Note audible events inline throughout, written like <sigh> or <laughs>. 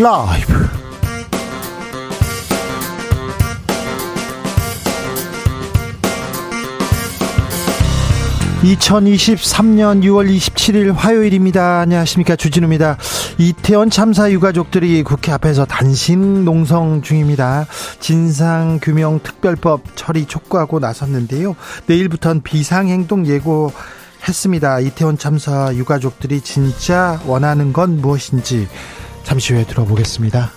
라이브. 2023년 6월 27일 화요일입니다. 안녕하십니까. 주진우입니다. 이태원 참사 유가족들이 국회 앞에서 단신 농성 중입니다. 진상규명 특별법 처리 촉구하고 나섰는데요. 내일부터는 비상행동 예고 했습니다. 이태원 참사 유가족들이 진짜 원하는 건 무엇인지 잠시 후에 들어보겠습니다.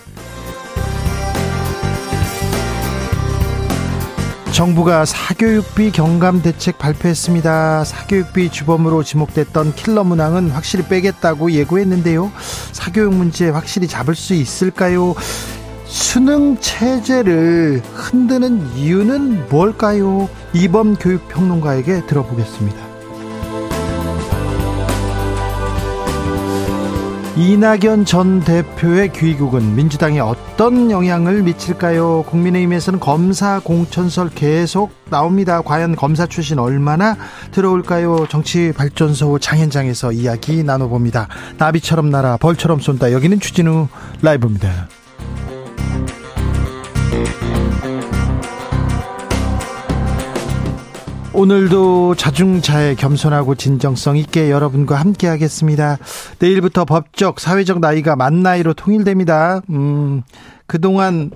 정부가 사교육비 경감 대책 발표했습니다. 사교육비 주범으로 지목됐던 킬러 문항은 확실히 빼겠다고 예고했는데요. 사교육 문제 확실히 잡을 수 있을까요? 수능 체제를 흔드는 이유는 뭘까요? 이범 교육평론가에게 들어보겠습니다. 이낙연 전 대표의 귀국은 민주당에 어떤 영향을 미칠까요? 국민의힘에서는 검사 공천설 계속 나옵니다. 과연 검사 출신 얼마나 들어올까요? 정치 발전소 장현장에서 이야기 나눠봅니다. 나비처럼 날아 벌처럼 쏜다. 여기는 추진우 라이브입니다. 오늘도 자중자애 겸손하고 진정성 있게 여러분과 함께 하겠습니다. 내일부터 법적, 사회적 나이가 만 나이로 통일됩니다. 음, 그동안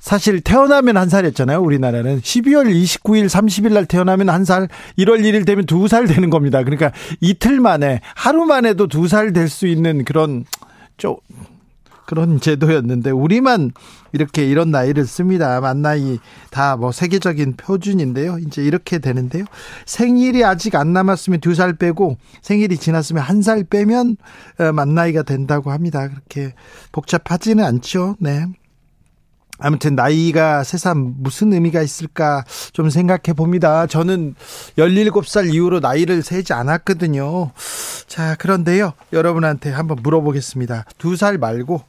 사실 태어나면 한 살이었잖아요. 우리나라는 12월 29일, 30일 날 태어나면 한 살, 1월 1일 되면 두 살 되는 겁니다. 그러니까 이틀 만에 하루 만에도 두 살 될 수 있는 그런 좀 그런 제도였는데 우리만 이렇게 이런 나이를 씁니다. 만 나이 다 뭐 세계적인 표준인데요. 이제 이렇게 되는데요. 생일이 아직 안 남았으면 두 살 빼고 생일이 지났으면 한 살 빼면 어, 만 나이가 된다고 합니다. 그렇게 복잡하지는 않죠. 네. 아무튼 나이가 새삼 무슨 의미가 있을까 좀 생각해 봅니다. 저는 17살 이후로 나이를 세지 않았거든요. 자, 그런데요. 여러분한테 한번 물어보겠습니다. 두 살 말고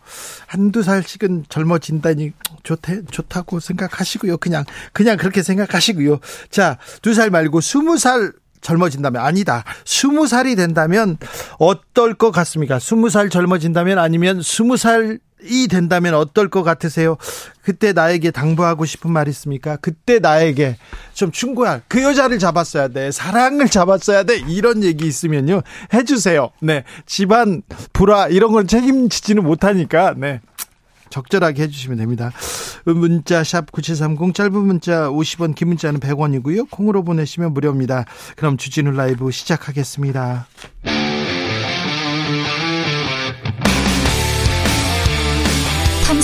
한두 살씩은 젊어진다니 좋대, 좋다고 생각하시고요. 그냥, 그냥 그렇게 생각하시고요. 자, 두 살 말고 스무 살 젊어진다면 아니다. 스무 살이 된다면 어떨 것 같습니까? 스무 살 젊어진다면 아니면 스무 살 이 된다면 어떨 것 같으세요? 그때 나에게 당부하고 싶은 말 있습니까? 그때 나에게 좀 충고야. 그 여자를 잡았어야 돼. 사랑을 잡았어야 돼. 이런 얘기 있으면요. 해주세요. 네. 집안 불화 이런 걸 책임지지는 못하니까, 네. 적절하게 해주시면 됩니다. 문자 샵 9730 짧은 문자 50원 긴 문자는 100원이고요. 콩으로 보내시면 무료입니다. 그럼 주진우 라이브 시작하겠습니다.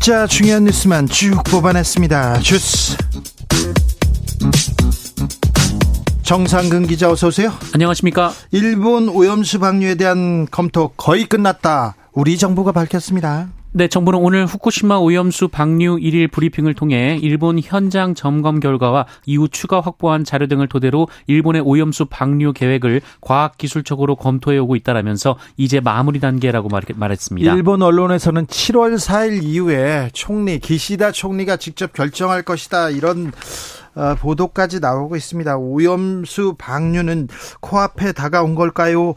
진짜 중요한 뉴스만 쭉 뽑아냈습니다. 주스. 정상근 기자 어서 오세요. 안녕하십니까? 일본 오염수 방류에 대한 검토 거의 끝났다. 우리 정부가 밝혔습니다. 네, 정부는 오늘 후쿠시마 오염수 방류 1일 브리핑을 통해 일본 현장 점검 결과와 이후 추가 확보한 자료 등을 토대로 일본의 오염수 방류 계획을 과학기술적으로 검토해 오고 있다라면서 이제 마무리 단계라고 말했습니다. 일본 언론에서는 7월 4일 이후에 총리 기시다 총리가 직접 결정할 것이다 이런 어, 보도까지 나오고 있습니다. 오염수 방류는 코앞에 다가온 걸까요?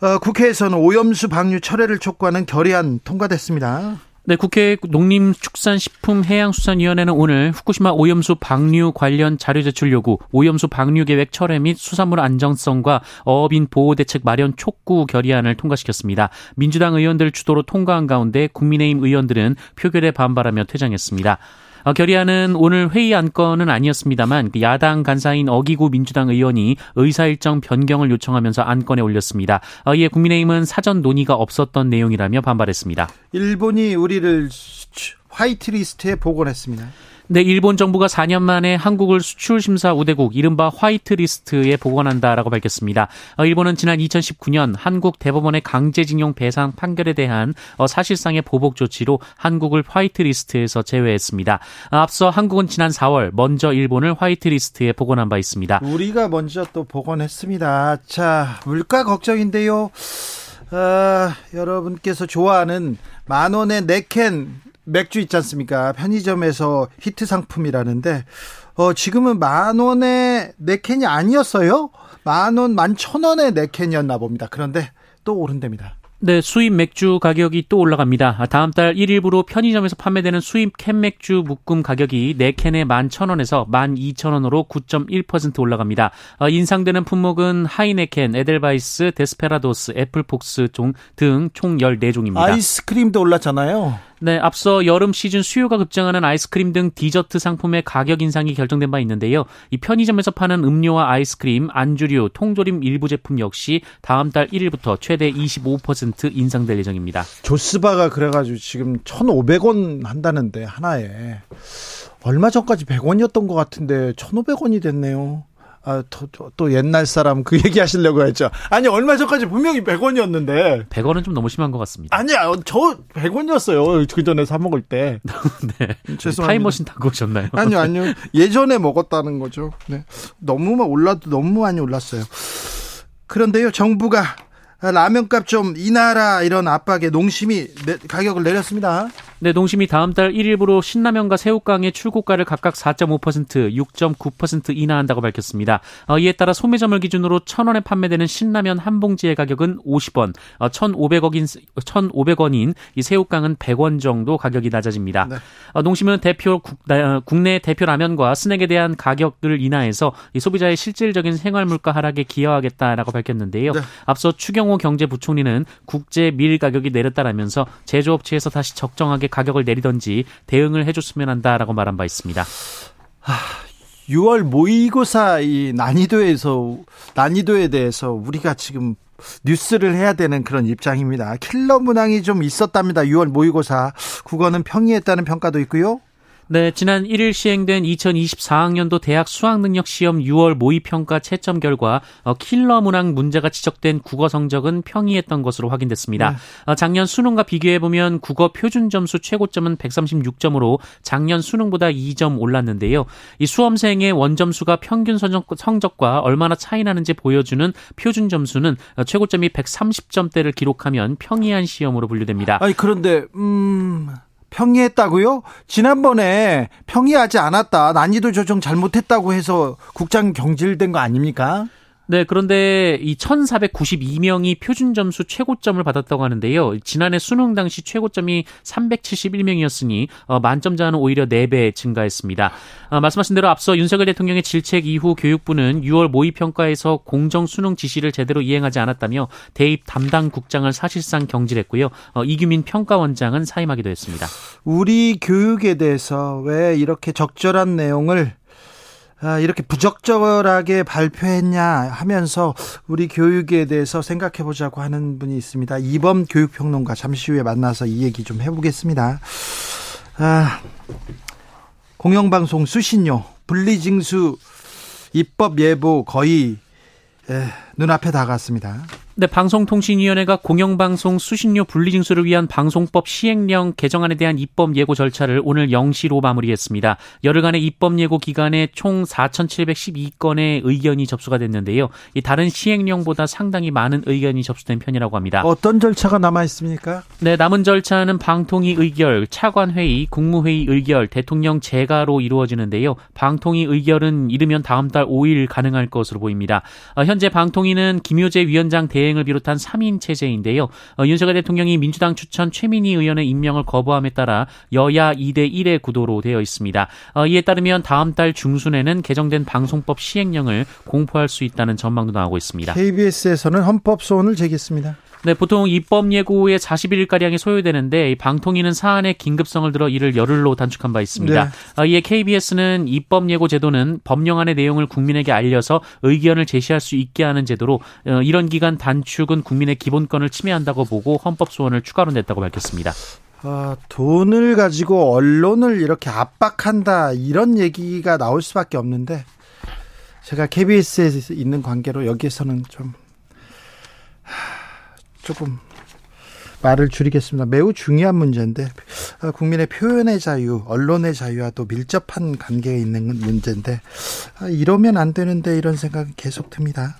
어, 국회에서는 오염수 방류 철회를 촉구하는 결의안 통과됐습니다. 네, 국회 농림축산식품해양수산위원회는 오늘 후쿠시마 오염수 방류 관련 자료 제출 요구, 오염수 방류 계획 철회 및 수산물 안정성과 어업인 보호 대책 마련 촉구 결의안을 통과시켰습니다. 민주당 의원들 주도로 통과한 가운데 국민의힘 의원들은 표결에 반발하며 퇴장했습니다. 어, 결의안은 오늘 회의 안건은 아니었습니다만 그 야당 간사인 어기구 민주당 의원이 의사일정 변경을 요청하면서 안건에 올렸습니다. 어, 이에 국민의힘은 사전 논의가 없었던 내용이라며 반발했습니다. 일본이 우리를 white list에 복원했습니다. 네, 일본 정부가 4년 만에 한국을 수출 심사 우대국 이른바 white list에 복원한다라고 밝혔습니다. 어, 일본은 지난 2019년 한국 대법원의 강제징용 배상 판결에 대한 어, 사실상의 보복 조치로 한국을 white list에서 제외했습니다. 앞서 한국은 지난 4월 먼저 일본을 white list에 복원한 바 있습니다. 우리가 먼저 또 복원했습니다. 자, 물가 걱정인데요. 어, 여러분께서 좋아하는 만 원의 네캔 맥주 있지 않습니까? 편의점에서 히트 상품이라는데 어 지금은 만 원에 네 캔이 아니었어요? 만 원, 만 천 원에 네 캔이었나 봅니다. 그런데 또 오른답니다. 네, 수입 맥주 가격이 또 올라갑니다. 다음 달 1일부로 편의점에서 판매되는 수입 캔 맥주 묶음 가격이 4캔에 11,000원에서 12,000원으로 9.1% 올라갑니다. 어, 인상되는 품목은 하이네켄, 에델바이스, 데스페라도스, 애플폭스 등 총 14종입니다. 아이스크림도 올랐잖아요. 네, 앞서 여름 시즌 수요가 급증하는 아이스크림 등 디저트 상품의 가격 인상이 결정된 바 있는데요. 이 편의점에서 파는 음료와 아이스크림, 안주류, 통조림 일부 제품 역시 다음 달 1일부터 최대 25% 인상될 예정입니다. 조스바가 그래가지고 지금 1,500원 한다는데 하나에 얼마 전까지 100원이었던 것 같은데 1,500원이 됐네요. 아, 또, 또, 옛날 사람 그 얘기 하시려고 했죠. 아니, 얼마 전까지 분명히 100원이었는데. 100원은 좀 너무 심한 것 같습니다. 아니야, 저 100원이었어요. 그 전에 사먹을 때. <laughs> 네. 죄송합니다. 타임머신 타고 오셨나요? 아니요, 아니요. 예전에 먹었다는 거죠. 네. 너무 올라도 너무 많이 올랐어요. 그런데요, 정부가 라면값 좀 인하라 이런 압박에 농심이 가격을 내렸습니다. 네, 농심이 다음 달 1일부로 신라면과 새우깡의 출고가를 각각 4.5%, 6.9% 인하한다고 밝혔습니다. 어, 이에 따라 소매점을 기준으로 1,000원에 판매되는 신라면 한 봉지의 가격은 50원, 어, 1,500억인 1,500원인 이 새우깡은 100원 정도 가격이 낮아집니다. 네. 어, 농심은 대표 국, 어, 국내 대표 라면과 스낵에 대한 가격을 인하해서 이 소비자의 실질적인 생활 물가 하락에 기여하겠다라고 밝혔는데요. 네. 앞서 추경호 경제부총리는 국제 밀 가격이 내렸다라면서 제조업체에서 다시 적정하게 가격을 내리던지 대응을 해줬으면 한다라고 말한 바 있습니다. 아, 6월 모의고사 이 난이도에서 난이도에 대해서 우리가 지금 뉴스를 해야 되는 그런 입장입니다. 킬러 문항이 좀 있었답니다. 6월 모의고사 국어는 평이했다는 평가도 있고요. 네, 지난 1일 시행된 2024학년도 대학 수학능력 시험 6월 모의평가 채점 결과 어, 킬러 문항 문제가 지적된 국어 성적은 평이했던 것으로 확인됐습니다. 네. 어, 작년 수능과 비교해 보면 국어 표준 점수 최고점은 136점으로 작년 수능보다 2점 올랐는데요. 이 수험생의 원점수가 평균 성적과 얼마나 차이 나는지 보여주는 표준 점수는 어, 최고점이 130점대를 기록하면 평이한 시험으로 분류됩니다. 아니 그런데 음 평이했다고요? 지난번에 평이하지 않았다. 난이도 조정 잘못했다고 해서 국장 경질된 거 아닙니까? 네, 그런데 이 1,492명이 표준 점수 최고점을 받았다고 하는데요. 지난해 수능 당시 최고점이 371명이었으니 어, 만점자는 오히려 4배 증가했습니다. 어, 말씀하신 대로 앞서 윤석열 대통령의 질책 이후 교육부는 6월 모의 평가에서 공정 수능 지시를 제대로 이행하지 않았다며 대입 담당 국장을 사실상 경질했고요. 어, 이규민 평가원장은 사임하기도 했습니다. 우리 교육에 대해서 왜 이렇게 적절한 내용을 아, 이렇게 부적절하게 발표했냐 하면서 우리 교육에 대해서 생각해 보자고 하는 분이 있습니다. 이범 교육평론가 잠시 후에 만나서 이 얘기 좀 해보겠습니다. 아, 공영방송 수신료, 분리징수 입법 예보 거의 에, 눈앞에 다가왔습니다. 네, 방송통신위원회가 공영방송 수신료 분리징수를 위한 방송법 시행령 개정안에 대한 입법 예고 절차를 오늘 0시로 마무리했습니다. 열흘간의 입법 예고 기간에 총 4,712건의 의견이 접수가 됐는데요. 이 다른 시행령보다 상당히 많은 의견이 접수된 편이라고 합니다. 어떤 절차가 남아 있습니까? 네, 남은 절차는 방통위 의결, 차관회의, 국무회의 의결, 대통령 재가로 이루어지는데요. 방통위 의결은 이르면 다음 달 5일 가능할 것으로 보입니다. 어, 현재 방통위 는 김효재 위원장 대 대행을 비롯한 3인 체제인데요. 어, 윤석열 대통령이 민주당 추천 최민희 의원의 임명을 거부함에 따라 여야 2대 1의 구도로 되어 있습니다. 어, 이에 따르면 다음 달 중순에는 개정된 방송법 시행령을 공포할 수 있다는 전망도 나오고 있습니다. KBS에서는 헌법 소원을 제기했습니다. 네, 보통 입법 예고에 41일가량이 소요되는데 방통위는 사안의 긴급성을 들어 이를 열흘로 단축한 바 있습니다. 네. 어, 이에 KBS는 입법 예고 제도는 법령안의 내용을 국민에게 알려서 의견을 제시할 수 있게 하는 제도로 어, 이런 기간 단축은 국민의 기본권을 침해한다고 보고 헌법 소원을 추가로 냈다고 밝혔습니다. 어, 돈을 가지고 언론을 이렇게 압박한다 이런 얘기가 나올 수밖에 없는데 제가 KBS에 있는 관계로 여기에서는 좀 조금 말을 줄이겠습니다. 매우 중요한 문제인데 어, 국민의 표현의 자유, 언론의 자유와 또 밀접한 관계가 있는 문제인데 아, 이러면 안 되는데 이런 생각이 계속 듭니다.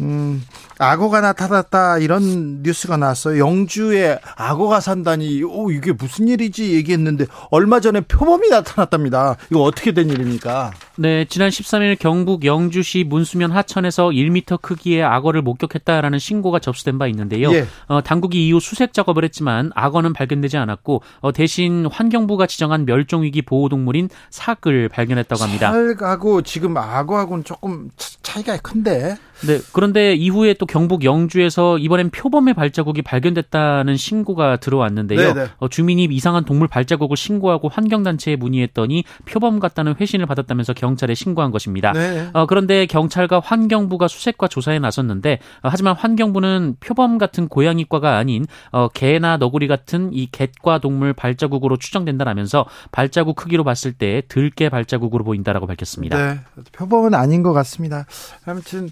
음, 악어가 나타났다 이런 뉴스가 나왔어요. 영주에 악어가 산다니, 오 이게 무슨 일이지 얘기했는데 얼마 전에 표범이 나타났답니다. 이거 어떻게 된 일입니까? 네, 지난 13일 경북 영주시 문수면 하천에서 1m 크기의 악어를 목격했다라는 신고가 접수된 바 있는데요. 예. 어, 당국이 이후 수색 작업을 했지만 악어는 발견되지 않았고 어, 대신 환경부가 지정한 멸종 위기 보호 동물인 삭을 발견했다고 합니다. 삭하고 지금 악어하고는 조금 차이가 큰데. 네, 그런데 이후에 또 경북 영주에서 이번엔 표범의 발자국이 발견됐다는 신고가 들어왔는데요. 네, 네. 어, 주민이 이상한 동물 발자국을 신고하고 환경단체에 문의했더니 표범 같다는 회신을 받았다면서 경찰에 신고한 것입니다. 네. 어, 그런데 경찰과 환경부가 수색과 조사에 나섰는데 어, 하지만 환경부는 표범 같은 고양이과가 아닌 어, 개나 너구리 같은 이 갯과 동물 발자국으로 추정된다라면서 발자국 크기로 봤을 때 들개 발자국으로 보인다라고 밝혔습니다. 네, 표범은 아닌 것 같습니다. 아무튼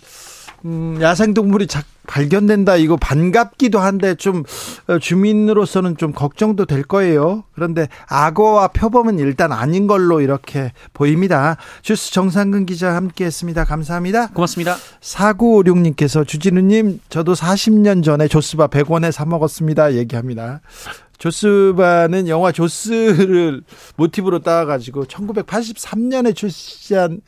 음, 야생동물이 작, 발견된다 이거 반갑기도 한데 좀 어, 주민으로서는 좀 걱정도 될 거예요. 그런데 악어와 표범은 일단 아닌 걸로 이렇게 보입니다. 주스 정상근 기자 함께했습니다. 감사합니다. 고맙습니다. 4956님께서 주진우님 저도 40년 전에 조스바 100원에 사 먹었습니다. 얘기합니다. 조스바는 영화 조스를 모티브로 따가지고 1983년에 출시한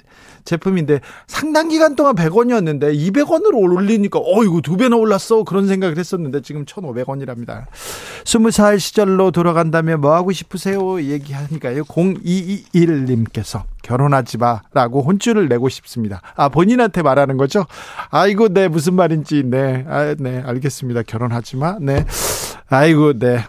제품인데 상당 기간 동안 100원이었는데 200원으로 올리니까 어 이거 두 배나 올랐어 그런 생각을 했었는데 지금 1,500원이랍니다. 20살 시절로 돌아간다면 뭐 하고 싶으세요? 얘기하니까요. 0221님께서 결혼하지 마라고 혼쭐을 내고 싶습니다. 아 본인한테 말하는 거죠? 아이고 네 무슨 말인지 네. 아, 네 알겠습니다. 결혼하지 마. 네. 아이고 네.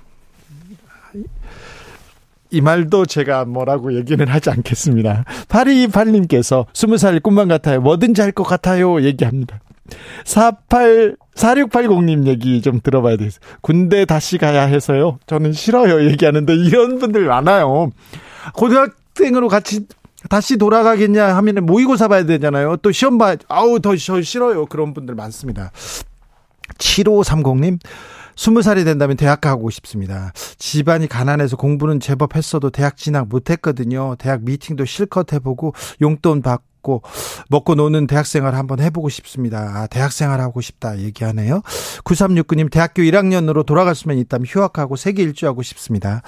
이 말도 제가 뭐라고 얘기는 하지 않겠습니다. 8228님께서 20살 꿈만 같아요. 뭐든지 할 것 같아요. 얘기합니다. 48, 4680님 얘기 좀 들어봐야 되겠어요. 군대 다시 가야 해서요. 저는 싫어요. 얘기하는데 이런 분들 많아요. 고등학생으로 같이 다시 돌아가겠냐 하면 모의고사 봐야 되잖아요. 또 시험 봐, 아우, 더 싫어요. 그런 분들 많습니다. 7530님, 스무 살이 된다면 대학 가고 싶습니다. 집안이 가난해서 공부는 제법 했어도 대학 진학 못했거든요. 대학 미팅도 실컷 해보고 용돈 받고 먹고 먹고 노는 대학생활 한번 해보고 싶습니다. 아, 대학생활 하고 싶다 얘기하네요. 9369님 대학교 1학년으로 돌아갈 수만 있다면 휴학하고 세계 일주하고 싶습니다.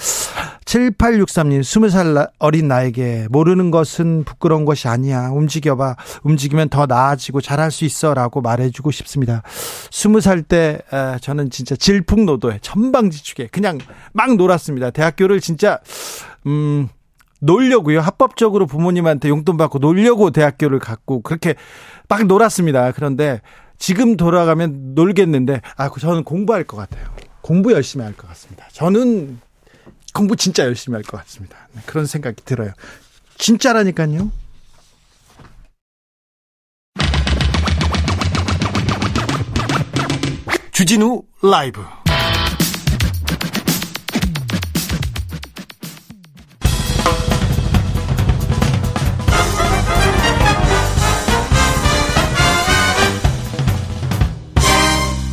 7863님 20살 어린 나에게 모르는 것은 부끄러운 것이 아니야. 움직여봐. 움직이면 더 나아지고 잘할 수 있어 라고 말해주고 싶습니다. 20살 때 저는 진짜 질풍노도에 천방지축에 그냥 막 놀았습니다. 대학교를 진짜 음 놀려고요. 합법적으로 부모님한테 용돈 받고 놀려고 대학교를 갔고 그렇게 막 놀았습니다. 그런데 지금 돌아가면 놀겠는데 아 저는 공부할 것 같아요. 공부 열심히 할 것 같습니다. 저는 공부 진짜 열심히 할 것 같습니다. 네, 그런 생각이 들어요. 진짜라니까요. 주진우 라이브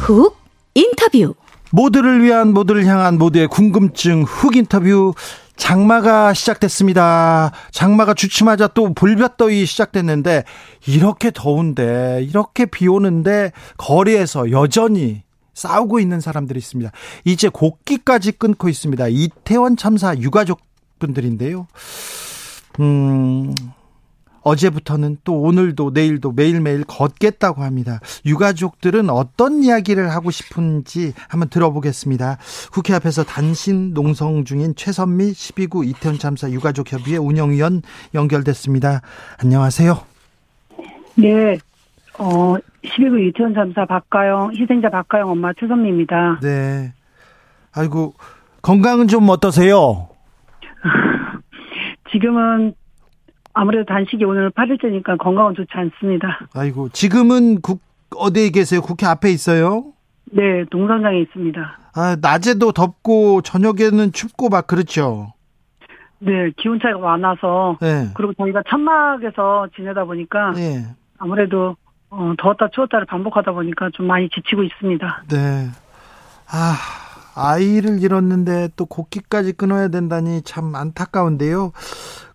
훅 인터뷰 모두를 위한 모두를 향한 모두의 궁금증 훅 인터뷰 장마가 시작됐습니다. 장마가 주치마자 또 볼볕더위 시작됐는데 이렇게 더운데 이렇게 비 오는데 거리에서 여전히 싸우고 있는 사람들이 있습니다. 이제 곡기까지 끊고 있습니다. 이태원 참사 유가족 분들인데요. 음, 어제부터는 또 오늘도 내일도 매일매일 걷겠다고 합니다. 유가족들은 어떤 이야기를 하고 싶은지 한번 들어보겠습니다. 국회 앞에서 단신 농성 중인 최선미 12구 이태원 참사 유가족 협의회 운영위원 연결됐습니다. 안녕하세요. 네. 어, 12구 이태원 참사 박가영 희생자 박가영 엄마 최선미입니다. 네. 아이고 건강은 좀 어떠세요? <laughs> 지금은 아무래도 단식이 오늘 8일째니까 건강은 좋지 않습니다. 아이고, 지금은 국, 어디에 계세요? 국회 앞에 있어요? 네, 농성장에 있습니다. 아, 낮에도 덥고 저녁에는 춥고 막 그렇죠. 네, 기온 차이가 많아서 네. 그리고 저희가 천막에서 지내다 보니까 네. 아무래도 어, 더웠다 추웠다를 반복하다 보니까 좀 많이 지치고 있습니다. 네. 아, 아이를 잃었는데 또 곡기까지 끊어야 된다니 참 안타까운데요.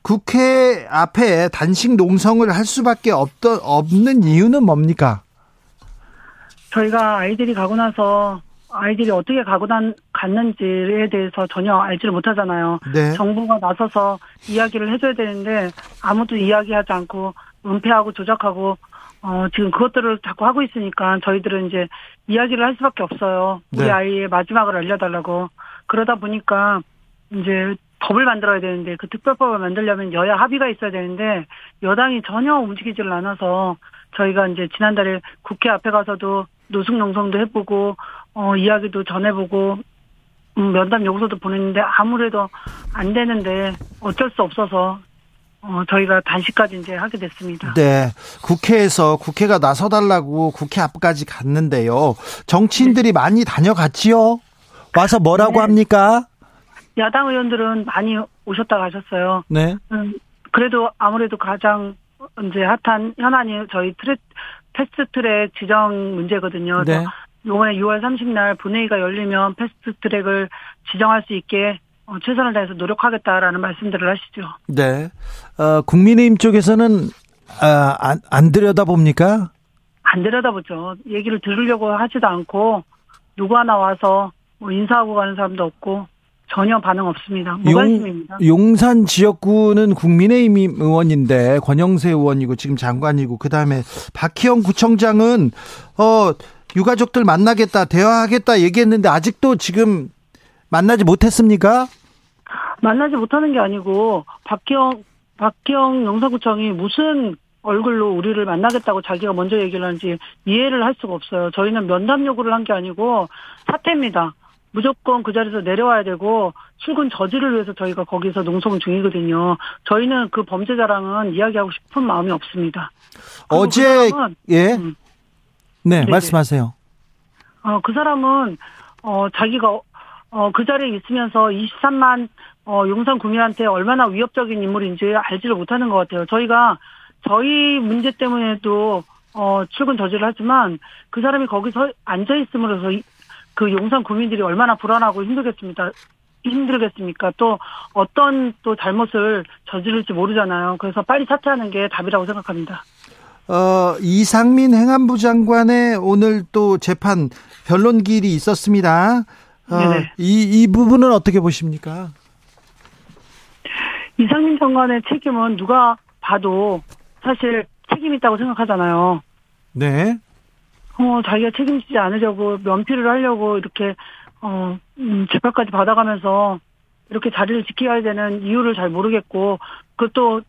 국회 앞에 단식 농성을 할 수밖에 없던, 없는 이유는 뭡니까? 저희가 아이들이 가고 나서 아이들이 어떻게 가고 난, 갔는지에 대해서 전혀 알지를 못하잖아요. 네. 정부가 나서서 이야기를 해줘야 되는데 아무도 이야기하지 않고 은폐하고 조작하고 어, 지금 그것들을 자꾸 하고 있으니까 저희들은 이제 이야기를 할 수밖에 없어요. 우리 네. 아이의 마지막을 알려달라고. 그러다 보니까 이제 법을 만들어야 되는데 그 특별법을 만들려면 여야 합의가 있어야 되는데 여당이 전혀 움직이지를 않아서 저희가 이제 지난달에 국회 앞에 가서도 노숙농성도 해보고 어 이야기도 전해보고 음, 면담 요구서도 보냈는데 아무래도 안 되는데 어쩔 수 없어서 어 저희가 단식까지 이제 하게 됐습니다. 네. 국회에서 국회가 나서달라고 국회 앞까지 갔는데요. 정치인들이 많이 다녀갔지요? 와서 뭐라고 네. 합니까? 야당 의원들은 많이 오셨다 가셨어요. 네. 음, 그래도 아무래도 가장 이제 핫한 현안이 저희 트레, 패스트트랙 지정 문제거든요. 네. 이번에 6월 30날 본회의가 열리면 패스트트랙을 지정할 수 있게 어, 최선을 다해서 노력하겠다라는 말씀들을 하시죠. 네. 어, 국민의힘 쪽에서는 아, 안, 안 들여다봅니까? 안 들여다보죠. 얘기를 들으려고 하지도 않고 누구 하나 와서 뭐 인사하고 가는 사람도 없고 전혀 반응 없습니다. 무관심입니다. 용 산 지역구는 국민의힘 의원인데 권영세 의원이고 지금 장관이고 그다음에 박희영 구청장은 어 유가족들 만나겠다 대화하겠다 얘기했는데 아직도 지금 만나지 못했습니까? 만나지 못하는 게 아니고 박기영 박기영 영사구청이 무슨 얼굴로 우리를 만나겠다고 자기가 먼저 얘기를 하는지 이해를 할 수가 없어요. 저희는 면담 요구를 한 게 아니고 사퇴입니다. 무조건 그 자리에서 내려와야 되고 출근 저지를 위해서 저희가 거기서 농성 중이거든요. 저희는 그 범죄자랑은 이야기하고 싶은 마음이 없습니다. 그리고 어제 그 예. 음, 네, 네네. 말씀하세요. 어, 그 사람은, 어, 자기가, 어, 그 자리에 있으면서 23만, 어, 용산 구민한테 얼마나 위협적인 인물인지 알지를 못하는 것 같아요. 저희가, 저희 문제 때문에도, 어, 출근 저지를 하지만, 그 사람이 거기서 앉아있음으로써, 이- 그 용산 구민들이 얼마나 불안하고 힘들겠습니다. 힘들겠습니까? 또, 어떤 또 잘못을 저지를지 모르잖아요. 그래서 빨리 사퇴하는 게 답이라고 생각합니다. 어, 이상민 행안부 장관의 오늘 또 재판 변론기일이 있었습니다. 어. 이, 이 부분은 어떻게 보십니까? 이상민 장관의 책임은 누가 봐도 사실 책임 있다고 생각하잖아요. 네. 어, 자기가 책임지지 않으려고 면피를 하려고 이렇게 어, 음, 재판까지 받아가면서 이렇게 자리를 지켜야 되는 이유를 잘 모르겠고 그또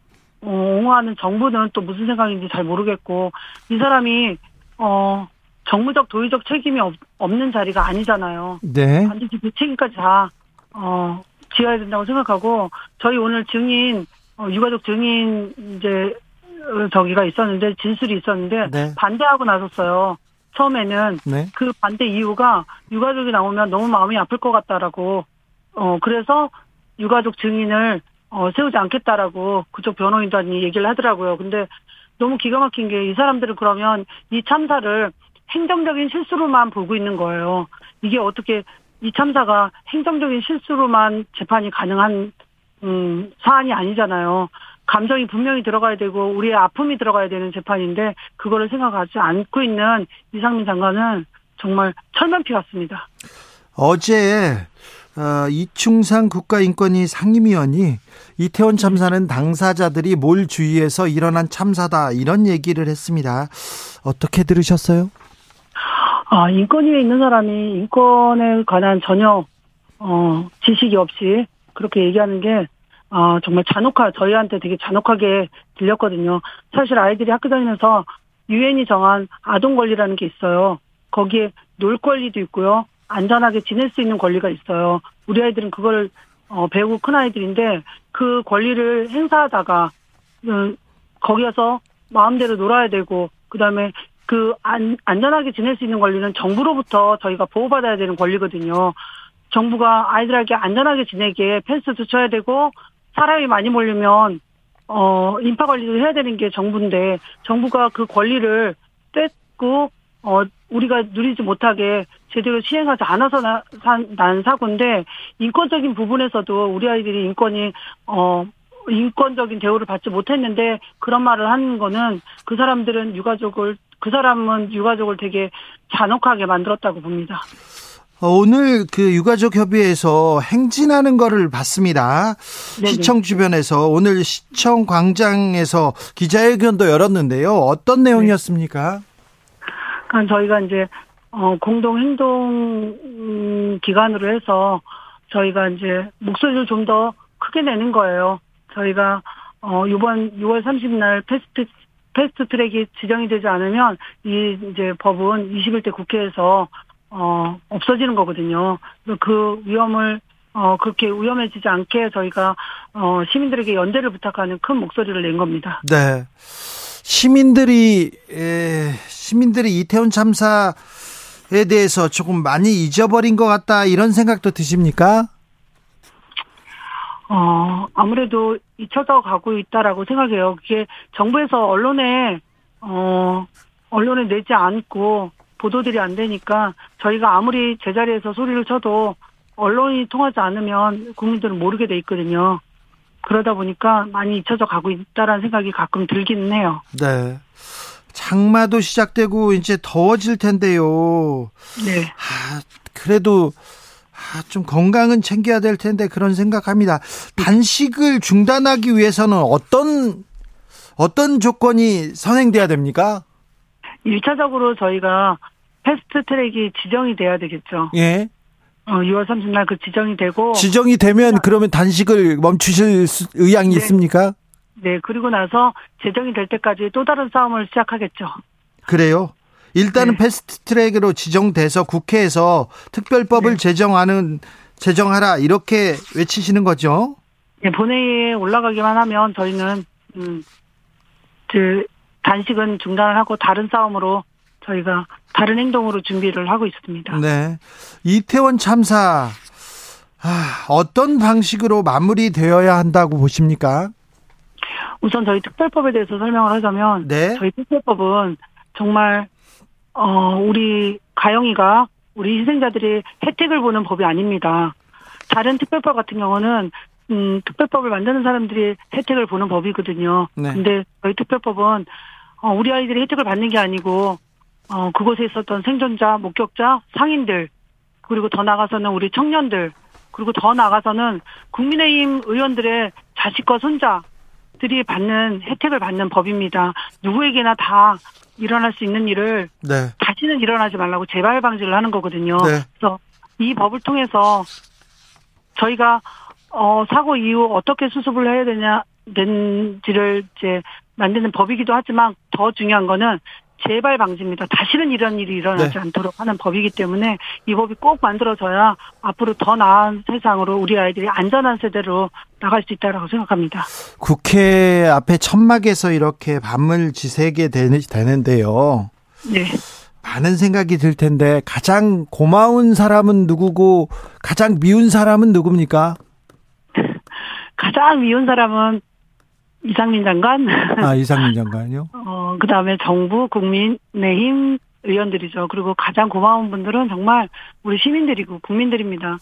어, 옹호하는 정부는 또 무슨 생각인지 잘 모르겠고 이 사람이 어 정무적 도의적 책임이 없, 없는 자리가 아니잖아요. 네. 반드시 그 책임까지 다, 어, 지어야 된다고 생각하고, 저희 오늘 증인, 어, 유가족 증인, 이제, 어, 저기가 있었는데, 진술이 있었는데, 네. 반대하고 나섰어요. 처음에는 네. 그 반대 이유가 유가족이 나오면 너무 마음이 아플 것 같다라고, 어, 그래서 유가족 증인을, 어, 세우지 않겠다라고 그쪽 변호인단이 얘기를 하더라고요. 근데 너무 기가 막힌 게 이 사람들은 그러면 이 참사를 행정적인 실수로만 보고 있는 거예요. 이게 어떻게 이 참사가 행정적인 실수로만 재판이 가능한 음, 사안이 아니잖아요. 감정이 분명히 들어가야 되고 우리의 아픔이 들어가야 되는 재판인데 그거를 생각하지 않고 있는 이상민 장관은 정말 철면피 같습니다. 어제 어, 이충상 국가인권위 상임위원이 이태원 참사는 당사자들이 몰 주위에서 일어난 참사다 이런 얘기를 했습니다. 어떻게 들으셨어요? 아, 인권위에 있는 사람이 인권에 관한 전혀, 어, 지식이 없이 그렇게 얘기하는 게, 아, 정말 잔혹하, 저희한테 되게 잔혹하게 들렸거든요. 사실 아이들이 학교 다니면서 유엔이 정한 아동 권리라는 게 있어요. 거기에 놀 권리도 있고요. 안전하게 지낼 수 있는 권리가 있어요. 우리 아이들은 그걸, 어, 배우고 큰 아이들인데 그 권리를 행사하다가, 음, 거기에서 마음대로 놀아야 되고, 그 다음에 그 안, 안전하게 지낼 수 있는 권리는 정부로부터 저희가 보호받아야 되는 권리거든요. 정부가 아이들에게 안전하게 지내게 펜스도 쳐야 되고 사람이 많이 몰리면 어 인파 관리도 해야 되는 게 정부인데 정부가 그 권리를 뺏고 어 우리가 누리지 못하게 제대로 시행하지 않아서 나, 난 사고인데 인권적인 부분에서도 우리 아이들이 인권이 어 인권적인 대우를 받지 못했는데 그런 말을 하는 거는 그 사람들은 유가족을 그 사람은 유가족을 되게 잔혹하게 만들었다고 봅니다. 어, 오늘 그 유가족 협의회에서 행진하는 거를 봤습니다. 네네. 시청 주변에서 오늘 시청 광장에서 기자회견도 열었는데요. 어떤 내용이었습니까? 네. 그러니까 저희가 이제 어 공동 행동 기관으로 해서 저희가 이제 목소리를 좀 더 크게 내는 거예요. 저희가 어 이번 6월 30일 fast fast track이 지정이 되지 않으면 이 이제 법은 21대 국회에서 어, 없어지는 거거든요. 그 위험을 어, 그렇게 위험해지지 않게 저희가, 어, 시민들에게 연대를 부탁하는 큰 목소리를 낸 겁니다. 네. 시민들이, 에, 시민들이 이태원 참사에 대해서 조금 많이 잊어버린 것 같다, 이런 생각도 드십니까? 어, 아무래도 잊혀져 가고 있다라고 생각해요. 그게 정부에서 언론에, 어, 언론에 내지 않고, 보도들이 안 되니까 저희가 아무리 제자리에서 소리를 쳐도 언론이 통하지 않으면 국민들은 모르게 돼 있거든요. 그러다 보니까 많이 잊혀져 가고 있다라는 생각이 가끔 들기는 해요. 네. 장마도 시작되고 이제 더워질 텐데요. 네. 아, 그래도 아, 좀 건강은 챙겨야 될 텐데 그런 생각합니다. 단식을 중단하기 위해서는 어떤 어떤 조건이 선행돼야 됩니까? 1차적으로 저희가 패스트 트랙이 지정이 돼야 되겠죠. 예. 어, 6월 30일 그 지정이 되고 지정이 되면 그러면 단식을 멈추실 의향이 네. 있습니까? 네, 그리고 나서 제정이 될 때까지 또 다른 싸움을 시작하겠죠. 그래요? 일단은 네. fast track으로 지정돼서 국회에서 특별법을 네. 제정하는 제정하라 이렇게 외치시는 거죠? 네, 본회의에 올라가기만 하면 저희는 음, 그 단식은 중단을 하고 다른 싸움으로 저희가 다른 행동으로 준비를 하고 있습니다. 네. 이태원 참사 아, 어떤 방식으로 마무리되어야 한다고 보십니까? 우선 저희 특별법에 대해서 설명을 하자면 네. 저희 특별법은 정말 어 우리 가영이가 우리 희생자들이 혜택을 보는 법이 아닙니다. 다른 특별법 같은 경우는 음, 특별법을 만드는 사람들이 혜택을 보는 법이거든요. 네. 근데 저희 특별법은 어, 우리 아이들이 혜택을 받는 게 아니고 어, 그곳에 있었던 생존자, 목격자, 상인들, 그리고 더 나가서는 우리 청년들, 그리고 더 나가서는 국민의힘 의원들의 자식과 손자들이 받는 혜택을 받는 법입니다. 누구에게나 다 일어날 수 있는 일을 네. 다시는 일어나지 말라고 재발 방지를 하는 거거든요. 네. 그래서 이 법을 통해서 저희가 어, 사고 이후 어떻게 수습을 해야 되냐, 된지를 이제 만드는 법이기도 하지만 더 중요한 거는 재발 방지입니다. 다시는 이런 일이 일어나지 네. 않도록 하는 법이기 때문에 이 법이 꼭 만들어져야 앞으로 더 나은 세상으로 우리 아이들이 안전한 세대로 나갈 수 있다라고 생각합니다. 국회 앞에 천막에서 이렇게 밤을 지새게 되는데요. 네. 많은 생각이 들 텐데 가장 고마운 사람은 누구고 가장 미운 사람은 누굽니까? 가장 미운 사람은 이상민 장관. 아, 이상민 장관요? <laughs> 어, 그 다음에 정부, 국민의힘 의원들이죠. 그리고 가장 고마운 분들은 정말 우리 시민들이고 국민들입니다.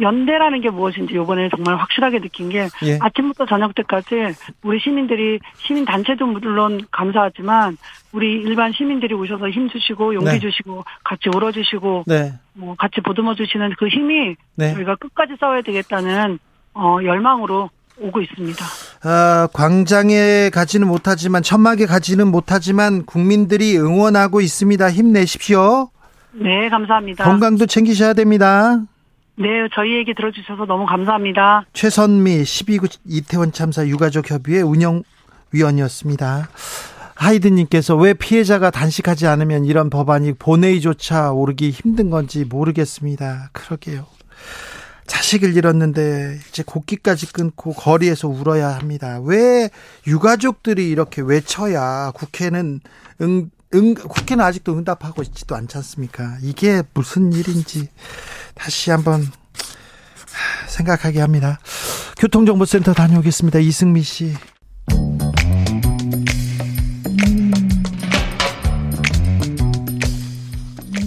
연대라는 게 무엇인지 요번에 정말 확실하게 느낀 게 예. 아침부터 저녁 때까지 우리 시민들이 시민 단체도 물론 감사하지만 우리 일반 시민들이 오셔서 힘 주시고 용기 네. 주시고 같이 울어 주시고 네. 뭐 같이 보듬어 주시는 그 힘이 네. 저희가 끝까지 싸워야 되겠다는 어 열망으로 오고 있습니다. 아, 광장에 가지는 못하지만 천막에 가지는 못하지만 국민들이 응원하고 있습니다. 힘내십시오. 네, 감사합니다. 건강도 챙기셔야 됩니다. 네, 저희 얘기 들어주셔서 너무 감사합니다. 최선미 12구 이태원 참사 유가족 협의회 운영위원이었습니다. 하이드님께서 왜 피해자가 단식하지 않으면 이런 법안이 본회의조차 오르기 힘든 건지 모르겠습니다. 그러게요. 자식을 잃었는데 이제 곡기까지 끊고 거리에서 울어야 합니다. 왜 유가족들이 이렇게 외쳐야 국회는 응, 응, 국회는 아직도 응답하고 있지도 않지 않습니까? 이게 무슨 일인지 다시 한번 생각하게 합니다. 교통정보센터 다녀오겠습니다. 이승미 씨.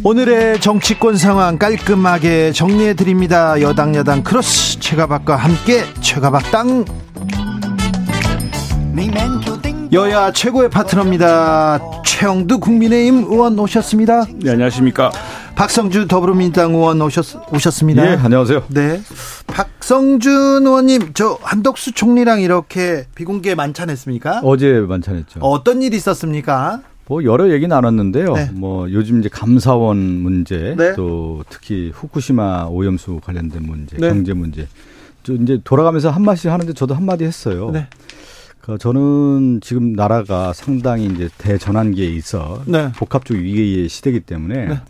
오늘의 정치권 상황 깔끔하게 정리해 드립니다. 여당 여당 크로스 최가박과 함께 최가박당 여야 최고의 파트너입니다. 최영두 국민의힘 의원 오셨습니다. 네, 안녕하십니까. 박성주 더불어민주당 의원 오셨, 오셨습니다. 예, 안녕하세요. 네. 박성준 의원님, 저 한덕수 총리랑 이렇게 비공개 만찬했습니까? 어제 만찬했죠. 어떤 일이 있었습니까? 뭐 여러 얘기 나눴는데요. 네. 뭐 요즘 이제 감사원 문제, 네. 또 특히 후쿠시마 오염수 관련된 문제, 네. 경제 문제. 저 이제 돌아가면서 한 마디 하는데 저도 한 마디 했어요. 네. 그 저는 지금 나라가 상당히 이제 대전환기에 있어 네. 복합적 위기의 시대이기 때문에 네.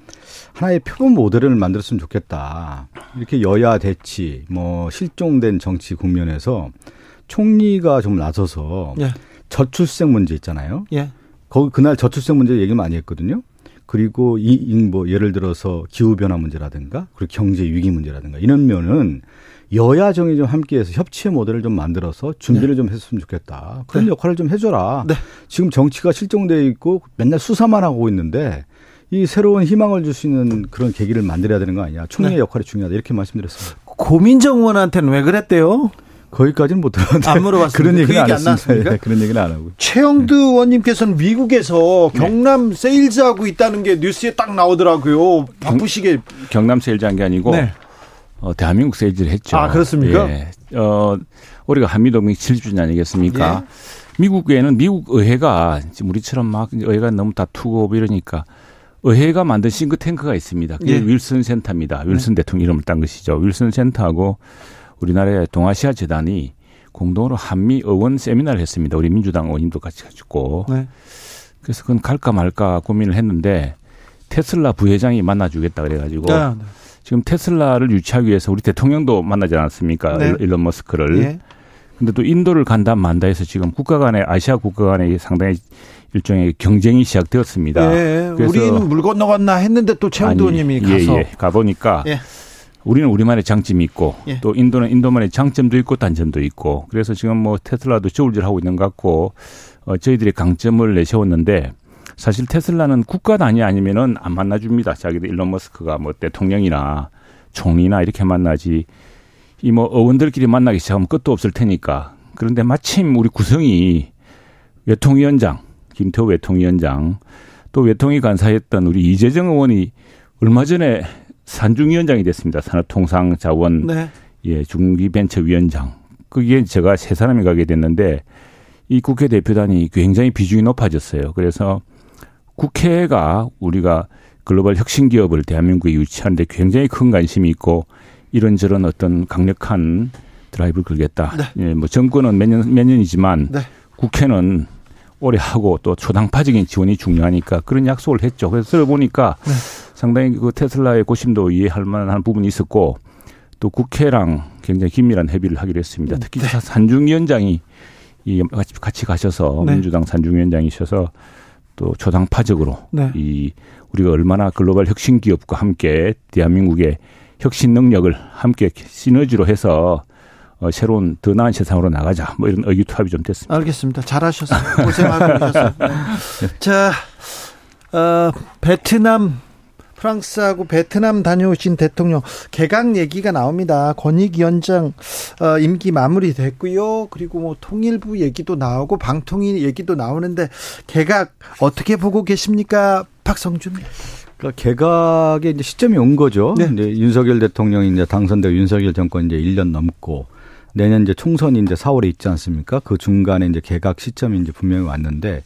하나의 표본 모델을 만들었으면 좋겠다. 이렇게 여야 대치, 뭐 실종된 정치 국면에서 총리가 좀 나서서 예. 저출생 문제 있잖아요. 예. 거기 그날 저출생 문제 얘기 많이 했거든요. 그리고 이, 이 뭐 예를 들어서 기후 변화 문제라든가 그리고 경제 위기 문제라든가 이런 면은 여야 정이 좀 함께해서 협치의 모델을 좀 만들어서 준비를 좀 했으면 좋겠다. 그런 네. 역할을 좀 해줘라. 네. 지금 정치가 실종돼 있고 맨날 수사만 하고 있는데 이 새로운 희망을 줄 수 있는 그런 계기를 만들어야 되는 거 아니냐. 총리의 네. 역할이 중요하다 이렇게 말씀드렸습니다. 고민정 의원한테는 왜 그랬대요? 거기까지는 못 들었는데 안 물어봤습니다. 그런 그 얘기는 얘기 안안 나왔습니까? 했습니다. 예, 그런 얘기는 안 하고. 최형두 의원님께서는 미국에서 경남 세일즈하고 있다는 게 뉴스에 딱 나오더라고요. 바쁘시게. 경남 세일즈 한 게 아니고 네. 어, 대한민국 세일즈를 했죠. 아, 그렇습니까? 예. 어, 우리가 한미동맹 70주년 아니겠습니까? 예. 미국에는 미국 의회가 지금 우리처럼 막 의회가 너무 다투고 뭐 이러니까 의회가 만든 싱크탱크가 있습니다. 그게 예. 윌슨 센터입니다. 윌슨 대통령 이름을 딴 것이죠. 윌슨 센터하고 우리나라의 동아시아 재단이 공동으로 한미 의원 세미나를 했습니다. 우리 민주당 의원님도 같이 가지고. 네. 그래서 그건 갈까 말까 고민을 했는데 테슬라 부회장이 만나주겠다 그래가지고 아, 네. 지금 테슬라를 유치하기 위해서 우리 대통령도 만나지 않았습니까? 네. 일론 머스크를. 예. 근데 또 인도를 간다 만다 해서 지금 국가 간의 아시아 국가 간의 상당히 일종의 경쟁이 시작되었습니다. 예. 그래서- 우리는 물 건너갔나 했는데 또 아니, 의원님이 예, 가서. 예, 가보니까 예. 우리는 우리만의 장점이 있고 예. 또 인도는 인도만의 장점도 있고 단점도 있고 그래서 지금 뭐 테슬라도 저울질하고 있는 것 같고 어, 저희들이 강점을 내세웠는데 사실 테슬라는 국가 단위 아니면은 안 만나줍니다. 자기들 일론 머스크가 뭐 대통령이나 총리나 이렇게 만나지 이 뭐 의원들끼리 만나기 시작하면 끝도 없을 테니까 그런데 마침 우리 구성이 외통위원장 김태호 외통위원장 또 외통위 간사했던 우리 이재정 의원이 얼마 전에 산중위원장이 됐습니다. 산업통상자원 네. 예, 중기벤처위원장. 그게 제가 세 사람이 가게 됐는데 이 국회 대표단이 굉장히 비중이 높아졌어요. 그래서 국회가 우리가 글로벌 혁신 기업을 대한민국에 유치하는데 굉장히 큰 관심이 있고 이런저런 어떤 강력한 드라이브를 걸겠다. 예, 뭐 정권은 몇 년, 몇 년이지만 네. 국회는 오래 하고 또 초당파적인 지원이 중요하니까 그런 약속을 했죠. 그래서 들어보니까 네. 상당히 그 테슬라의 고심도 이해할 만한 부분이 있었고 또 국회랑 굉장히 긴밀한 협의를 하기로 했습니다. 특히 네. 산중위원장이 이 같이, 가셔서 네. 민주당 산중위원장이셔서 또 초당파적으로 네. 이 우리가 얼마나 글로벌 혁신 기업과 함께 대한민국의 혁신 능력을 함께 시너지로 해서 어, 새로운 더 나은 세상으로 나가자 뭐 이런 의기투합이 좀 됐습니다. 알겠습니다. 잘하셨어요. 고생하고 계셨어요. <laughs> 네. 자, 어, 베트남, 프랑스하고 베트남 다녀오신 대통령 개각 얘기가 나옵니다. 권익위원장 어, 임기 마무리됐고요. 그리고 뭐 통일부 얘기도 나오고 방통위 얘기도 나오는데 개각 어떻게 보고 계십니까, 박성준? 그러니까 개각의 이제 시점이 온 거죠. 네. 이제 윤석열 대통령이 이제 당선되고 윤석열 정권 이제 1년 넘고 내년 이제 총선이 이제 4월에 있지 않습니까? 그 중간에 이제 개각 시점이 이제 분명히 왔는데 에,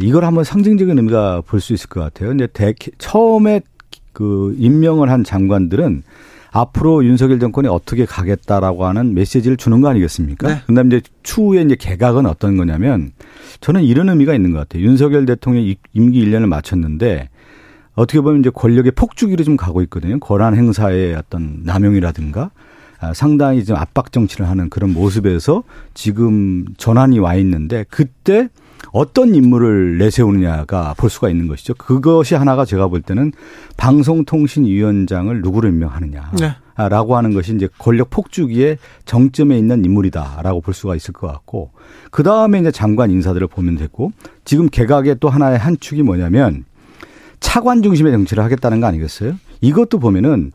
이걸 한번 상징적인 의미가 볼 수 있을 것 같아요. 근데 대, 처음에 그 임명을 한 장관들은 앞으로 윤석열 정권이 어떻게 가겠다라고 하는 메시지를 주는 거 아니겠습니까? 네. 그다음에 이제 추후에 이제 개각은 어떤 거냐면 저는 이런 의미가 있는 것 같아요. 윤석열 대통령이 임기 1년을 마쳤는데 어떻게 보면 이제 권력의 폭주기로 좀 가고 있거든요. 권한 행사의 어떤 남용이라든가 아, 상당히 좀 압박 정치를 하는 그런 모습에서 지금 전환이 와 있는데 그때 어떤 인물을 내세우느냐가 볼 수가 있는 것이죠. 그것이 하나가 제가 볼 때는 방송통신위원장을 누구를 임명하느냐. 네. 라고 하는 것이 이제 권력 폭주기에 정점에 있는 인물이다라고 볼 수가 있을 것 같고 그 다음에 이제 장관 인사들을 보면 되고 지금 개각의 또 하나의 한 축이 뭐냐면 차관 중심의 정치를 하겠다는 거 아니겠어요? 이것도 보면은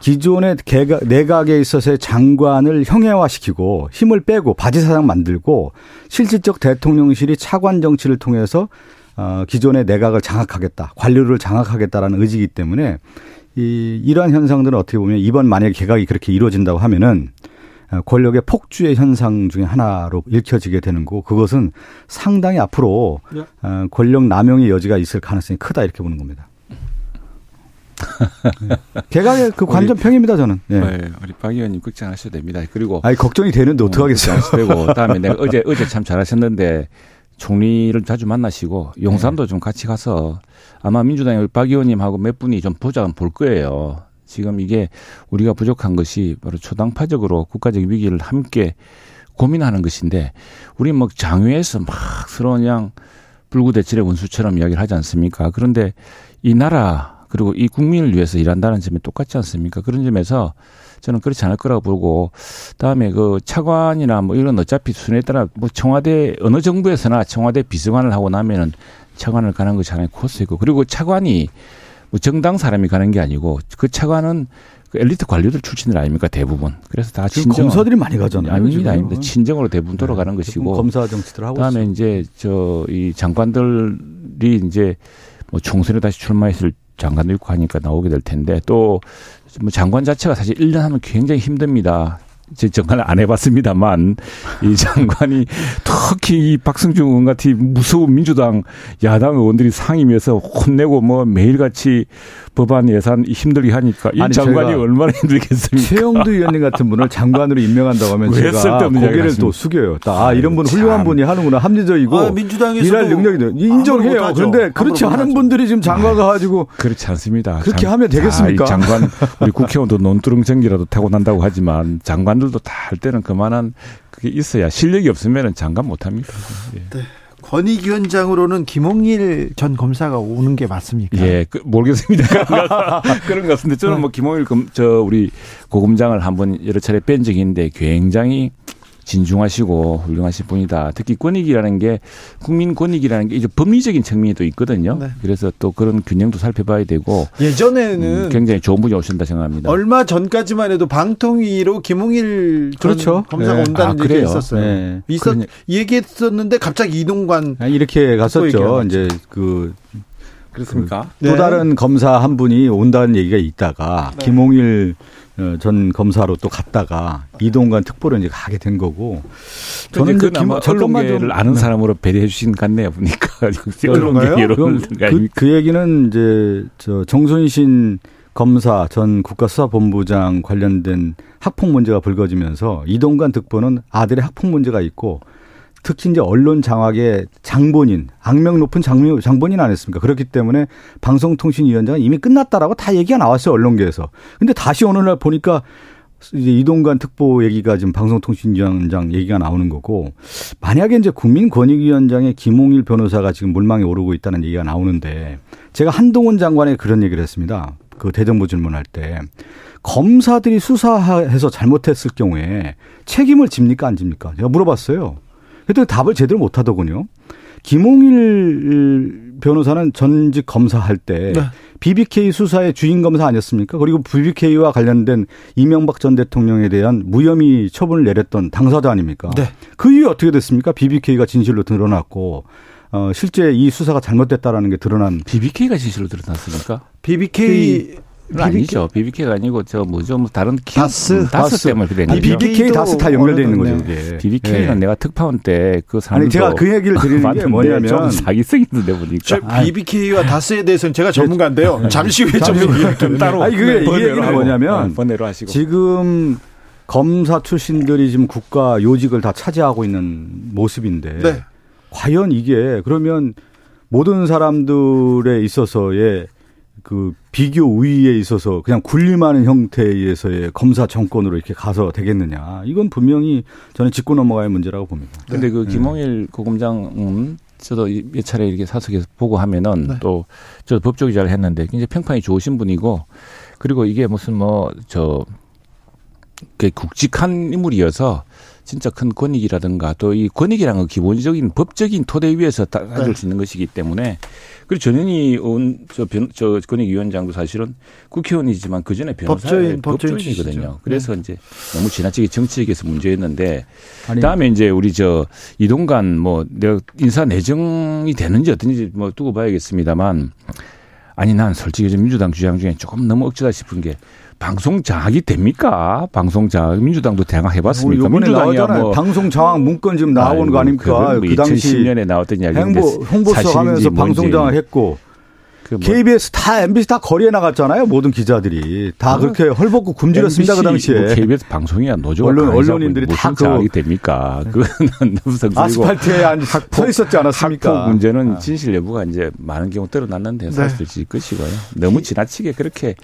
기존의 개각, 내각에 있어서의 장관을 형해화시키고 힘을 빼고 바지사장 만들고 실질적 대통령실이 차관 정치를 통해서 어, 기존의 내각을 장악하겠다, 관료를 장악하겠다라는 의지이기 때문에 이, 이러한 현상들은 어떻게 보면 이번 만약에 개각이 그렇게 이루어진다고 하면은 어, 권력의 폭주의 현상 중에 하나로 읽혀지게 되는 거고 그것은 상당히 앞으로 어, 권력 남용의 여지가 있을 가능성이 크다 이렇게 보는 겁니다. <laughs> 개각의 그 관전 평입니다 저는. 예. 네, 우리 박 의원님 걱정 안 하셔도 됩니다. 그리고 아니 걱정이 되는데 어떡 하겠어요. 되고 <laughs> 다음에 내가 어제 어제 참 잘하셨는데 총리를 자주 만나시고 용산도 네. 좀 같이 가서 아마 민주당의 우리 박 의원님하고 몇 분이 좀 보자 볼 거예요. 지금 이게 우리가 부족한 것이 바로 초당파적으로 국가적 위기를 함께 고민하는 것인데 우리 뭐 장외에서 막 서로 그냥 불구대칠의 원수처럼 이야기를 하지 않습니까? 그런데 이 나라 그리고 이 국민을 위해서 일한다는 점이 똑같지 않습니까? 그런 점에서 저는 그렇지 않을 거라고 보고 다음에 그 차관이나 뭐 이런 어차피 순위에 따라 뭐 청와대 어느 정부에서나 청와대 비서관을 하고 나면은 차관을 가는 것이 하나의 코스이고 그리고 차관이 뭐 정당 사람이 가는 게 아니고 그 차관은 그 엘리트 관료들 출신들 아닙니까 대부분 그래서 다 지금 친정 검사들이 많이 가잖아요. 아닙니다. 아닙니다 친정으로 대부분 돌아가는 네, 것이고 검사 정치들 하고 그다음에 있어요. 이제 저 이 장관들이 이제 뭐 총선에 다시 출마했을 장관도 있고 하니까 나오게 될 텐데 또 뭐 장관 자체가 사실 1년 하면 굉장히 힘듭니다. 제 정관을 안 해봤습니다만 이 장관이 특히 이 박승중 의원 같은 무서운 민주당 야당 의원들이 상임위에서 혼내고 뭐 매일같이 법안 예산 힘들게 하니까 이 아니, 장관이 얼마나 힘들겠습니까? 최영두 의원님 같은 분을 장관으로 임명한다고 하면 왜 제가 고개를 또? 숙여요. 딱, 아, 이런 분 훌륭한 참. 분이 하는구나. 합리적이고 아, 민주당에서도 일할 능력이 인정해요. 그런데 그렇지 않은. 분들이 지금 장관 가가지고 그렇지 않습니다. 그렇게 하면 되겠습니까? 아, 이 장관 우리 국회의원도 논두렁 전기라도 타고 난다고 하지만 장관 들도 다 할 때는 그만한 그게 있어야 실력이 없으면 장관 못 합니다. 예. 권익위원장으로는 김홍일 전 검사가 오는 게 맞습니까? 예, 그, 모르겠습니다. <laughs> 그런 것- 같은데 저는 뭐 김홍일 검, 저 우리 고검장을 한번 여러 차례 뵌 적이 있는데 굉장히 진중하시고 훌륭하신 분이다. 특히 권익이라는 게 국민 권익이라는 게 이제 법리적인 측면이 또 있거든요. 네. 그래서 또 그런 균형도 살펴봐야 되고 예전에는 음, 굉장히 좋은 분이 오신다 생각합니다. 얼마 전까지만 해도 방통위로 김홍일 전 그렇죠. 검사가 네. 온다는 아, 그래요? 있었어요. 네. 있었 그러니- 얘기했었는데 갑자기 이동관 아니, 이렇게 갔었죠. 이제 그 그렇습니까? 또 네. 다른 검사 한 분이 온다는 얘기가 있다가 네. 김홍일 어, 전 검사로 또 갔다가 이동관 특보로 이제 가게 된 거고 저는 그 좀- 언론계를 아는 네. 사람으로 배려해 주신 것 같네요 보니까 <laughs> 그럼 여론들 그, 그 얘기는 이제 저 정순신 검사 전 국가수사본부장 관련된 학폭 문제가 불거지면서 이동관 특보는 아들의 학폭 문제가 있고 특히 이제 언론 장악의 장본인, 악명 높은 장, 장본인 아니었습니까? 그렇기 때문에 방송통신위원장은 이미 끝났다라고 다 얘기가 나왔어요, 언론계에서. 근데 다시 어느 날 보니까 이제 이동관 특보 얘기가 지금 방송통신위원장 얘기가 나오는 거고 만약에 이제 국민권익위원장의 김홍일 변호사가 지금 물망에 오르고 있다는 얘기가 나오는데 제가 한동훈 장관에 그런 얘기를 했습니다. 그 대정부 질문할 때 검사들이 수사해서 잘못했을 경우에 책임을 집니까 안 집니까? 제가 물어봤어요. 그랬더니 답을 제대로 못 하더군요. 김홍일 변호사는 전직 검사할 때 네. BBK 수사의 주인 검사 아니었습니까? 그리고 BBK와 관련된 이명박 전 대통령에 대한 무혐의 처분을 내렸던 당사자 아닙니까? 네. 그 이후에 어떻게 됐습니까? BBK가 진실로 드러났고 어, 실제 이 수사가 잘못됐다라는 게 드러난 BBK가 진실로 드러났습니까? BBK 아니죠. BBK가 아니고 저 뭐죠? 뭐 다른 키, 다스, 음, 다스, 다스. 때문에 아니, 거죠. BBK 다스 다 연결돼 있는 거죠. 네. BBK는 예. 내가 특파원 때 그 사람 아니 제가 그 얘기를 드리는 게 뭐냐면 좀 사기성 있는데 보니까 저 BBK와 다스에 대해서는 제가 전문가인데요. 잠시 후에 <laughs> 좀 좀 따로 아니, 그게 이 번외로 얘기는 뭐냐면 어, 번외로 하시고 지금 검사 출신들이 지금 국가 요직을 다 차지하고 있는 모습인데 네. 과연 이게 그러면 모든 사람들에 있어서의 그 비교 우위에 있어서 그냥 군림하는 형태에 의해서의 검사 정권으로 이렇게 가서 되겠느냐. 이건 분명히 저는 짚고 넘어가야 문제라고 봅니다. 근데 그 네. 김홍일 고검장은 저도 몇 차례 이렇게 사석에서 보고 하면은 네. 또 저도 법조 기자를 했는데 굉장히 평판이 좋으신 분이고 그리고 이게 무슨 뭐저 그 굵직한 인물이어서 진짜 큰 권익이라든가 또 이 권익이라는 건 기본적인 법적인 토대 위에서 다 가질 네. 수 있는 것이기 때문에 그리고 전현희 의원 저, 변, 저 권익위원장도 사실은 국회의원이지만 그 전에 변호사의 법조인, 법조인 법조인이거든요. 그래서 이제 너무 지나치게 정치적에서 문제였는데 아니, 다음에 이제 우리 저 이동관 뭐 내가 인사 내정이 되는지 어떤지 뭐 두고 봐야겠습니다만 아니 난 솔직히 좀 민주당 주장 중에 조금 너무 억지다 싶은 게 방송 장악이 됩니까? 방송 장악 민주당도 대강 우리 해봤습니까? 이번에 민주당이야. 뭐 방송 장악 문건 지금 나오는 거 아닙니까? 그 당시 2010년에 나왔던 이야기인데 행보 홍보수석 하면서 방송 장악 했고 그 뭐 KBS 다 MBC 다 거리에 나갔잖아요. 모든 기자들이 다 그렇게 헐벗고 굶주렸습니다 그 MBC 당시에. 뭐 KBS 방송이야 노조가 언론- 언론인들이 다 그- 장악이 됩니까? 그거는 <laughs> 무슨 아스팔트에 앉아 서 있었지 않았습니까? 학폭 문제는 진실 여부가 이제 많은 경우 드러났는데 사실일 것이고요. 너무 지나치게 그렇게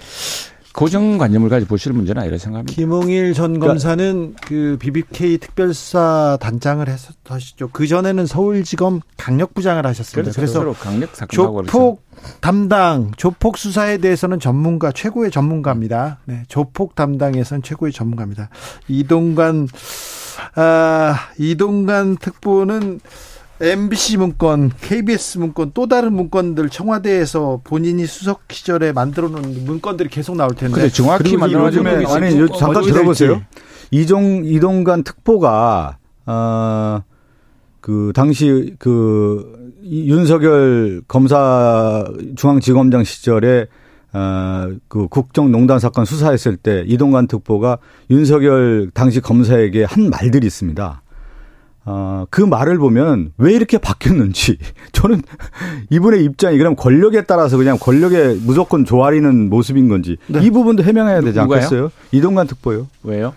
고정관념을 가지고 보실 문제는 아니라 생각합니다. 김홍일 전 검사는 그 BBK 특별수사 단장을 했었죠. 그 전에는 서울지검 강력부장을 하셨습니다. 그래서, 그래서 강력 조폭 담당, 조폭 수사에 대해서는 전문가, 최고의 전문가입니다. 네, 조폭 담당에서는 최고의 전문가입니다. 이동관, 아, 이동관 특보는 MBC 문건, KBS 문건, 또 다른 문건들 청와대에서 본인이 수석 시절에 만들어 놓은 문건들이 계속 나올 텐데. 근데 정확히 만들어진 요즘에 거 아니 요- 잠깐 들어보세요. 이종 이동관 특보가 어 그 당시 그 이- 윤석열 검사 중앙지검장 시절에 어그 국정농단 사건 수사했을 때 이동관 특보가 윤석열 당시 검사에게 한 말들이 있습니다. 어, 그 말을 보면 왜 이렇게 바뀌었는지 <laughs> 저는 이분의 입장이 그럼 권력에 따라서 그냥 권력에 무조건 조아리는 모습인 건지 네. 이 부분도 해명해야 되지 누가요? 않겠어요? 이동관 특보요. 왜요?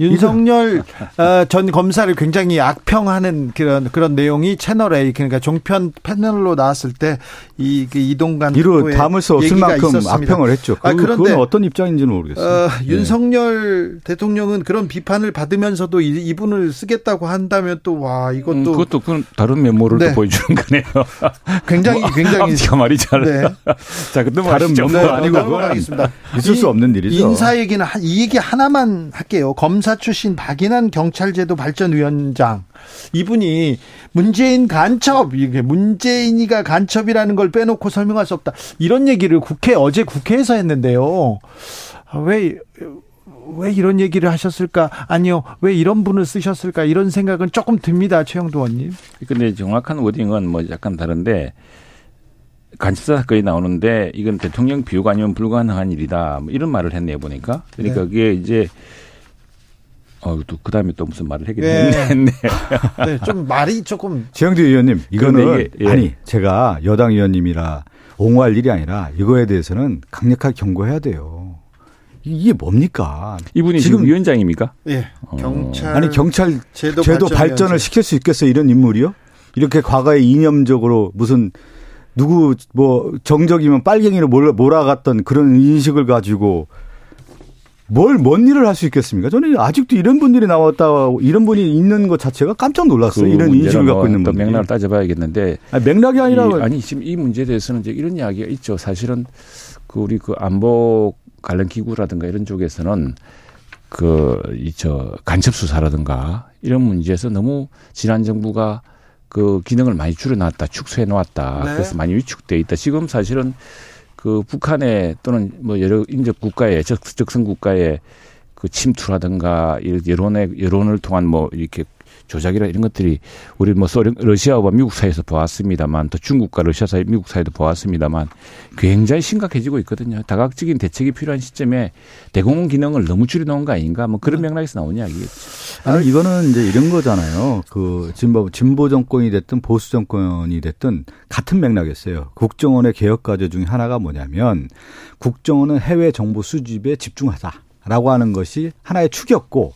윤석열 어, 전 검사를 굉장히 악평하는 그런 그런 내용이 채널 A 그러니까 종편 패널로 나왔을 때 이 이동관 특보의 담을 수 없을 만큼 있었습니다. 악평을 했죠. 그, 아, 그런데 그건 어떤 입장인지는 모르겠어요. 어, 네. 윤석열 대통령은 그런 비판을 받으면서도 이, 이분을 쓰겠다고 한다면 또 와 이것도 음, 그것도 그건 다른 면모를 네. 또 보여주는 거네요. 굉장히 굉장히 앞뒤가 말이 잘. 네. <laughs> 자, 근데 뭐 다른. 면모 네, 아니고 그건. 있을 수 이- 없는 일이죠. 인사 얘기는 한- 이 얘기 하나만 할게요. 검사 출신 박인환 경찰제도 발전위원장 이분이 문재인 간첩 이게 문재인이가 간첩이라는 걸 빼놓고 설명할 수 없다. 이런 얘기를 국회 어제 국회에서 했는데요. 아, 왜왜 이런 얘기를 하셨을까? 아니요. 왜 이런 분을 쓰셨을까? 이런 생각은 조금 듭니다. 최영도 의원님. 근데 정확한 워딩은 뭐 약간 다른데 간첩사 사건이 나오는데 이건 대통령 비호가 아니면 불가능한 일이다. 뭐 이런 말을 했네요 보니까. 그러니까 네. 그게 이제 어 또 그 다음에 또 무슨 말을 하긴 네. 했네. <laughs> <laughs> 네, 좀 말이 조금 최영두 의원님, 이거는 이게, 예. 아니 제가 여당 의원님이라 옹호할 일이 아니라 이거에 대해서는 강력하게 경고해야 돼요. 이게 뭡니까? 이분이 지금 지금 위원장입니까? 예. 어. 경찰 아니 경찰 제도, 제도 발전 발전을 위원장. 시킬 수 있겠어요? 이런 인물이요? 이렇게 과거에 이념적으로 무슨 누구 뭐 정적이면 빨갱이로 몰아, 몰아갔던 그런 인식을 가지고 뭘 뭔 일을 할 수 있겠습니까? 저는 아직도 이런 분들이 나왔다 이런 분이 있는 것 자체가 깜짝 놀랐어요. 이런 문제는 인식을 갖고 뭐 있는 또 분들. 맥락을 따져봐야겠는데 아니, 맥락이 아니라 이, 아니 지금 이 문제에 대해서는 이제 이런 이야기가 있죠. 사실은 그 우리 그 안보 관련 기구라든가 이런 쪽에서는 그 이 저 간첩 수사라든가 이런 문제에서 너무 지난 정부가 그 기능을 많이 줄여놨다, 축소해 놓았다. 네. 그래서 많이 위축돼 있다. 지금 사실은 그 북한에 또는 뭐 여러 인접 국가에 적, 적성 국가에 그 침투라든가 이 여론의 여론을 통한 뭐 이렇게 조작이라 이런 것들이 우리 뭐 소련 러시아와 미국 사이에서 보았습니다만 또 중국과 러시아 사이 미국 사이도 보았습니다만 굉장히 심각해지고 있거든요. 다각적인 대책이 필요한 시점에 대공원 기능을 너무 줄여놓은 거 아닌가 뭐 그런 맥락에서 나온 이야기겠죠. 아니 이거는 이제 이런 거잖아요. 그 진보 진보 정권이 됐든 보수 정권이 됐든 같은 맥락이었어요. 국정원의 개혁 과제 중에 하나가 뭐냐면 국정원은 해외 정보 수집에 집중하자라고 하는 것이 하나의 축이었고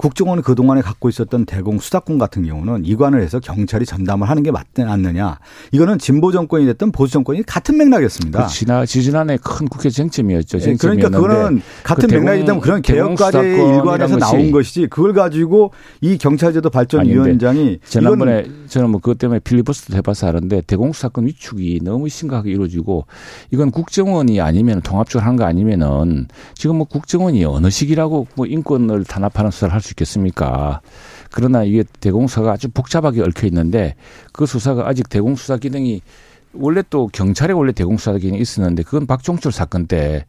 국정원이 그동안에 갖고 있었던 대공 수사권 같은 경우는 이관을 해서 경찰이 전담을 하는 게 맞지 않느냐. 이거는 진보 정권이 됐든 보수 정권이 같은 맥락이었습니다. 그 지난 지지난해 큰 국회 쟁점이었죠. 네, 그러니까 그거는 같은 그 맥락이기 때문에 그런 개혁과제의 일관에서 나온 것이지 그걸 가지고 이 경찰제도 발전위원장이 지난번에 저는 뭐 그것 때문에 필리버스터 해봐서 하는데 대공수사권 위축이 너무 심각하게 이루어지고 이건 국정원이 아니면 통합적으로 하는 거 아니면은 지금 뭐 국정원이 어느 시기라고 뭐 인권을 탄압하는 수사를 할 수 있겠습니까? 그러나 이게 대공수사가 아주 복잡하게 얽혀 있는데 그 수사가 아직 대공수사 기능이 원래 또 경찰에 원래 대공수사 기능이 있었는데 그건 박종철 사건 때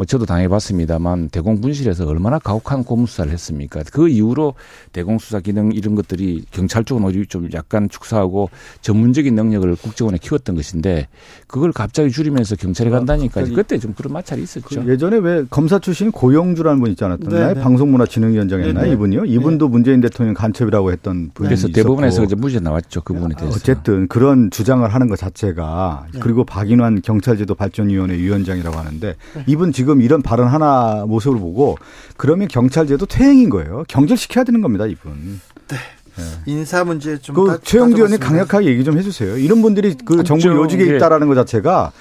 뭐 저도 당해봤습니다만 대공분실에서 얼마나 가혹한 고문수사를 했습니까? 그 이후로 대공수사 기능 이런 것들이 경찰 쪽은 오히려 좀 약간 축소하고 전문적인 능력을 국정원에 키웠던 것인데 그걸 갑자기 줄이면서 경찰에 아, 간다니까 그때 좀 그런 마찰이 있었죠. 그 예전에 왜 검사 출신 고영주라는 분 있지 않았나요? 네, 네. 방송문화진흥위원장이었나요? 네, 이분이요? 이분도 네. 문재인 대통령 간첩이라고 했던 분이 그래서 대법원에서 이제 무죄 나왔죠. 그분에 대해서. 어쨌든 그런 주장을 하는 것 자체가 네. 그리고 박인환 경찰제도 발전위원회 위원장이라고 하는데 이분 지금 이런 발언 하나 모습을 보고 그러면 경찰제도 퇴행인 거예요. 경질시켜야 되는 겁니다, 이분. 네. 네. 인사 문제 좀. 그 최영두 의원님 강력하게 얘기 좀 해주세요. 이런 분들이 그 정부 요직에 예. 있다라는 것 자체가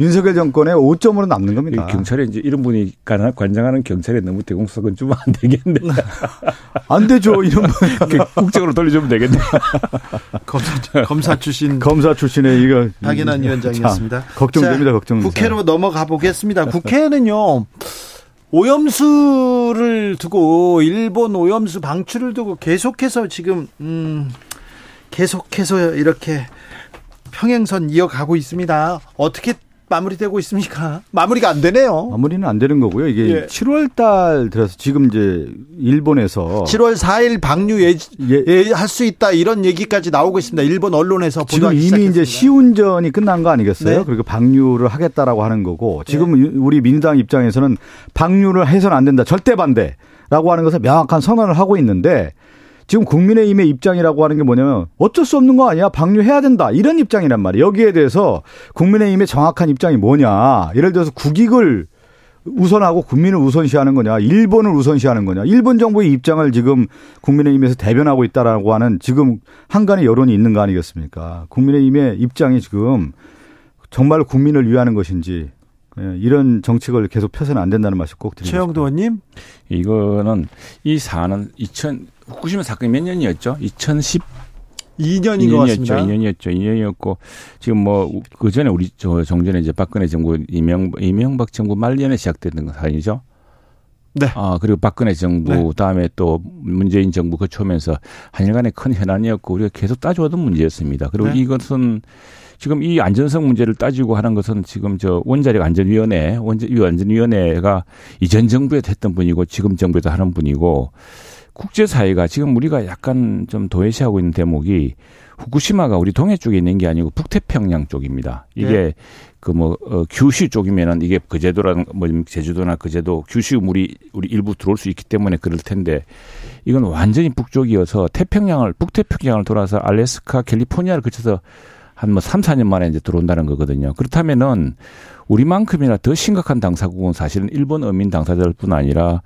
윤석열 정권의 5점으로 남는 겁니다. 경찰에 이제 이런 분이 관장하는 경찰에 너무 대공수사건 주면 안 되겠네. <laughs> 안 되죠. 이런 분. <laughs> 그 국정으로 돌려주면 되겠네. <laughs> 검사, 검사 출신. 검사 출신의 이거. 박인환 위원장이었습니다. 걱정됩니다. 걱정. 국회로 넘어가 보겠습니다. 국회는요. 오염수를 두고 일본 오염수 방출을 두고 계속해서 지금 음 계속해서 이렇게 평행선 이어가고 있습니다. 어떻게 마무리되고 있습니까? 마무리가 안 되네요. 마무리는 안 되는 거고요. 이게 예. 7월 달 들어서 지금 이제 일본에서 7월 4일 방류 예, 예, 할수 있다 이런 얘기까지 나오고 있습니다. 일본 언론에서 지금 이미 시작했습니다. 이제 시운전이 끝난 거 아니겠어요? 네. 그리고 방류를 하겠다라고 하는 거고 지금 네. 우리 민주당 입장에서는 방류를 해서는 안 된다. 절대 반대라고 하는 것을 명확한 선언을 하고 있는데 지금 국민의힘의 입장이라고 하는 게 뭐냐면 어쩔 수 없는 거 아니야. 방류해야 된다. 이런 입장이란 말이에요. 여기에 대해서 국민의힘의 정확한 입장이 뭐냐. 예를 들어서 국익을 우선하고 국민을 우선시하는 거냐, 일본을 우선시하는 거냐, 일본 정부의 입장을 지금 국민의힘에서 대변하고 있다라고 하는 지금 한간의 여론이 있는 거 아니겠습니까? 국민의힘의 입장이 지금 정말 국민을 위하는 것인지 예, 이런 정책을 계속 펴서는 안 된다는 말씀 꼭 드리고 최영도 의원님 이거는 이 사안은 2000 후쿠시마 사건이 몇 년이었죠? 2010 2년인 것 같습니다. 2년이었죠. 2년이었고 지금 뭐 그 전에 우리 저 정전에 이제 박근혜 정부 이명 이명박 정부 말년에 시작됐던 사안이죠. 네. 아 그리고 박근혜 정부 네. 다음에 또 문재인 정부 거쳐오면서 한일간의 큰 현안이었고 우리가 계속 따져오던 문제였습니다. 그리고 네. 이것은 지금 이 안전성 문제를 따지고 하는 것은 지금 저 원자력 안전위원회 원자력 안전위원회가 이전 정부에 했던 분이고 지금 정부에도 하는 분이고 국제사회가 지금 우리가 약간 좀 도외시하고 있는 대목이 후쿠시마가 우리 동해 쪽에 있는 게 아니고 북태평양 쪽입니다. 이게 네. 그뭐 어, 규슈 쪽이면은 이게 그제도라는 뭐 제주도나 그제도 규슈 물이 우리 일부 들어올 수 있기 때문에 그럴 텐데 이건 완전히 북쪽이어서 태평양을 북태평양을 돌아서 알래스카, 캘리포니아를 거쳐서 한뭐 3, 4년 만에 이제 들어온다는 거거든요. 그렇다면은 우리만큼이나 더 심각한 당사국은 사실은 일본 어민 당사자들 뿐 아니라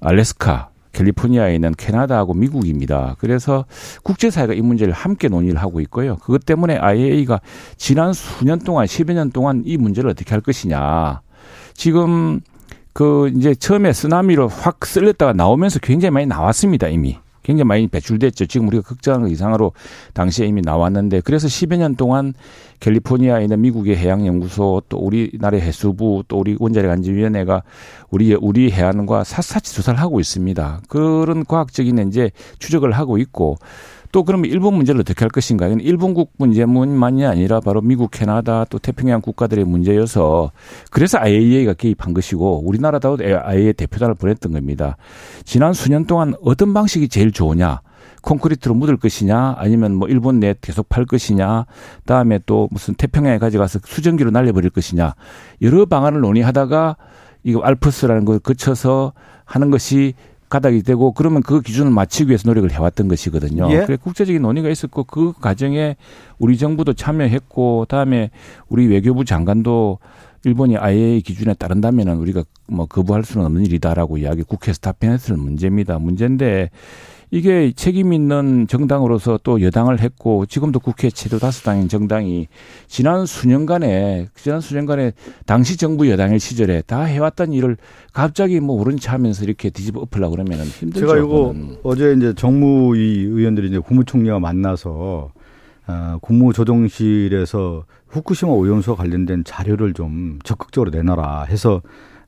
알래스카, 캘리포니아에 있는 캐나다하고 미국입니다. 그래서 국제사회가 이 문제를 함께 논의를 하고 있고요. 그것 때문에 IAEA가 지난 수년 동안, 10여 년 동안 이 문제를 어떻게 할 것이냐. 지금 그 이제 처음에 쓰나미로 확 쓸렸다가 나오면서 굉장히 많이 나왔습니다, 이미. 굉장히 많이 배출됐죠. 지금 우리가 걱정하는 이상으로 당시에 이미 나왔는데 그래서 10여 년 동안 캘리포니아에 있는 미국의 해양연구소 또 우리나라의 해수부 또 우리 원자력 안전위원회가 우리 우리 해안과 샅샅이 조사를 하고 있습니다. 그런 과학적인 이제 추적을 하고 있고 또 그러면 일본 문제를 어떻게 할 것인가? 이건 일본국 문제만이 아니라 바로 미국, 캐나다 또 태평양 국가들의 문제여서 그래서 IAEA가 개입한 것이고 우리나라도 IAEA 대표단을 보냈던 겁니다. 지난 수년 동안 어떤 방식이 제일 좋으냐? 콘크리트로 묻을 것이냐 아니면 뭐 일본 내 계속 팔 것이냐 다음에 또 무슨 태평양에 가져가서 수증기로 날려버릴 것이냐 여러 방안을 논의하다가 이거 알프스라는 걸 거쳐서 하는 것이 가닥이 되고 그러면 그 기준을 맞추기 위해서 노력을 해왔던 것이거든요. 예? 그래 국제적인 논의가 있었고 그 과정에 우리 정부도 참여했고 다음에 우리 외교부 장관도 일본이 IAEA 기준에 따른다면은 우리가 뭐 거부할 수는 없는 일이다라고 이야기 국회에서 답변했을 문제입니다. 문제인데 이게 책임 있는 정당으로서 또 여당을 했고 지금도 국회 최도 다수당인 정당이 지난 수년간에 지난 수년간에 당시 정부 여당의 시절에 다 해왔던 일을 갑자기 뭐 모른 체 하면서 이렇게 뒤집어 엎으려고 그러면은 힘들죠. 제가 이거 어제 이제 정무위 의원들이 이제 국무총리와 만나서 어, 국무조정실에서 후쿠시마 오염수와 관련된 자료를 좀 적극적으로 내놔라 해서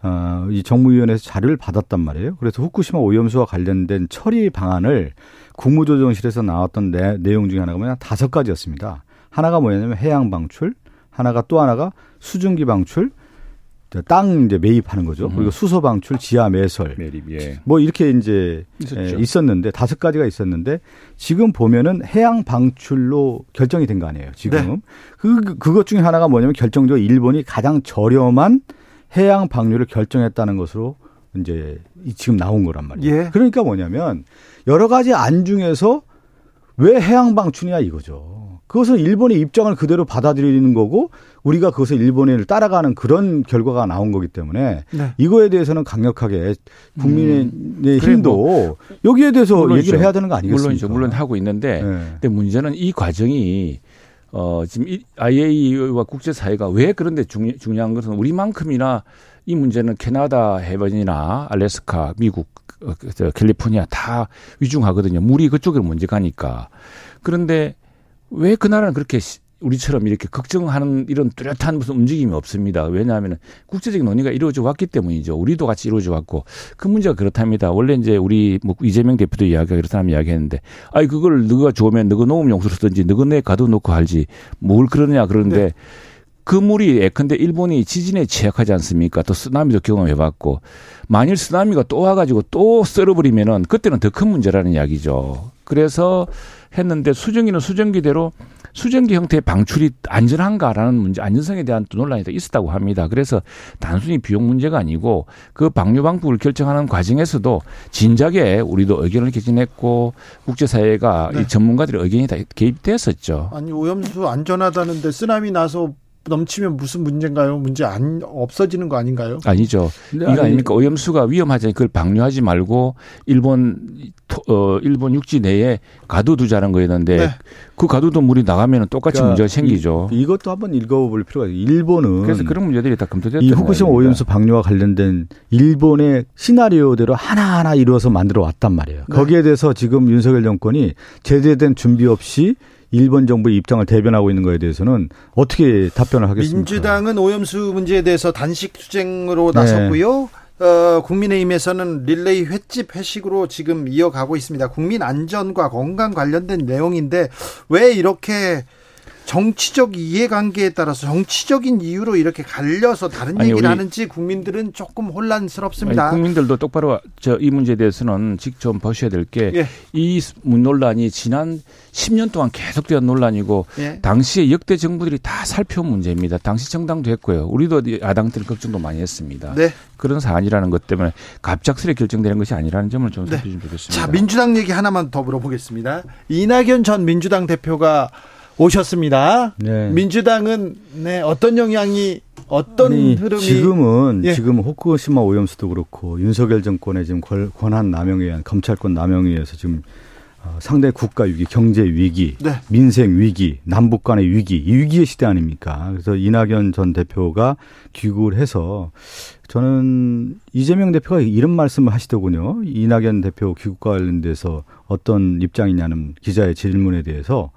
어, 이 정무위원회에서 자료를 받았단 말이에요. 그래서 후쿠시마 오염수와 관련된 처리 방안을 국무조정실에서 나왔던 내, 내용 중에 하나가 뭐냐 다섯 가지였습니다. 하나가 뭐냐면 해양 방출, 하나가 또 하나가 수증기 방출, 땅 이제 매입하는 거죠. 그리고 수소 방출, 지하 매설, 매립, 예. 뭐 이렇게 이제 있었죠. 에, 있었는데 다섯 가지가 있었는데 지금 보면은 해양 방출로 결정이 된 거 아니에요. 지금은 그 그것 중에 하나가 뭐냐면 결정적으로 일본이 가장 저렴한 해양 방류를 결정했다는 것으로 이제 이- 지금 나온 거란 말이에요. 예. 그러니까 뭐냐면 여러 가지 안 중에서 왜 해양 방출이냐 이거죠. 그것은 일본의 입장을 그대로 받아들이는 거고 우리가 그것을 일본을 따라가는 그런 결과가 나온 거기 때문에 네. 이거에 대해서는 강력하게 국민의 그래, 힘도 여기에 대해서 물론이죠. 얘기를 해야 되는 거 아니겠습니까? 물론이죠. 물론 하고 있는데 네. 근데 문제는 이 과정이 어 지금 이 IAEA와 국제 사회가 왜 그런데 중, 중요한 것은 우리만큼이나 이 문제는 캐나다 해변이나 알래스카, 미국, 어, 그, 저, 캘리포니아 다 위중하거든요. 물이 그쪽으로 먼저 가니까. 그런데 왜 그 나라는 그렇게 시- 우리처럼 이렇게 걱정하는 이런 뚜렷한 무슨 움직임이 없습니다. 왜냐하면 국제적인 논의가 이루어져 왔기 때문이죠. 우리도 같이 이루어져 왔고 그 문제가 그렇답니다. 원래 이제 우리 뭐 이재명 대표도 이야기가 그렇다면 이야기했는데 아이 그걸 너가 좋으면 너가 농업 용수로 쓰든지 너가 내 가둬놓고 할지 뭘 그러느냐 그러는데 그 물이 예컨대 일본이 지진에 취약하지 않습니까? 또 쓰나미도 경험해봤고 만일 쓰나미가 또 와가지고 또 썰어버리면은 그때는 더 큰 문제라는 이야기죠. 그래서 했는데 수증기는 수증기대로 수증기 형태의 방출이 안전한가라는 문제, 안전성에 대한 또 논란이 또 있었다고 합니다. 그래서 단순히 비용 문제가 아니고 그 방류 방법을 결정하는 과정에서도 진작에 우리도 의견을 개진했고 국제사회가 네. 이 전문가들의 의견이 다 개입됐었죠. 아니 오염수 안전하다는데 쓰나미 나서 넘치면 무슨 문제인가요? 문제 안 없어지는 거 아닌가요? 아니죠. 이거 아니, 아닙니까? 오염수가 위험하지 그걸 방류하지 말고 일본 토- 어 일본 육지 내에 가둬두자는 거였는데 네. 그 가둬둔 물이 나가면 똑같이 그러니까 문제가 생기죠. 이, 것도 한번 읽어볼 필요가 있어요. 일본은 그래서 그런 문제들이 다 검토됐던 이 후쿠시마. 오염수 방류와 관련된 일본의 시나리오대로 하나하나 이루어서 만들어 왔단 말이에요. 네. 거기에 대해서 지금 윤석열 정권이 제대된 준비 없이 일본 정부의 입장을 대변하고 있는 거에 대해서는 어떻게 답변을 하겠습니까? 민주당은 오염수 문제에 대해서 단식 투쟁으로 네. 나섰고요. 어, 국민의힘에서는 릴레이 횟집 회식으로 지금 이어가고 있습니다. 국민 안전과 건강 관련된 내용인데 왜 이렇게 정치적 이해관계에 따라서 정치적인 이유로 이렇게 갈려서 다른 아니, 얘기를 하는지 국민들은 조금 혼란스럽습니다. 아니, 국민들도 똑바로 저 이 문제에 대해서는 직접 보셔야 될게 예. 이 논란이 지난 10년 동안 계속된 논란이고 예. 당시에 역대 정부들이 다 살펴온 문제입니다. 당시 정당도 했고요. 우리도 야당들 걱정도 많이 했습니다. 네. 그런 사안이라는 것 때문에 갑작스레 결정되는 것이 아니라는 점을 좀 네. 살펴주면 좋겠습니다. 자, 민주당 얘기 하나만 더 물어보겠습니다. 이낙연 전 민주당 대표가 오셨습니다. 네. 민주당은 네, 어떤 영향이 어떤 아니, 흐름이 지금은 예. 지금 후쿠시마 오염수도 그렇고 윤석열 정권의 지금 권- 권한 남용에 의한 검찰권 남용에 의해서 지금 어, 상대 국가 위기, 경제 위기, 네. 민생 위기, 남북 간의 위기, 이 위기의 시대 아닙니까? 그래서 이낙연 전 대표가 귀국을 해서 저는 이재명 대표가 이런 말씀을 하시더군요. 이낙연 대표 귀국과 관련돼서 어떤 입장이냐는 기자의 질문에 대해서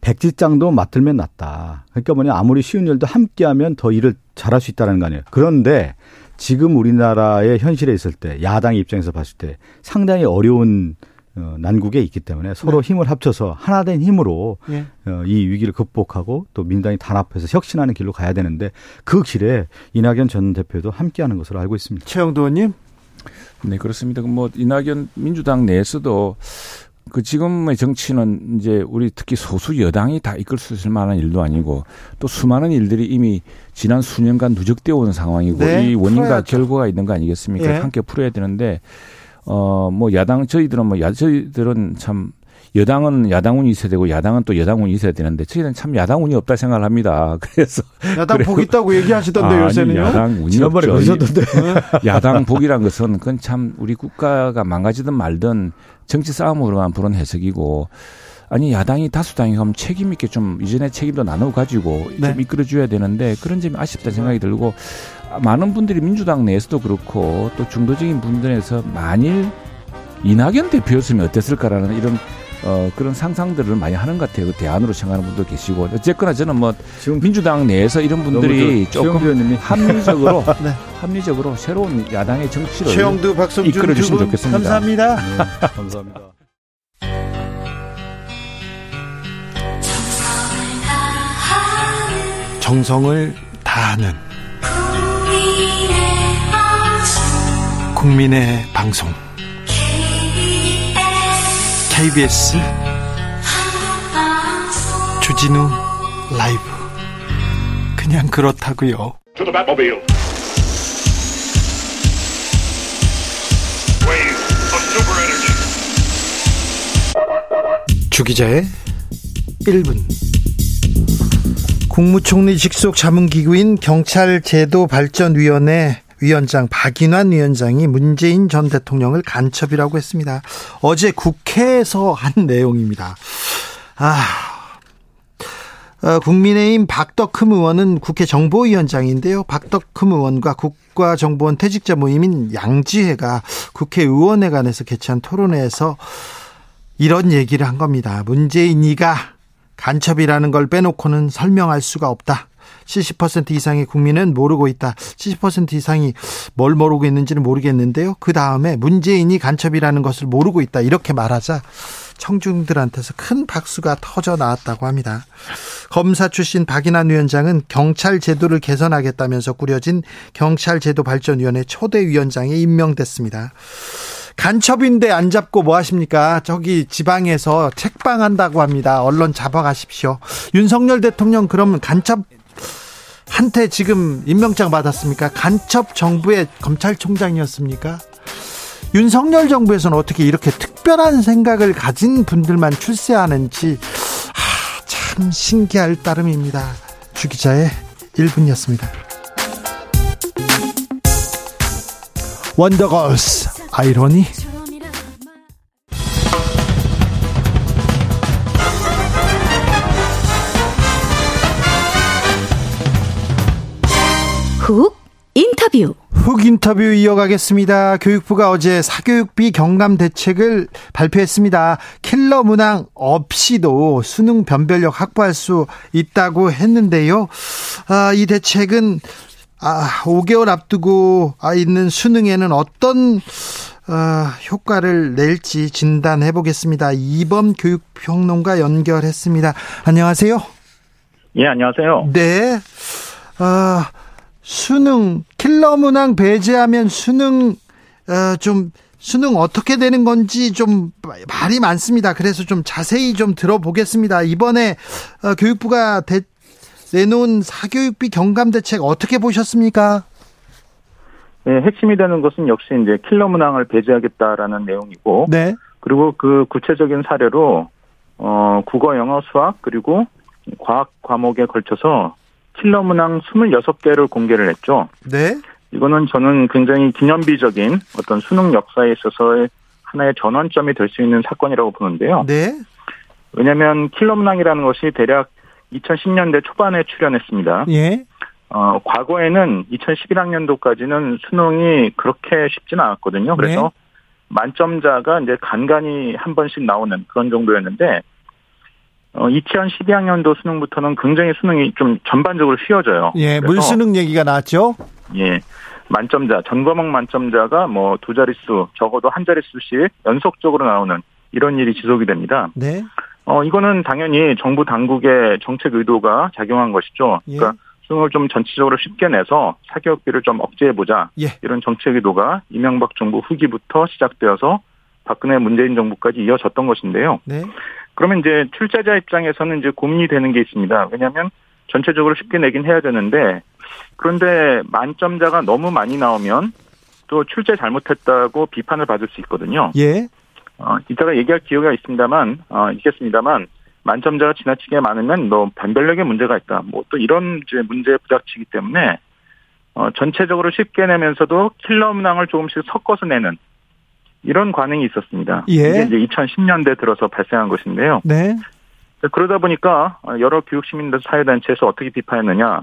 백지장도 맡들면 낫다. 그러니까 뭐냐 아무리 쉬운 일도 함께하면 더 일을 잘할 수 있다는 거 아니에요. 그런데 지금 우리나라의 현실에 있을 때 야당 입장에서 봤을 때 상당히 어려운 어, 난국에 있기 때문에 서로 힘을 합쳐서 하나된 힘으로 예. 어, 이 위기를 극복하고 또 민당이 단합해서 혁신하는 길로 가야 되는데 그 길에 이낙연 전 대표도 함께하는 것으로 알고 있습니다. 최영도 의원님 네, 그렇습니다. 그뭐 이낙연 민주당 내에서도 그 지금의 정치는 이제 우리 특히 소수 여당이 다 이끌 수 있을 만한 일도 아니고 또 수많은 일들이 이미 지난 수년간 누적되어 온 상황이고 네, 이 원인과 풀어야죠. 결과가 있는 거 아니겠습니까? 예. 함께 풀어야 되는데 어 뭐 야당 저희들은 뭐 야, 저희들은 참 여당은 야당운이 있어야 되고 야당은 또 여당운이 있어야 되는데 저희는 참 야당운이 없다 생각을 합니다. <laughs> 그래서 야당 복 있다고 얘기하시던데 아니, 요새는요. 야당 운이 지난번에. 그러셨던데. 야당 복이란 것은 그건 참 우리 국가가 망가지든 말든 정치 싸움으로만 부른 해석이고 아니 야당이 다수당이 가면 책임 있게 좀 이전에 책임도 나누어 가지고 네. 좀 이끌어 줘야 되는데 그런 점이 아쉽다 생각이 들고 많은 분들이 민주당 내에서도 그렇고 또 중도적인 분들에서 만일 이낙연 대표였으면 어땠을까라는 이런 어, 그런 상상들을 많이 하는 것 같아요. 그 대안으로 생각하는 분도 계시고 어쨌거나 저는 뭐 지금 민주당 내에서 이런 분들이 저 조금 합리적으로 <laughs> 네. 합리적으로 새로운 야당의 정치를 최영두 박성준 이끌어 주시면 좋겠습니다. 감사합니다. 네, 감사합니다. 정성을 다하는 국민의 방송 KBS 주진우 라이브. 그냥 그렇다고요. 주기자의 1분. 국무총리 직속 자문기구인 경찰제도발전위원회 위원장 박인환 위원장이 문재인 전 대통령을 간첩이라고 했습니다. 어제 국회에서 한 <laughs> 내용입니다. 아, 어, 국민의힘 박덕흠 의원은 국회 정보위원장인데요. 박덕흠 의원과 국가정보원 퇴직자 모임인 양지회가 국회의원회관에서 개최한 토론회에서 이런 얘기를 한 겁니다. 문재인이가 간첩이라는 걸 빼놓고는 설명할 수가 없다. 70% 이상의 국민은 모르고 있다. 70% 이상이 뭘 모르고 있는지는 모르겠는데요. 그 다음에 문재인이 간첩이라는 것을 모르고 있다. 이렇게 말하자 청중들한테서 큰 박수가 터져 나왔다고 합니다. 검사 출신 박인환 위원장은 경찰 제도를 개선하겠다면서 꾸려진 경찰제도 발전위원회 초대 위원장에 임명됐습니다. 간첩인데 안 잡고 뭐 하십니까? 저기 지방에서 책방한다고 합니다. 언론 잡아가십시오. 윤석열 대통령 그러면 간첩 한테 지금 임명장 받았습니까? 간첩 정부의 검찰총장이었습니까? 윤석열 정부에서는 어떻게 이렇게 특별한 생각을 가진 분들만 출세하는지 하, 참 신기할 따름입니다. 주 기자의 1분이었습니다. 원더걸스 아이러니 훅 인터뷰 훅 인터뷰 이어가겠습니다. 교육부가 어제 사교육비 경감 대책을 발표했습니다. 킬러 문항 없이도 수능 변별력 확보할 수 있다고 했는데요. 아, 이 대책은 아, 5개월 앞두고 아, 있는 수능에는 어떤 아, 효과를 낼지 진단해 보겠습니다. 이범 교육평론가 연결했습니다. 안녕하세요. 예, 안녕하세요. 네. 아, 수능 킬러 문항 배제하면 수능 어, 좀 수능 어떻게 되는 건지 좀 말이 많습니다. 그래서 좀 자세히 좀 들어보겠습니다. 이번에 어, 교육부가 대, 내놓은 사교육비 경감 대책 어떻게 보셨습니까? 네, 핵심이 되는 것은 역시 이제 킬러 문항을 배제하겠다라는 내용이고, 네. 그리고 그 구체적인 사례로 어 국어, 영어, 수학 그리고 과학 과목에 걸쳐서 킬러 문항 26개를 공개를 했죠. 네. 이거는 저는 굉장히 기념비적인 어떤 수능 역사에 있어서의 하나의 전환점이 될 수 있는 사건이라고 보는데요. 네. 왜냐하면 킬러 문항이라는 것이 대략 2010년대 초반에 출현했습니다. 예. 어, 과거에는 2011학년도까지는 수능이 그렇게 쉽지는 않았거든요. 그래서 네. 만점자가 이제 간간히 한 번씩 나오는 그런 정도였는데, 어, 2012학년도 수능부터는 굉장히 수능이 좀 전반적으로 쉬워져요. 예, 물수능 얘기가 나왔죠? 예. 만점자, 전 과목 만점자가 뭐 두 자릿수, 적어도 한 자릿수씩 연속적으로 나오는 이런 일이 지속이 됩니다. 네. 어, 이거는 당연히 정부 당국의 정책 의도가 작용한 것이죠. 예. 그러니까 수능을 좀 전체적으로 쉽게 내서 사교육비를 좀 억제해보자. 예. 이런 정책 의도가 이명박 정부 후기부터 시작되어서 박근혜 문재인 정부까지 이어졌던 것인데요. 네. 그러면 이제 출제자 입장에서는 이제 고민이 되는 게 있습니다. 왜냐하면 전체적으로 쉽게 내긴 해야 되는데 그런데 만점자가 너무 많이 나오면 또 출제 잘못했다고 비판을 받을 수 있거든요. 예. 어, 이따가 얘기할 기회가 있습니다만, 어, 있겠습니다만, 만점자가 지나치게 많으면 뭐 변별력에 문제가 있다. 뭐 또 이런 이제 문제에 부닥치기 때문에 어, 전체적으로 쉽게 내면서도 킬러 문항을 조금씩 섞어서 내는 이런 관행이 있었습니다. 예. 이게 이제 2010년대 들어서 발생한 것인데요. 네. 그러다 보니까 여러 교육 시민들 사회단체에서 어떻게 비판했느냐.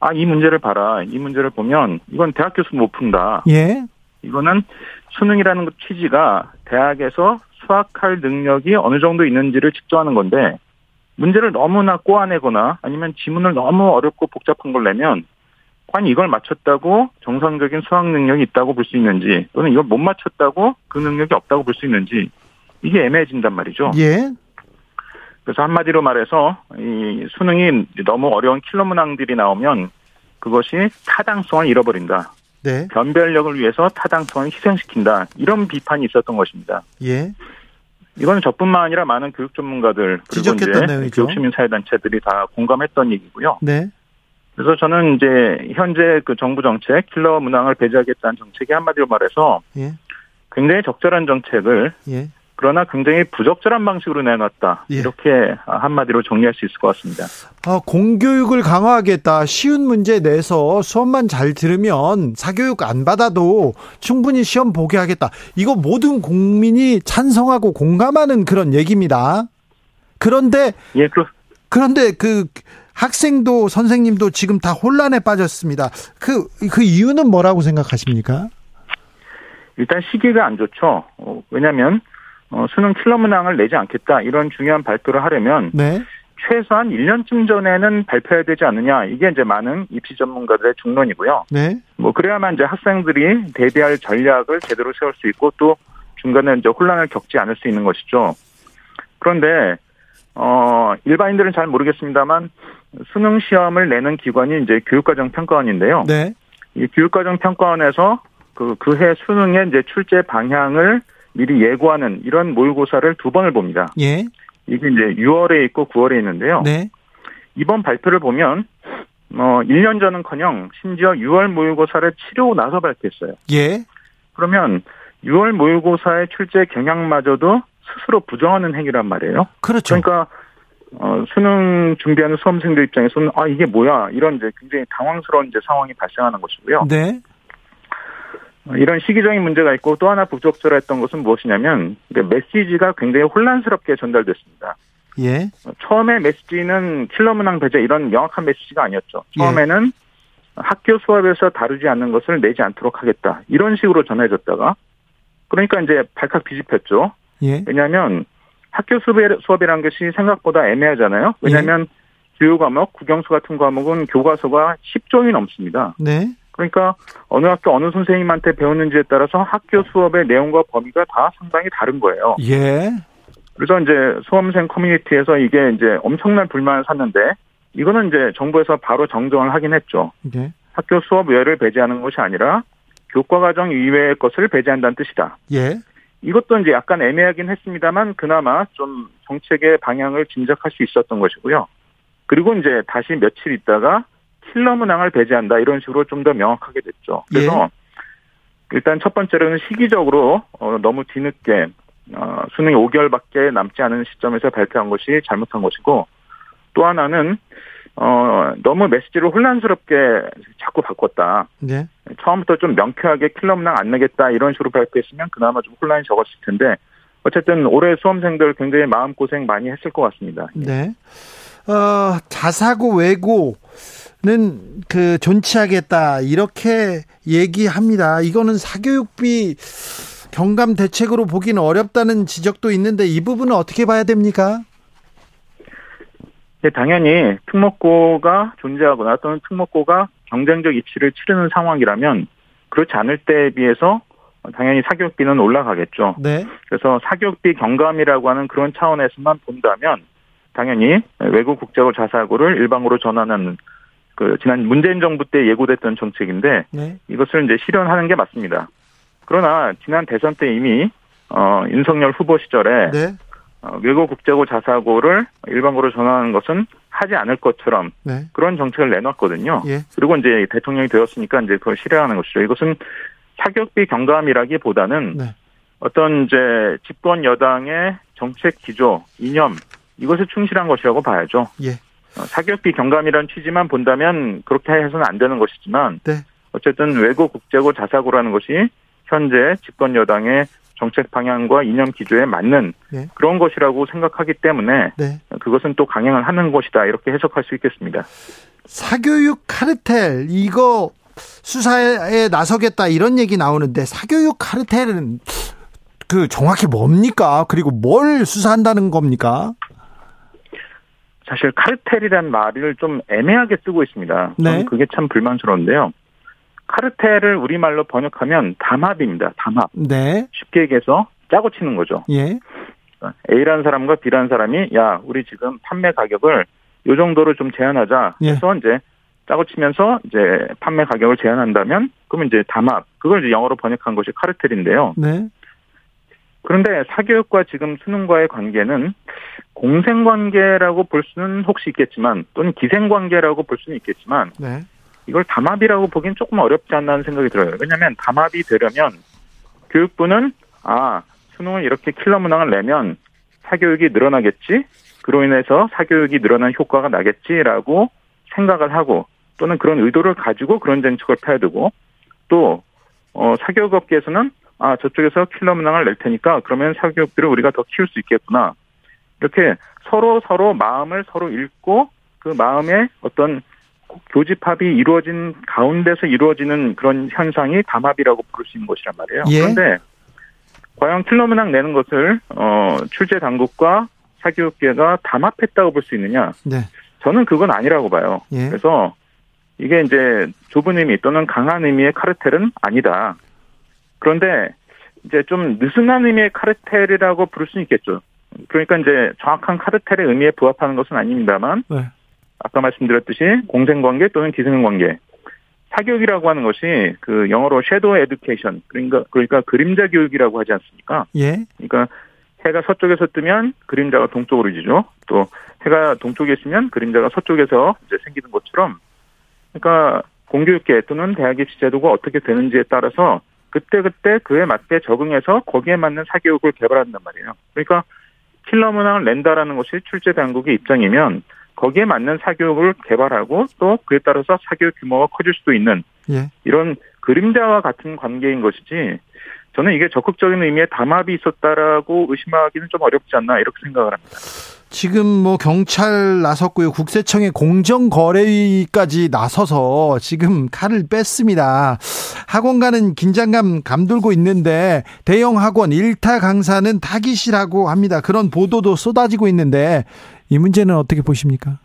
아, 이 문제를 봐라. 이 문제를 보면 이건 대학 교수 못 푼다. 예. 이거는 수능이라는 것 취지가 대학에서 수학할 능력이 어느 정도 있는지를 측정하는 건데 문제를 너무나 꼬아내거나 아니면 지문을 너무 어렵고 복잡한 걸 내면 과연 이걸 맞췄다고 정상적인 수학 능력이 있다고 볼 수 있는지 또는 이걸 못 맞췄다고 그 능력이 없다고 볼 수 있는지 이게 애매해진단 말이죠. 예. 그래서 한마디로 말해서 이 수능이 너무 어려운 킬러 문항들이 나오면 그것이 타당성을 잃어버린다. 네. 변별력을 위해서 타당성을 희생시킨다. 이런 비판이 있었던 것입니다. 예. 이거는 저뿐만 아니라 많은 교육 전문가들 그리고 이제 내용이죠. 교육 시민 사회 단체들이 다 공감했던 얘기고요. 네. 그래서 저는 이제 현재 그 정부 정책 킬러 문항을 배제하겠다는 정책이 한마디로 말해서 예. 굉장히 적절한 정책을 예. 그러나 굉장히 부적절한 방식으로 내놨다. 예. 이렇게 한마디로 정리할 수 있을 것 같습니다. 어, 공교육을 강화하겠다. 쉬운 문제 내서 수업만 잘 들으면 사교육 안 받아도 충분히 시험 보게 하겠다. 이거 모든 국민이 찬성하고 공감하는 그런 얘기입니다. 그런데 예, 그 그런데 그 학생도 선생님도 지금 다 혼란에 빠졌습니다. 그 그 이유는 뭐라고 생각하십니까? 일단 시기가 안 좋죠. 어, 왜냐하면 어, 수능 킬러 문항을 내지 않겠다 이런 중요한 발표를 하려면 네. 최소한 1년쯤 전에는 발표해야 되지 않느냐 이게 이제 많은 입시 전문가들의 중론이고요. 네. 뭐 그래야만 이제 학생들이 대비할 전략을 제대로 세울 수 있고 또 중간에 이제 혼란을 겪지 않을 수 있는 것이죠. 그런데 어 일반인들은 잘 모르겠습니다만 수능 시험을 내는 기관이 이제 교육과정 평가원인데요. 네. 이 교육과정 평가원에서 그 그해 수능의 이제 출제 방향을 미리 예고하는 이런 모의고사를 두 번을 봅니다. 예. 이게 이제 6월에 있고 9월에 있는데요. 네. 이번 발표를 보면 어 1년 전은커녕 심지어 6월 모의고사를 치르고 나서 발표했어요. 예. 그러면 6월 모의고사의 출제 경향마저도 스스로 부정하는 행위란 말이에요. 그렇죠. 그러니까 어, 수능 준비하는 수험생들 입장에서는 아 이게 뭐야 이런 이제 굉장히 당황스러운 이제 상황이 발생하는 것이고요. 네. 어, 이런 시기적인 문제가 있고 또 하나 부적절했던 것은 무엇이냐면 메시지가 굉장히 혼란스럽게 전달됐습니다. 예. 어, 처음에 메시지는 킬러 문항 배제 이런 명확한 메시지가 아니었죠. 처음에는 학교 수업에서 다루지 않는 것을 내지 않도록 하겠다 이런 식으로 전해졌다가 그러니까 이제 발칵 뒤집혔죠. 예. 왜냐하면 학교 수업이- 수업이라는 것이 생각보다 애매하잖아요. 왜냐하면 교육 과목, 국영수 같은 과목은 교과서가 10종이 넘습니다. 네. 그러니까 어느 학교 어느 선생님한테 배우는지에 따라서 학교 수업의 내용과 범위가 다 상당히 다른 거예요. 예. 그래서 이제 수험생 커뮤니티에서 이게 이제 엄청난 불만을 샀는데 이거는 이제 정부에서 바로 정정을 하긴 했죠. 예. 학교 수업 외를 배제하는 것이 아니라 교과 과정 이외의 것을 배제한다는 뜻이다. 예. 이것도 이제 약간 애매하긴 했습니다만 그나마 좀 정책의 방향을 짐작할 수 있었던 것이고요. 그리고 이제 다시 며칠 있다가 킬러 문항을 배제한다 이런 식으로 좀 더 명확하게 됐죠. 그래서 일단 첫 번째로는 시기적으로 어, 너무 뒤늦게 어, 수능이 5개월밖에 남지 않은 시점에서 발표한 것이 잘못한 것이고 또 하나는 어, 너무 메시지를 혼란스럽게 자꾸 바꿨다. 네. 처음부터 좀 명쾌하게 킬러 문항 안 내겠다 이런 식으로 발표했으면 그나마 좀 혼란이 적었을 텐데 어쨌든 올해 수험생들 굉장히 마음고생 많이 했을 것 같습니다. 네. 어, 자사고 외고는 그 존치하겠다 이렇게 얘기합니다. 이거는 사교육비 경감 대책으로 보기는 어렵다는 지적도 있는데 이 부분은 어떻게 봐야 됩니까? 네, 당연히 특목고가 존재하거나 또는 특목고가 경쟁적 입시를 치르는 상황이라면 그렇지 않을 때에 비해서 당연히 사교육비는 올라가겠죠. 네. 그래서 사교육비 경감이라고 하는 그런 차원에서만 본다면 당연히 외국 국제고 자사고를 일반고로 전환하는 그 지난 문재인 정부 때 예고됐던 정책인데 네. 이것을 이제 실현하는 게 맞습니다. 그러나 지난 대선 때 이미 어 윤석열 후보 시절에 네. 어, 외국 국제고 자사고를 일반고로 전환하는 것은 하지 않을 것처럼 네. 그런 정책을 내놨거든요. 예. 그리고 이제 대통령이 되었으니까 이제 그걸 실행하는 것이죠. 이것은 사교육비 경감이라기보다는 네. 어떤 이제 집권 여당의 정책 기조, 이념 이것에 충실한 것이라고 봐야죠. 예. 어, 사교육비 경감이라는 취지만 본다면 그렇게 해서는 안 되는 것이지만 네. 어쨌든 외고 국제고 자사고라는 것이 현재 집권 여당의 정책 방향과 이념 기조에 맞는 네. 그런 것이라고 생각하기 때문에 네. 그것은 또 강행을 하는 것이다 이렇게 해석할 수 있겠습니다. 사교육 카르텔 이거 수사에 나서겠다 이런 얘기 나오는데 사교육 카르텔은 그 정확히 뭡니까? 그리고 뭘 수사한다는 겁니까? 사실 카르텔이란 말을 좀 애매하게 쓰고 있습니다. 네. 그게 참 불만스러운데요. 카르텔을 우리말로 번역하면 담합입니다. 담합. 네. 쉽게 얘기해서 짜고 치는 거죠. 예. A라는 사람과 B라는 사람이 야 우리 지금 판매 가격을 요 정도로 좀 제한하자 예. 해서 이제 짜고 치면서 이제 판매 가격을 제한한다면 그러면 이제 담합 그걸 이제 영어로 번역한 것이 카르텔인데요. 네. 그런데 사교육과 지금 수능과의 관계는 공생관계라고 볼 수는 혹시 있겠지만 또는 기생관계라고 볼 수는 있겠지만 네. 이걸 담합이라고 보기엔 조금 어렵지 않나 하는 생각이 들어요. 왜냐하면 담합이 되려면 교육부는 아 수능을 이렇게 킬러 문항을 내면 사교육이 늘어나겠지. 그로 인해서 사교육이 늘어난 효과가 나겠지라고 생각을 하고 또는 그런 의도를 가지고 그런 정책을 펴야 되고 또 어, 사교육 업계에서는 아 저쪽에서 킬러 문항을 낼 테니까 그러면 사교육비를 우리가 더 키울 수 있겠구나. 이렇게 서로 서로 마음을 서로 읽고 그 마음에 어떤 교집합이 이루어진 가운데서 이루어지는 그런 현상이 담합이라고 부를 수 있는 것이란 말이에요. 예. 그런데 과연 킬러 문항 내는 것을 어, 출제 당국과 사교육계가 담합했다고 볼 수 있느냐? 네. 저는 그건 아니라고 봐요. 예. 그래서 이게 이제 좁은 의미 또는 강한 의미의 카르텔은 아니다. 그런데 이제 좀 느슨한 의미의 카르텔이라고 부를 수는 있겠죠. 그러니까 이제 정확한 카르텔의 의미에 부합하는 것은 아닙니다만 네. 아까 말씀드렸듯이 공생관계 또는 기생관계 사교육이라고 하는 것이 그 영어로 섀도우 에듀케이션 그러니까 그러니까 그림자 교육이라고 하지 않습니까? 예. 그러니까 해가 서쪽에서 뜨면 그림자가 동쪽으로 지죠. 또 해가 동쪽에 있으면 그림자가 서쪽에서 이제 생기는 것처럼 그러니까 공교육계 또는 대학의 지제도가 어떻게 되는지에 따라서 그때그때 그에 맞게 적응해서 거기에 맞는 사교육을 개발한단 말이에요. 그러니까 킬러 문항을 낸다라는 것이 출제 당국의 입장이면 거기에 맞는 사교육을 개발하고 또 그에 따라서 사교육 규모가 커질 수도 있는 예. 이런 그림자와 같은 관계인 것이지 저는 이게 적극적인 의미의 담합이 있었다라고 의심하기는 좀 어렵지 않나 이렇게 생각을 합니다. 지금 뭐 경찰 나섰고요. 국세청의 공정거래위까지 나서서 지금 칼을 뺐습니다. 학원가는 긴장감 감돌고 있는데 대형 학원 일타 강사는 타깃이라고 합니다. 그런 보도도 쏟아지고 있는데 이 문제는 어떻게 보십니까?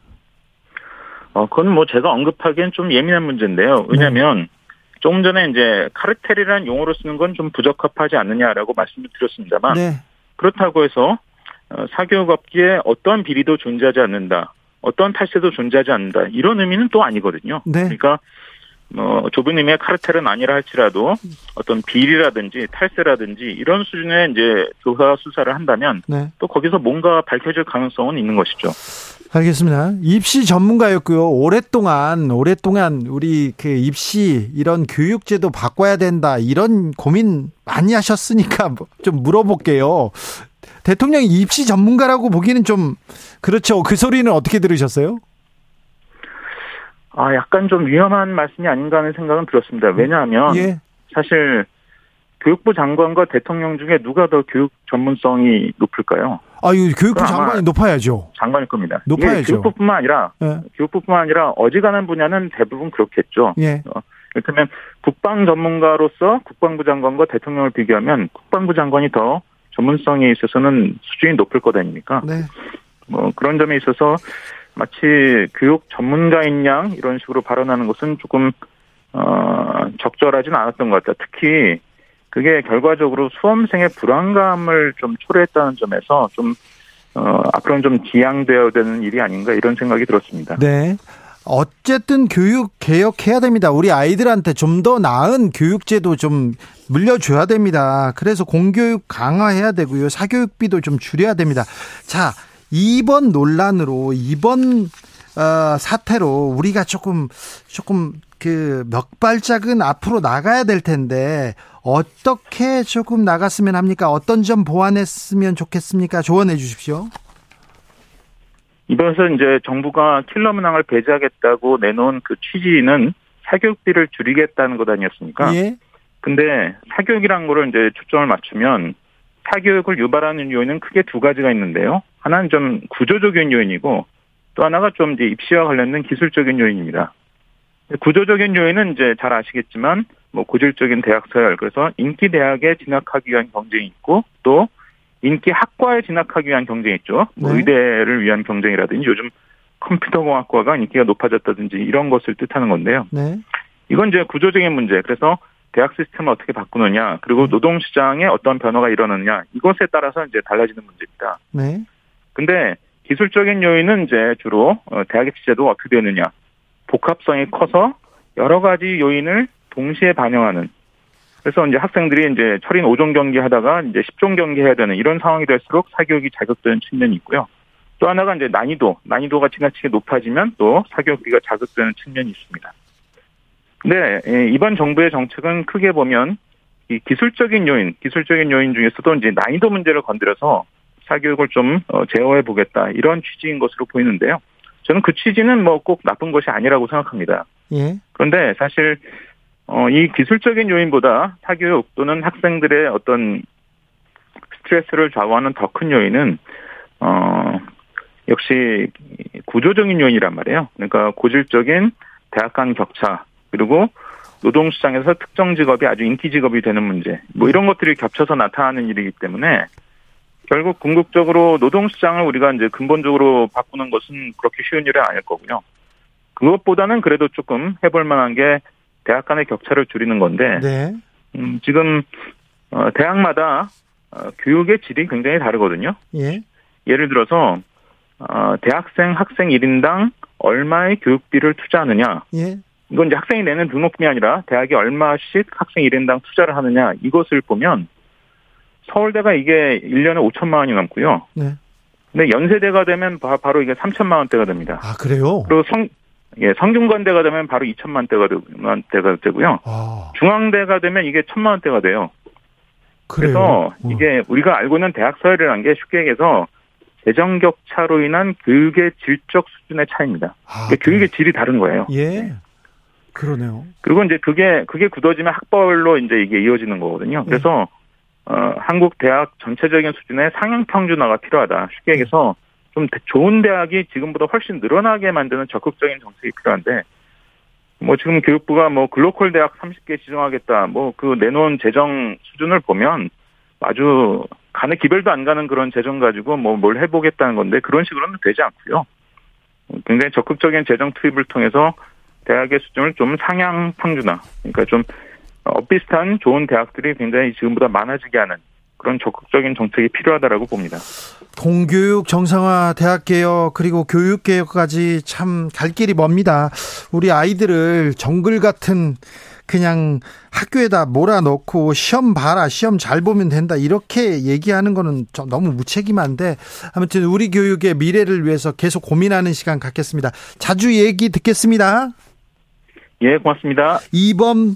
어, 그건 뭐 제가 언급하기엔 좀 예민한 문제인데요. 왜냐하면 조금 전에 이제 카르텔이라는 용어로 쓰는 건 좀 부적합하지 않느냐라고 말씀을 드렸습니다만 네. 그렇다고 해서 어, 사교육업계에 어떤 비리도 존재하지 않는다. 어떤 탈세도 존재하지 않는다. 이런 의미는 또 아니거든요. 네. 그러니까 뭐 좁은 의미의 카르텔은 아니라 할지라도 어떤 비리라든지 탈세라든지 이런 수준의 이제 조사 수사를 한다면 네. 또 거기서 뭔가 밝혀질 가능성은 있는 것이죠. 알겠습니다. 입시 전문가였고요. 오랫동안 오랫동안 우리 그 입시 이런 교육제도 바꿔야 된다 이런 고민 많이 하셨으니까 뭐좀 물어볼게요. 대통령이 입시 전문가라고 보기는 좀 그렇죠. 그 소리는 어떻게 들으셨어요? 아, 약간 좀 위험한 말씀이 아닌가 하는 생각은 들었습니다. 왜냐하면 예. 사실 교육부 장관과 대통령 중에 누가 더 교육 전문성이 높을까요? 아유 교육부 그럼 아마- 장관이 높아야죠. 장관일 겁니다. 높아야죠. 교육부뿐만 아니라 예. 교육부뿐만 아니라 어지간한 분야는 대부분 그렇겠죠. 예. 이를테면 국방 전문가로서 국방부 장관과 대통령을 비교하면 국방부 장관이 더 전문성에 있어서는 수준이 높을 것 아닙니까? 네. 뭐 그런 점에 있어서 마치 교육 전문가인 양 이런 식으로 발언하는 것은 조금 어 적절하진 않았던 것 같아요. 특히 그게 결과적으로 수험생의 불안감을 좀 초래했다는 점에서 좀 어, 앞으로는 좀 지양되어야 되는 일이 아닌가 이런 생각이 들었습니다. 네. 어쨌든 교육 개혁해야 됩니다. 우리 아이들한테 좀 더 나은 교육제도 좀 물려줘야 됩니다. 그래서 공교육 강화해야 되고요. 사교육비도 좀 줄여야 됩니다. 자, 이번 논란으로 이번 어, 사태로 우리가 조금 조금 그 몇 발짝은 앞으로 나가야 될 텐데 어떻게 조금 나갔으면 합니까? 어떤 점 보완했으면 좋겠습니까? 조언해 주십시오. 이번에서 이제 정부가 킬러 문항을 배제하겠다고 내놓은 그 취지는 사교육비를 줄이겠다는 것 아니었습니까? 예. 근데 사교육이란 거를 이제 초점을 맞추면 사교육을 유발하는 요인은 크게 두 가지가 있는데요. 하나는 좀 구조적인 요인이고 또 하나가 좀 이제 입시와 관련된 기술적인 요인입니다. 구조적인 요인은 이제 잘 아시겠지만 뭐 고질적인 대학 서열 그래서 인기 대학에 진학하기 위한 경쟁이 있고 또 인기 학과에 진학하기 위한 경쟁이 있죠. 뭐 네. 의대를 위한 경쟁이라든지 요즘 컴퓨터공학과가 인기가 높아졌다든지 이런 것을 뜻하는 건데요. 네. 이건 이제 구조적인 문제. 그래서 대학 시스템을 어떻게 바꾸느냐, 그리고 노동 시장에 어떤 변화가 일어나느냐 이것에 따라서 이제 달라지는 문제입니다. 네. 근데 기술적인 요인은 이제 주로 어, 대학 입시 제도가 어떻게 되느냐, 복합성이 커서 여러 가지 요인을 동시에 반영하는. 그래서 이제 학생들이 이제 철인 5종 경기 하다가 이제 10종 경기 해야 되는 이런 상황이 될수록 사교육이 자극되는 측면이 있고요. 또 하나가 이제 난이도, 난이도가 지나치게 높아지면 또 사교육비가 자극되는 측면이 있습니다. 근데 예, 이번 정부의 정책은 크게 보면 이 기술적인 요인, 기술적인 요인 중에서도 이제 난이도 문제를 건드려서 사교육을 좀 어, 제어해 보겠다 이런 취지인 것으로 보이는데요. 저는 그 취지는 뭐 꼭 나쁜 것이 아니라고 생각합니다. 예. 그런데 사실 어, 이 기술적인 요인보다 사교육 또는 학생들의 어떤 스트레스를 좌우하는 더 큰 요인은 어, 역시 구조적인 요인이란 말이에요. 그러니까 고질적인 대학 간 격차 그리고 노동 시장에서 특정 직업이 아주 인기 직업이 되는 문제 뭐 이런 것들이 겹쳐서 나타나는 일이기 때문에 결국 궁극적으로 노동시장을 우리가 이제 근본적으로 바꾸는 것은 그렇게 쉬운 일은 아닐 거고요. 그것보다는 그래도 조금 해볼 만한 게 대학 간의 격차를 줄이는 건데 네. 음, 지금 어, 대학마다 어, 교육의 질이 굉장히 다르거든요. 예. 예를 들어서 어, 대학생 학생 1인당 얼마의 교육비를 투자하느냐 예. 이건 이제 학생이 내는 등록금이 아니라 대학이 얼마씩 학생 1인당 투자를 하느냐 이것을 보면 서울대가 이게 1년에 5천만 원이 넘고요. 네. 근데 연세대가 되면 바, 로 이게 3천만 원대가 됩니다. 아, 그래요? 그리고 성, 예, 성균관대가 되면 바로 2천만 대가, 되- 만 대가 되고요. 아, 중앙대가 되면 이게 천만 원대가 돼요. 그래요. 그래서 어. 이게 우리가 알고 있는 대학 서열이라는 게 쉽게 얘기해서 재정 격차로 인한 교육의 질적 수준의 차이입니다. 아, 그러니까 교육의 질이 다른 거예요. 예. 그러네요. 그리고 이제 그게 그게 굳어지면 학벌로 이제 이게 이어지는 거거든요. 그래서 어, 한국 대학 전체적인 수준의 상향 평준화가 필요하다. 쉽게 얘기해서 좀 대- 좋은 대학이 지금보다 훨씬 늘어나게 만드는 적극적인 정책이 필요한데 뭐 지금 교육부가 뭐 글로컬 대학 30개 지정하겠다. 뭐 그 내놓은 재정 수준을 보면 아주 가는 기별도 안 가는 그런 재정 가지고 뭐 뭘 해보겠다는 건데 그런 식으로는 되지 않고요. 굉장히 적극적인 재정 투입을 통해서 대학의 수준을 좀 상향 평준화, 그러니까 좀 엇비슷한 좋은 대학들이 굉장히 지금보다 많아지게 하는 그런 적극적인 정책이 필요하다라고 봅니다. 공교육 정상화 대학 개혁 그리고 교육 개혁까지 참 갈 길이 멉니다. 우리 아이들을 정글 같은 그냥 학교에다 몰아넣고 시험 봐라 시험 잘 보면 된다 이렇게 얘기하는 거는 좀 너무 무책임한데 아무튼 우리 교육의 미래를 위해서 계속 고민하는 시간 갖겠습니다. 자주 얘기 듣겠습니다. 예, 고맙습니다. 이범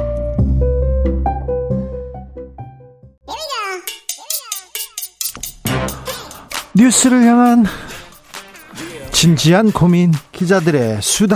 뉴스를 향한 진지한 고민 기자들의 수다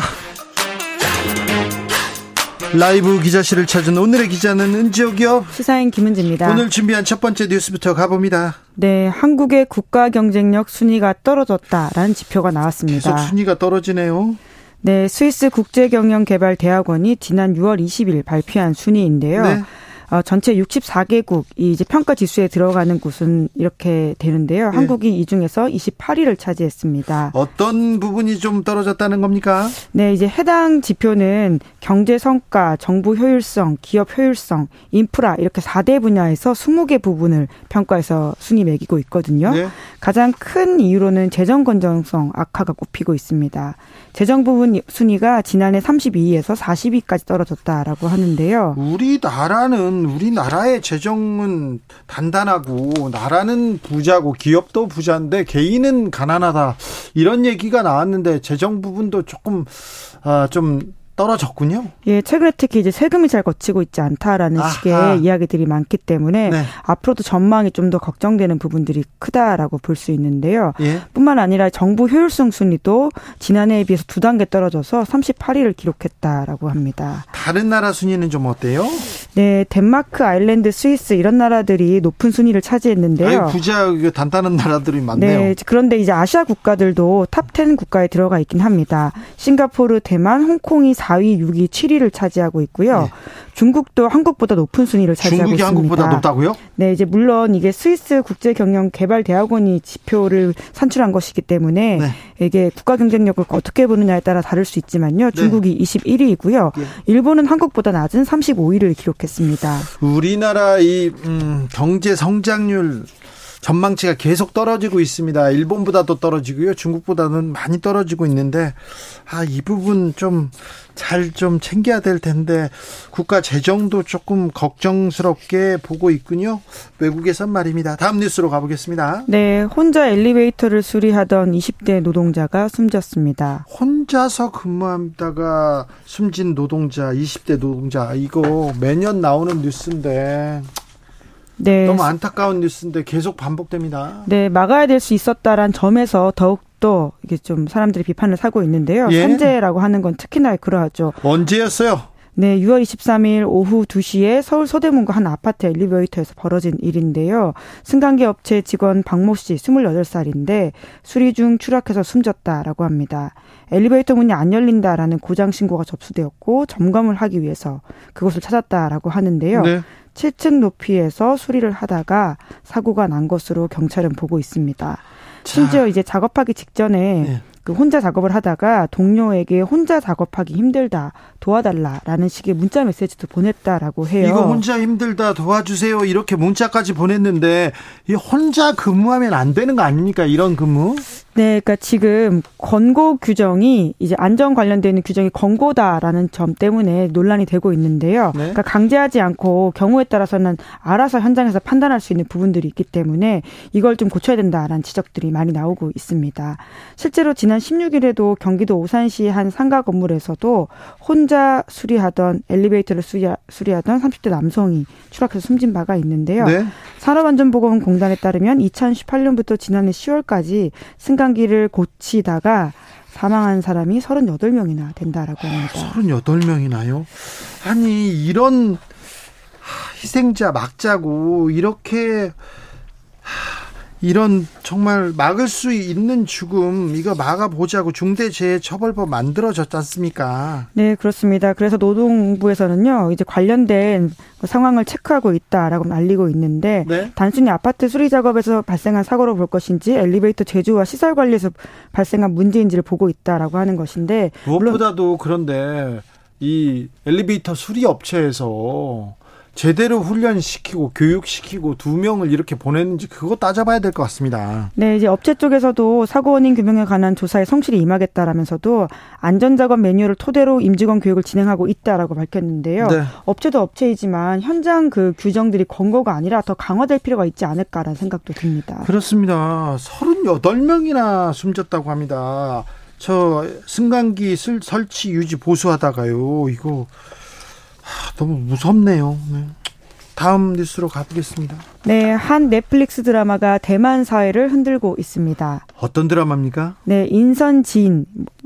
라이브 기자실을 찾은 오늘의 기자는 은지옥이요 시사인 김은지입니다. 오늘 준비한 첫 번째 뉴스부터 가봅니다 네, 한국의 국가 경쟁력 순위가 떨어졌다라는 지표가 나왔습니다. 계속 순위가 떨어지네요 네, 스위스 국제경영개발대학원이 지난 6월 20일 발표한 순위인데요. 네. 어, 전체 64개국 이 이제 평가 지수에 들어가는 곳은 이렇게 되는데요. 네. 한국이 이 중에서 28위를 차지했습니다. 어떤 부분이 좀 떨어졌다는 겁니까? 네, 이제 해당 지표는 경제 성과, 정부 효율성, 기업 효율성, 인프라 이렇게 4대 분야에서 20개 부분을 평가해서 순위 매기고 있거든요. 네. 가장 큰 이유로는 재정 건전성 악화가 꼽히고 있습니다. 재정 부분 순위가 지난해 32위에서 40위까지 떨어졌다라고 하는데요. 우리나라는 우리나라의 재정은 단단하고 나라는 부자고 기업도 부자인데 개인은 가난하다. 이런 얘기가 나왔는데 재정 부분도 조금 아, 좀 떨어졌군요. 예, 최근에 특히 이제 세금이 잘 거치고 있지 않다라는 아하. 식의 이야기들이 많기 때문에 네. 앞으로도 전망이 좀 더 걱정되는 부분들이 크다라고 볼 수 있는데요. 예. 뿐만 아니라 정부 효율성 순위도 지난해에 비해서 두 단계 떨어져서 38위를 기록했다라고 합니다. 다른 나라 순위는 좀 어때요? 네, 덴마크, 아일랜드, 스위스 이런 나라들이 높은 순위를 차지했는데요. 아유, 부자 단단한 나라들이 많네요. 네, 그런데 이제 아시아 국가들도 top 10 국가에 들어가 있긴 합니다. 싱가포르, 대만, 홍콩이 4위, 6위, 7위를 차지하고 있고요. 중국도 한국보다 높은 순위를 차지하고 중국이 있습니다. 한국보다 높다고요? 네, 이제 물론 이게 스위스 국제경영개발대학원이 지표를 산출한 것이기 때문에 네. 이게 국가 경쟁력을 어떻게 보느냐에 따라 다를 수 있지만요. 네. 중국이 21위이고요. 예. 일본은 한국보다 낮은 35위를 기록했습니다. 우리나라 이 음, 경제 성장률 전망치가 계속 떨어지고 있습니다. 일본보다도 떨어지고요. 중국보다는 많이 떨어지고 있는데 아, 이 부분 좀잘좀 챙겨야 될 텐데 국가 재정도 조금 걱정스럽게 보고 있군요. 외국에선 말입니다. 다음 뉴스로 가보겠습니다. 네, 혼자 엘리베이터를 수리하던 20대 노동자가 숨졌습니다. 혼자서 근무하다가 숨진 노동자, 20대 노동자 이거 매년 나오는 뉴스인데 네. 너무 안타까운 뉴스인데 계속 반복됩니다. 네, 막아야 될 수 있었다란 점에서 더욱더 이게 좀 사람들이 비판을 사고 있는데요. 예. 산재라고 하는 건 특히나 그러하죠. 언제였어요? 네, 6월 23일 오후 2시에 서울 서대문구 한 아파트 엘리베이터에서 벌어진 일인데요. 승강기 업체 직원 박모 씨 28살인데 수리 중 추락해서 숨졌다라고 합니다. 엘리베이터 문이 안 열린다라는 고장 신고가 접수되었고 점검을 하기 위해서 그곳을 찾았다라고 하는데요. 네. 7층 높이에서 수리를 하다가 사고가 난 것으로 경찰은 보고 있습니다. 심지어 이제 작업하기 직전에 네. 그 혼자 작업을 하다가 동료에게 혼자 작업하기 힘들다 도와달라라는 식의 문자 메시지도 보냈다라고 해요. 이거 혼자 힘들다 도와주세요 이렇게 문자까지 보냈는데 이 혼자 근무하면 안 되는 거 아닙니까 이런 근무? 네, 그러니까 지금 권고 규정이 이제 안전 관련돼 있는 규정이 권고다라는 점 때문에 논란이 되고 있는데요. 네. 그러니까 강제하지 않고 경우에 따라서는 알아서 현장에서 판단할 수 있는 부분들이 있기 때문에 이걸 좀 고쳐야 된다라는 지적들이 많이 나오고 있습니다. 실제로 지난 16일에도 경기도 오산시 한 상가 건물에서도 혼자 수리하던 엘리베이터를 수리, 수리하던 30대 남성이 추락해서 숨진 바가 있는데요. 네. 산업안전보건공단에 따르면 2018년부터 지난해 10월까지 승강 기를 고치다가 사망한 사람이 38명이나 된다라고 합니다. 38명이나요? 아니 이런 하, 희생자 막자고 이렇게 하, 이런 정말 막을 수 있는 죽음 이거 막아보자고 중대재해처벌법 만들어졌지 않습니까? 네, 그렇습니다. 그래서 노동부에서는요, 이제 관련된 그 상황을 체크하고 있다라고 알리고 있는데, 네. 단순히 아파트 수리 작업에서 발생한 사고로 볼 것인지, 엘리베이터 제조와 시설 관리에서 발생한 문제인지를 보고 있다라고 하는 것인데, 무엇보다도 그런데 이 엘리베이터 수리 업체에서 제대로 훈련시키고 교육시키고 두 명을 이렇게 보냈는지 그거 따져봐야 될 것 같습니다. 네, 이제 업체 쪽에서도 사고 원인 규명에 관한 조사에 성실히 임하겠다라면서도 안전작업 매뉴얼을 토대로 임직원 교육을 진행하고 있다라고 밝혔는데요. 네. 업체도 업체이지만 현장 그 규정들이 권고가 아니라 더 강화될 필요가 있지 않을까라는 생각도 듭니다. 그렇습니다. 38명이나 숨졌다고 합니다. 저 승강기 슬- 설치 유지 보수하다가요. 이거 하, 너무 무섭네요. 네. 다음 뉴스로 가보겠습니다. 네, 한 넷플릭스 드라마가 대만 사회를 흔들고 있습니다. 어떤 드라마입니까? 네, 인선 지인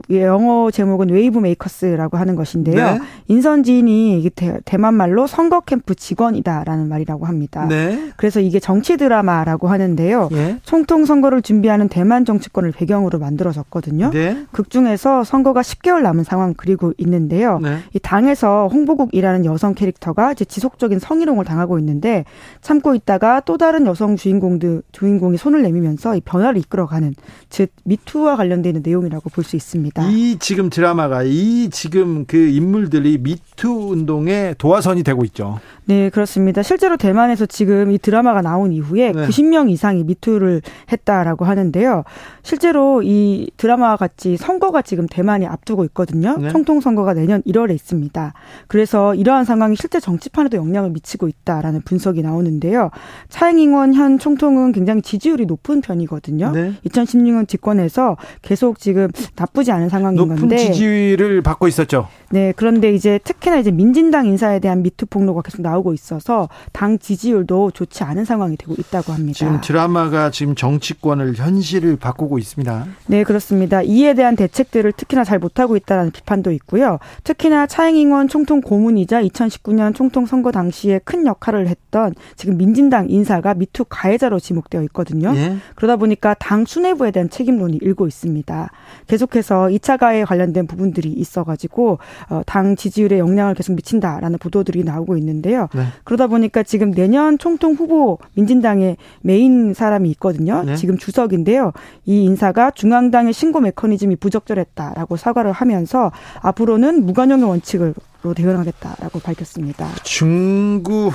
영어 제목은 Wave Makers라고 하는 것인데요. 네. 인선 지인이 이게 대, 대만 말로 선거 캠프 직원이다라는 말이라고 합니다. 네. 그래서 이게 정치 드라마라고 하는데요. 예. 총통 선거를 준비하는 대만 정치권을 배경으로 만들어졌거든요. 네. 극 중에서 선거가 10개월 남은 상황 그리고 있는데요. 네. 이 당에서 홍보국이라는 여성 캐릭터가 지속적인 성희롱을 당하고 있는데 참고 있다가 또 다른 여성 주인공들 주인공이 손을 내밀면서 이 변화를 이끌어가는 즉 미투와 관련돼 있는 내용이라고 볼 수 있습니다. 이 지금 드라마가 이 지금 그 인물들이 미투 운동의 도화선이 되고 있죠. 네, 그렇습니다. 실제로 대만에서 지금 이 드라마가 나온 이후에 네. 90명 이상이 미투를 했다라고 하는데요. 실제로 이 드라마와 같이 선거가 지금 대만이 앞두고 있거든요. 네. 총통 선거가 내년 1월에 있습니다. 그래서 이러한 상황이 실제 정치판에도 영향을 미치고 있다라는 분석이 나오는데요. 차잉잉원 현 총통은 굉장히 지지율이 높은 편이거든요. 네. 2016년 집권해서 계속 지금 나쁘지 않은 상황인 높은 건데 지지를 받고 있었죠. 네, 그런데 이제 특히나 이제 민진당 인사에 대한 미투 폭로가 계속 나오고 있어서 당 지지율도 좋지 않은 상황이 되고 있다고 합니다. 지금 드라마가 지금 정치권을 현실을 바꾸고 있습니다. 네, 그렇습니다. 이에 대한 대책들을 특히나 잘 못하고 있다는 비판도 있고요. 특히나 차잉잉원 총통 고문이자 2019년 총통 선거 당시에 큰 역할을 했던 지금 민진당 인사가 미투 가해자로 지목되어 있거든요. 예. 그러다 보니까 당 수뇌부에 대한 책임론이 일고 있습니다. 계속해서 2차 가해 관련된 부분들이 있어가지고 어, 당 지지율에 영향을 계속 미친다라는 보도들이 나오고 있는데요. 네. 그러다 보니까 지금 내년 총통 후보 민진당의 메인 사람이 있거든요. 네. 지금 주석인데요. 이 인사가 중앙당의 신고 메커니즘이 부적절했다라고 사과를 하면서 앞으로는 무관용의 원칙으로 대응하겠다라고 밝혔습니다. 중국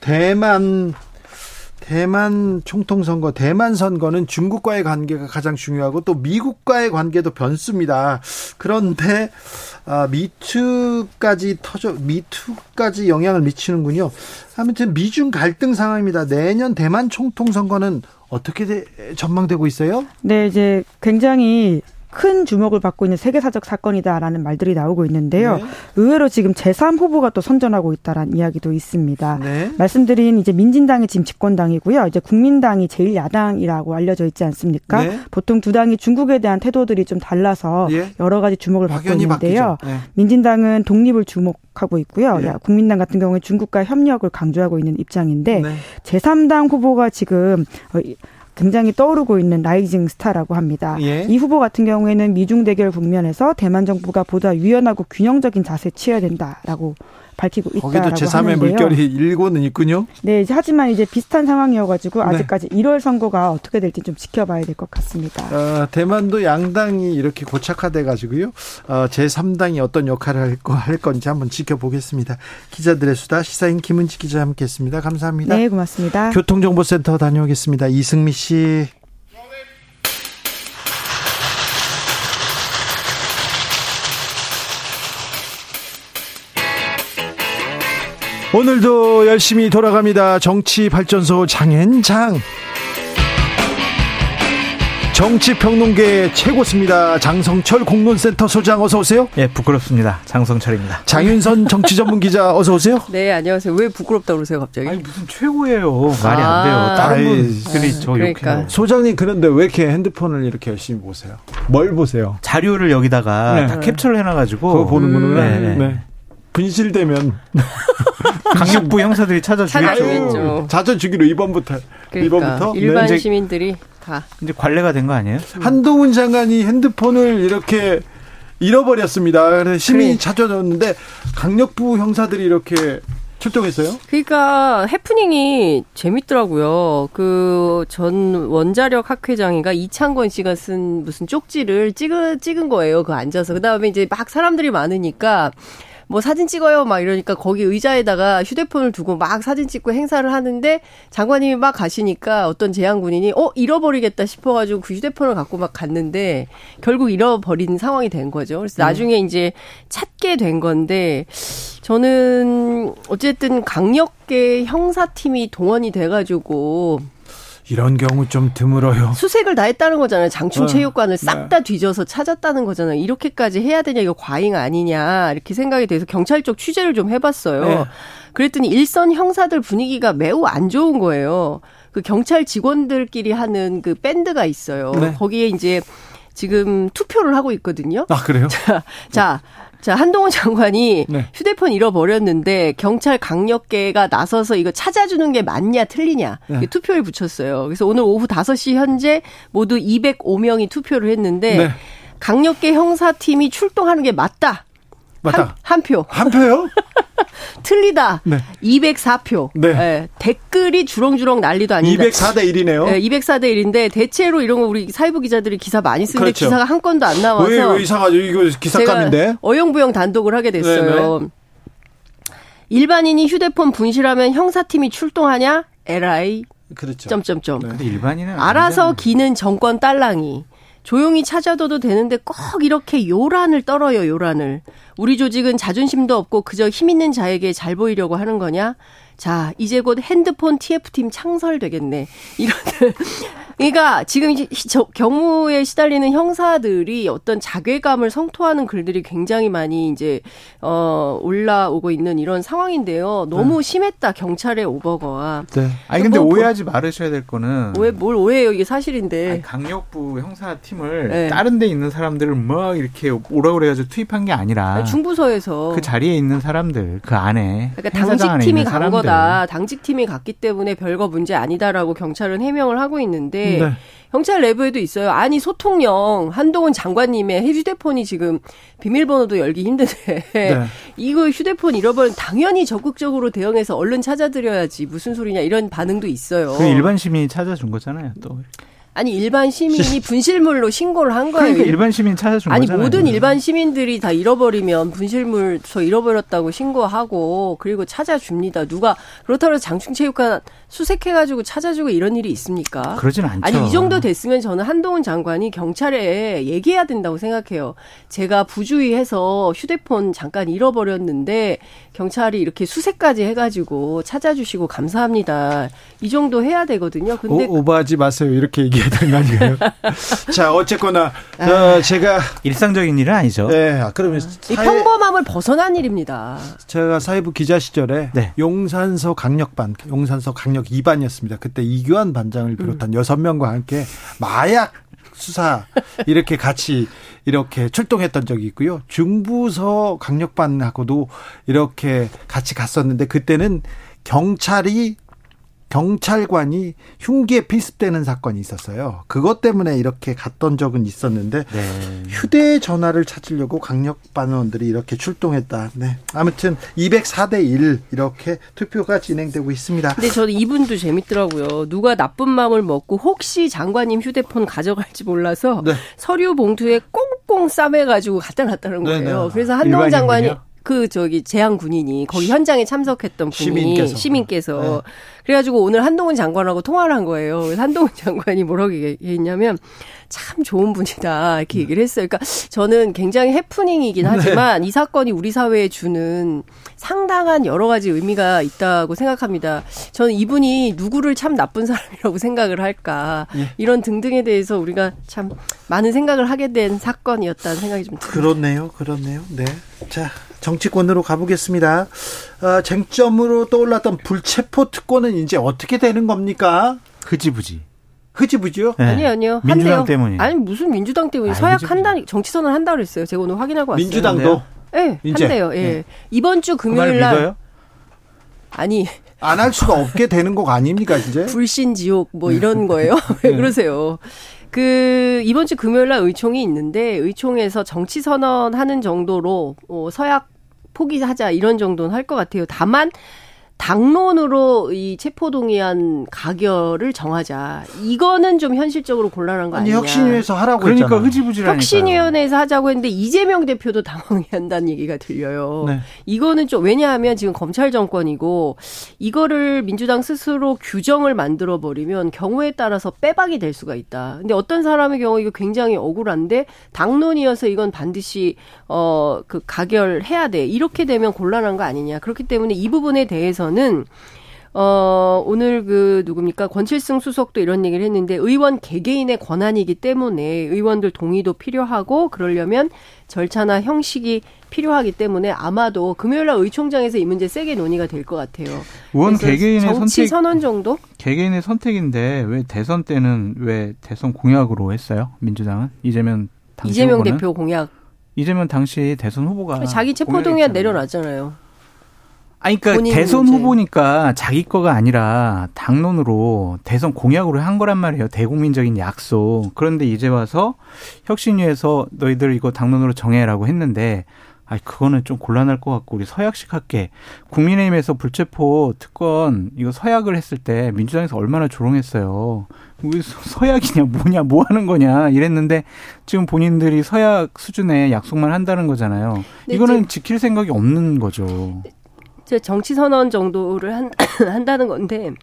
대만 대만 총통 선거, 대만 선거는 중국과의 관계가 가장 중요하고 또 미국과의 관계도 변수입니다. 그런데 아, 미투까지 터져 미투까지 영향을 미치는군요. 아무튼 미중 갈등 상황입니다. 내년 대만 총통 선거는 어떻게 돼- 전망되고 있어요? 네, 이제 굉장히 큰 주목을 받고 있는 세계사적 사건이다라는 말들이 나오고 있는데요. 네. 의외로 지금 제3 후보가 또 선전하고 있다라는 이야기도 있습니다. 네. 말씀드린 이제 민진당이 지금 집권당이고요. 이제 국민당이 제일 야당이라고 알려져 있지 않습니까? 네. 보통 두 당이 중국에 대한 태도들이 좀 달라서 예. 여러 가지 주목을 받고 있는데요. 네. 민진당은 독립을 주목 하고 있고요. 예. 야, 국민당 같은 경우에 중국과 협력을 강조하고 있는 입장인데 네. 제3당 후보가 지금 어, 이- 굉장히 떠오르고 있는 라이징 스타라고 합니다. 예. 이 후보 같은 경우에는 미중 대결 국면에서 대만 정부가 보다 유연하고 균형적인 자세 취해야 된다라고 밝히고 있다라고 거기도 제3의 하는데요. 물결이 일고는 있군요. 네, 이제 하지만 이제 비슷한 상황이어가지고 네. 아직까지 1월 선거가 어떻게 될지 좀 지켜봐야 될 것 같습니다. 어, 대만도 양당이 이렇게 고착화돼 가지고요. 어, 제3당이 어떤 역할을 할, 거, 할 건지 한번 지켜보겠습니다. 기자들의 수다 시사인 김은지 기자 함께했습니다. 감사합니다. 네, 고맙습니다. 교통정보센터 다녀오겠습니다. 이승미 씨. 오늘도 열심히 돌아갑니다. 정치 발전소 장현장. 정치평론계 최고수입니다. 장성철 공론센터 소장 어서 오세요. 예, 부끄럽습니다. 장성철입니다. 장윤선 정치 전문 기자 어서 오세요. <laughs> 네, 안녕하세요. 왜 부끄럽다 그러세요, 갑자기? 아니 무슨 최고예요. 말이 아. 안 돼요. 다른 아이, 분들이 저 그러니까. 욕해요. 소장님 그런데 왜 이렇게 핸드폰을 이렇게 열심히 보세요? 뭘 보세요? 자료를 여기다가 네. 다 캡처를 해놔가지고 그거 보는구나. 네, 네. 네. 분실되면 <laughs> 강력부 형사들이 찾아주겠죠. 찾아주겠죠. 자져주기로 이번부터 그러니까 이번부터 일반 네. 시민들이 다 이제 관례가 된 거 아니에요? 한동훈 장관이 핸드폰을 이렇게 잃어버렸습니다. 그래서 시민이 그래. 찾아줬는데 강력부 형사들이 이렇게 출동했어요. 그러니까 해프닝이 재밌더라고요. 그 전 원자력 학회장이가 이창건 씨가 쓴 무슨 쪽지를 찍은 찍은 거예요. 그 앉아서 그 다음에 이제 막 사람들이 많으니까 뭐 사진 찍어요 막 이러니까 거기 의자에다가 휴대폰을 두고 막 사진 찍고 행사를 하는데 장관님이 막 가시니까 어떤 제양 군인이 어 잃어버리겠다 싶어가지고 그 휴대폰을 갖고 막 갔는데 결국 잃어버린 상황이 된 거죠. 그래서 나중에 이제 찾게 된 건데 저는 어쨌든 강력계 형사팀이 동원이 돼가지고 이런 경우 좀 드물어요. 수색을 다 했다는 거잖아요. 장충 네. 체육관을 싹 네. 다 뒤져서 찾았다는 거잖아요. 이렇게까지 해야 되냐 이거 과잉 아니냐 이렇게 생각이 돼서 경찰 쪽 취재를 좀 해봤어요. 네. 그랬더니 일선 형사들 분위기가 매우 안 좋은 거예요. 그 경찰 직원들끼리 하는 그 밴드가 있어요. 네. 거기에 이제 지금 투표를 하고 있거든요. 아 그래요? <laughs> 자, 자, 자, 한동훈 장관이 네. 휴대폰 잃어버렸는데 경찰 강력계가 나서서 이거 찾아주는 게 맞냐 틀리냐 네. 투표를 붙였어요. 그래서 오늘 오후 5시 현재 모두 205명이 투표를 했는데 네. 강력계 형사팀이 출동하는 게 맞다. 맞다. 한, 한 표. 한 표요? <laughs> 틀리다. 네. 204표. 네. 댓글이 주렁주렁 난리도 아니다. 204대 1이네요. 네, 204대 1인데 대체로 이런 거 우리 사회부 기자들이 기사 많이 쓰는데 그렇죠. 기사가 한 건도 안 나와서 왜, 왜 이상하죠? 이거 기사감인데. 제가 어영부영 단독을 하게 됐어요. 네, 일반인이 휴대폰 분실하면 형사팀이 출동하냐? LI 그렇죠. 점점점. 근데 일반인은 알아서. 기는 정권 딸랑이. 조용히 찾아둬도 되는데 꼭 이렇게 요란을 떨어요, 요란을. 우리 조직은 자존심도 없고 그저 힘 있는 자에게 잘 보이려고 하는 거냐? 자, 이제 곧 핸드폰 TF팀 창설되겠네. 이런. <laughs> 그러니까 지금 경무에 시달리는 형사들이 어떤 자괴감을 성토하는 글들이 굉장히 많이 이제 어 올라오고 있는 이런 상황인데요. 너무 심했다 경찰의 오버가. 네. 아니 근데 뭐, 오해하지 말으셔야 될 거는 오해 뭘 오해해요 이게 사실인데. 아니, 강력부 형사 팀을 네. 다른 데 있는 사람들을 막 이렇게 오라 그래가지고 투입한 게 아니라 중부서에서 그 자리에 있는 사람들 그 안에 그러니까 당직 팀이 있는 간 사람 들. 거다. 당직팀이 갔기 때문에 별거 문제 아니다라고 경찰은 해명을 하고 있는데 네. 경찰 내부에도 있어요. 아니 소통령 한동훈 장관님의 휴대폰이 지금 비밀번호도 열기 힘드네. 네. <laughs> 이거 휴대폰 잃어버린 당연히 적극적으로 대응해서 얼른 찾아드려야지 무슨 소리냐 이런 반응도 있어요. 그 일반 시민이 찾아준 거잖아요. 또 아니 일반 시민이 분실물로 신고를 한 거예요. 그러니까 일반 시민이 찾아준 아니 거잖아요. 모든 일반 시민들이 다 잃어버리면 분실물 저 잃어버렸다고 신고하고 그리고 찾아줍니다. 누가 그렇다고 장충체육관 수색해가지고 찾아주고 이런 일이 있습니까? 그러진 않죠. 아니 이 정도 됐으면 저는 한동훈 장관이 경찰에 얘기해야 된다고 생각해요. 제가 부주의해서 휴대폰 잠깐 잃어버렸는데 경찰이 이렇게 수색까지 해가지고 찾아주시고 감사합니다. 이 정도 해야 되거든요. 근데 오, 오버하지 마세요. 이렇게 얘기해야 되는 거 아니에요? <laughs> 자, 어쨌거나, 어, 제가. 일상적인 일은 아니죠. 네, 아, 그러면 이 사회- 평범함을 벗어난 일입니다. 제가 사회부 기자 시절에 네. 용산서 강력반, 용산서 강력 2반이었습니다. 그때 이규환 반장을 비롯한 여섯 명과 함께 마약 수사 이렇게 같이 이렇게 출동했던 적이 있고요. 중부서 강력반하고도 이렇게 같이 갔었는데 그때는 경찰이 경찰관이 흉기에 필습되는 사건이 있었어요. 그것 때문에 이렇게 갔던 적은 있었는데 네. 휴대전화를 찾으려고 강력반원들이 이렇게 출동했다. 네. 아무튼 204대 1 이렇게 투표가 진행되고 있습니다. 근데 저는 이분도 재밌더라고요. 누가 나쁜 마음을 먹고 혹시 장관님 휴대폰 가져갈지 몰라서 네. 서류 봉투에 꽁꽁 싸매가지고 갖다 놨다는 거예요. 네네. 그래서 한동훈 장관이? 그 저기 재향 군인이 거기 현장에 참석했던 분이 시민께서. 시민께서 네. 그래가지고 오늘 한동훈 장관하고 통화를 한 거예요. 그래서 한동훈 <laughs> 장관이 뭐라고 얘기했냐면 참 좋은 분이다 이렇게 얘기를 했어요. 그러니까 저는 굉장히 해프닝이긴 네. 하지만 이 사건이 우리 사회에 주는 상당한 여러 가지 의미가 있다고 생각합니다. 저는 이분이 누구를 참 나쁜 사람이라고 생각을 할까 예. 이런 등등에 대해서 우리가 참 많은 생각을 하게 된 사건이었다는 생각이 좀 듭니다. 그렇네요. 그렇네요. 네. 자, 정치권으로 가보겠습니다. 어, 쟁점으로 떠올랐던 불체포 특권은 이제 어떻게 되는 겁니까? 흐지부지. 흐지부지요? 네. 아니요, 아니요. 민주당 한대요. 때문이에요. 아니 무슨 민주당 때문에 아이, 서약 한다 정치 선언 한다 그랬어요. 제가 오늘 확인하고 왔어요. 민주당도 네, 이제? 한대요. 예. 네. 이번 주 금요일 날 믿어요? 아니 안 할 수가 없게 되는 거 아닙니까, 이제? 불신 지옥 뭐 이런 거예요. <laughs> 왜 그러세요? 그 이번 주 금요일 날 의총이 있는데 의총에서 정치 선언하는 정도로 어, 서약 포기하자 이런 정도는 할 것 같아요. 다만 당론으로 이 체포동의안 가결을 정하자. 이거는 좀 현실적으로 곤란한 거 아니, 아니냐. 혁신위에서 하라고 그러니까 했잖아요. 흐지부지라니까. 혁신위원회에서 하자고 했는데 이재명 대표도 당황해한다는 얘기가 들려요. 네. 이거는 좀 왜냐하면 지금 검찰 정권이고 이거를 민주당 스스로 규정을 만들어 버리면 경우에 따라서 빼박이 될 수가 있다. 근데 어떤 사람의 경우 이거 굉장히 억울한데 당론이어서 이건 반드시 어 그 가결해야 돼. 이렇게 되면 곤란한 거 아니냐. 그렇기 때문에 이 부분에 대해서 는 어, 오늘 그 누굽니까? 권칠승 수석도 이런 얘기를 했는데 의원 개개인의 권한이기 때문에 의원들 동의도 필요하고 그러려면 절차나 형식이 필요하기 때문에 아마도 금요일 날 의총장에서 이 문제 세게 논의가 될 것 같아요. 의원 개개인의 정치 선택 선언 정도? 개개인의 선택인데 왜 대선 때는 왜 대선 공약으로 했어요? 민주당은 이재명 당시 이재명 후보는? 대표 공약. 이재명 당시 대선 후보가 자기 체포 공약을 동의안 했잖아요. 내려놨잖아요. 아니, 그러니까 대선 문제. 후보니까 자기 거가 아니라 당론으로 대선 공약으로 한 거란 말이에요. 대국민적인 약속. 그런데 이제 와서 혁신위에서 너희들 이거 당론으로 정해라고 했는데 아이 그거는 좀 곤란할 것 같고 우리 서약식 할게. 국민의힘에서 불체포 특권 이거 서약을 했을 때 민주당에서 얼마나 조롱했어요. 우리 서- 서약이냐 뭐냐 뭐 하는 거냐 이랬는데 지금 본인들이 서약 수준의 약속만 한다는 거잖아요. 네, 이거는 지킬 생각이 없는 거죠. 제 정치 선언 정도를 한, <coughs> 한다는 건데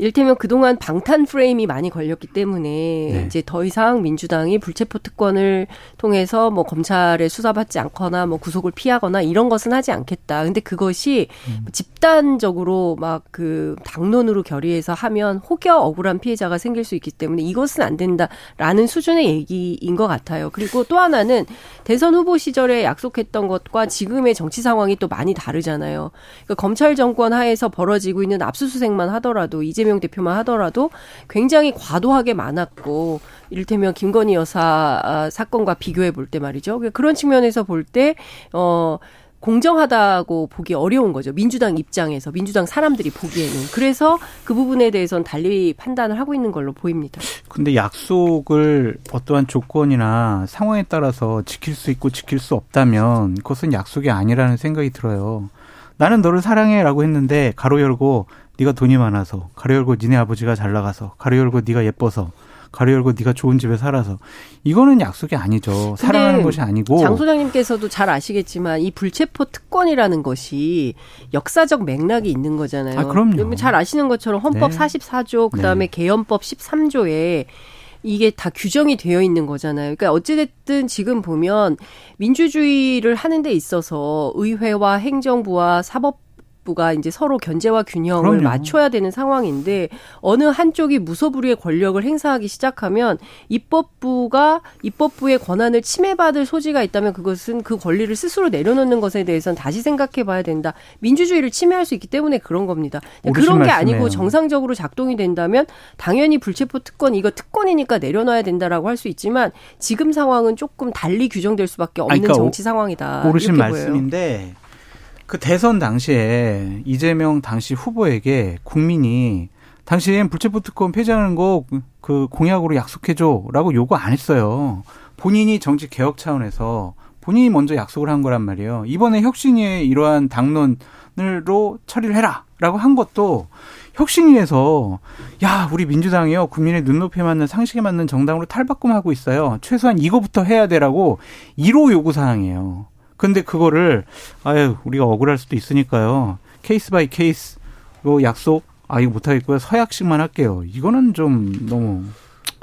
일테면 그동안 방탄 프레임이 많이 걸렸기 때문에 네. 이제 더 이상 민주당이 불체포 특권을 통해서 뭐 검찰에 수사받지 않거나 뭐 구속을 피하거나 이런 것은 하지 않겠다. 근데 그것이 음. 집단적으로 막 그 당론으로 결의해서 하면 혹여 억울한 피해자가 생길 수 있기 때문에 이것은 안 된다라는 수준의 얘기인 것 같아요. 그리고 또 하나는 대선 후보 시절에 약속했던 것과 지금의 정치 상황이 또 많이 다르잖아요. 그러니까 검찰 정권 하에서 벌어지고 있는 압수수색만 하더라도 이재명 대표만 하더라도 굉장히 과도하게 많았고 이를테면 김건희 여사 아, 사건과 비교해 볼 때 말이죠. 그러니까 그런 측면에서 볼 때 어. 공정하다고 보기 어려운 거죠. 민주당 입장에서, 민주당 사람들이 보기에는. 그래서 그 부분에 대해서는 달리 판단을 하고 있는 걸로 보입니다. 근데 약속을 어떠한 조건이나 상황에 따라서 지킬 수 있고 지킬 수 없다면 그것은 약속이 아니라는 생각이 들어요. 나는 너를 사랑해라고 했는데 가로 열고 네가 돈이 많아서 가로 열고 니네 아버지가 잘 나가서 가로 열고 네가 예뻐서 가로 열고 네가 좋은 집에 살아서 이거는 약속이 아니죠. 사랑하는 것이 아니고 장 소장님께서도 잘 아시겠지만 이 불체포 특권이라는 것이 역사적 맥락이 있는 거잖아요. 아, 그럼요. 잘 아시는 것처럼 헌법 네. 44조 그다음에 개헌법 13조에 이게 다 규정이 되어 있는 거잖아요. 그러니까 어찌됐든 지금 보면 민주주의를 하는 데 있어서 의회와 행정부와 사법 부가 이제 서로 견제와 균형을 그럼요. 맞춰야 되는 상황인데 어느 한쪽이 무소불위의 권력을 행사하기 시작하면 입법부가 입법부의 권한을 침해받을 소지가 있다면 그것은 그 권리를 스스로 내려놓는 것에 대해서는 다시 생각해 봐야 된다. 민주주의를 침해할 수 있기 때문에 그런 겁니다. 그런 게 말씀이에요. 아니고 정상적으로 작동이 된다면 당연히 불체포 특권 이거 특권이니까 내려놔야 된다라고 할 수 있지만 지금 상황은 조금 달리 규정될 수밖에 없는 그러니까 정치 상황이다. 보여요. 말씀인데 그 대선 당시에 이재명 당시 후보에게 국민이 당신 불체포 특권 폐지하는 거 그 공약으로 약속해줘라고 요구 안 했어요. 본인이 정치 개혁 차원에서 본인이 먼저 약속을 한 거란 말이에요. 이번에 혁신위의 이러한 당론으로 처리를 해라라고 한 것도 혁신위에서 야 우리 민주당이요 국민의 눈높이에 맞는 상식에 맞는 정당으로 탈바꿈하고 있어요. 최소한 이거부터 해야 되라고 1호 요구 사항이에요. 근데 그거를 아유 우리가 억울할 수도 있으니까요. case by case 뭐 약속 아 이거 못하겠고요. 서약식만 할게요. 이거는 좀 너무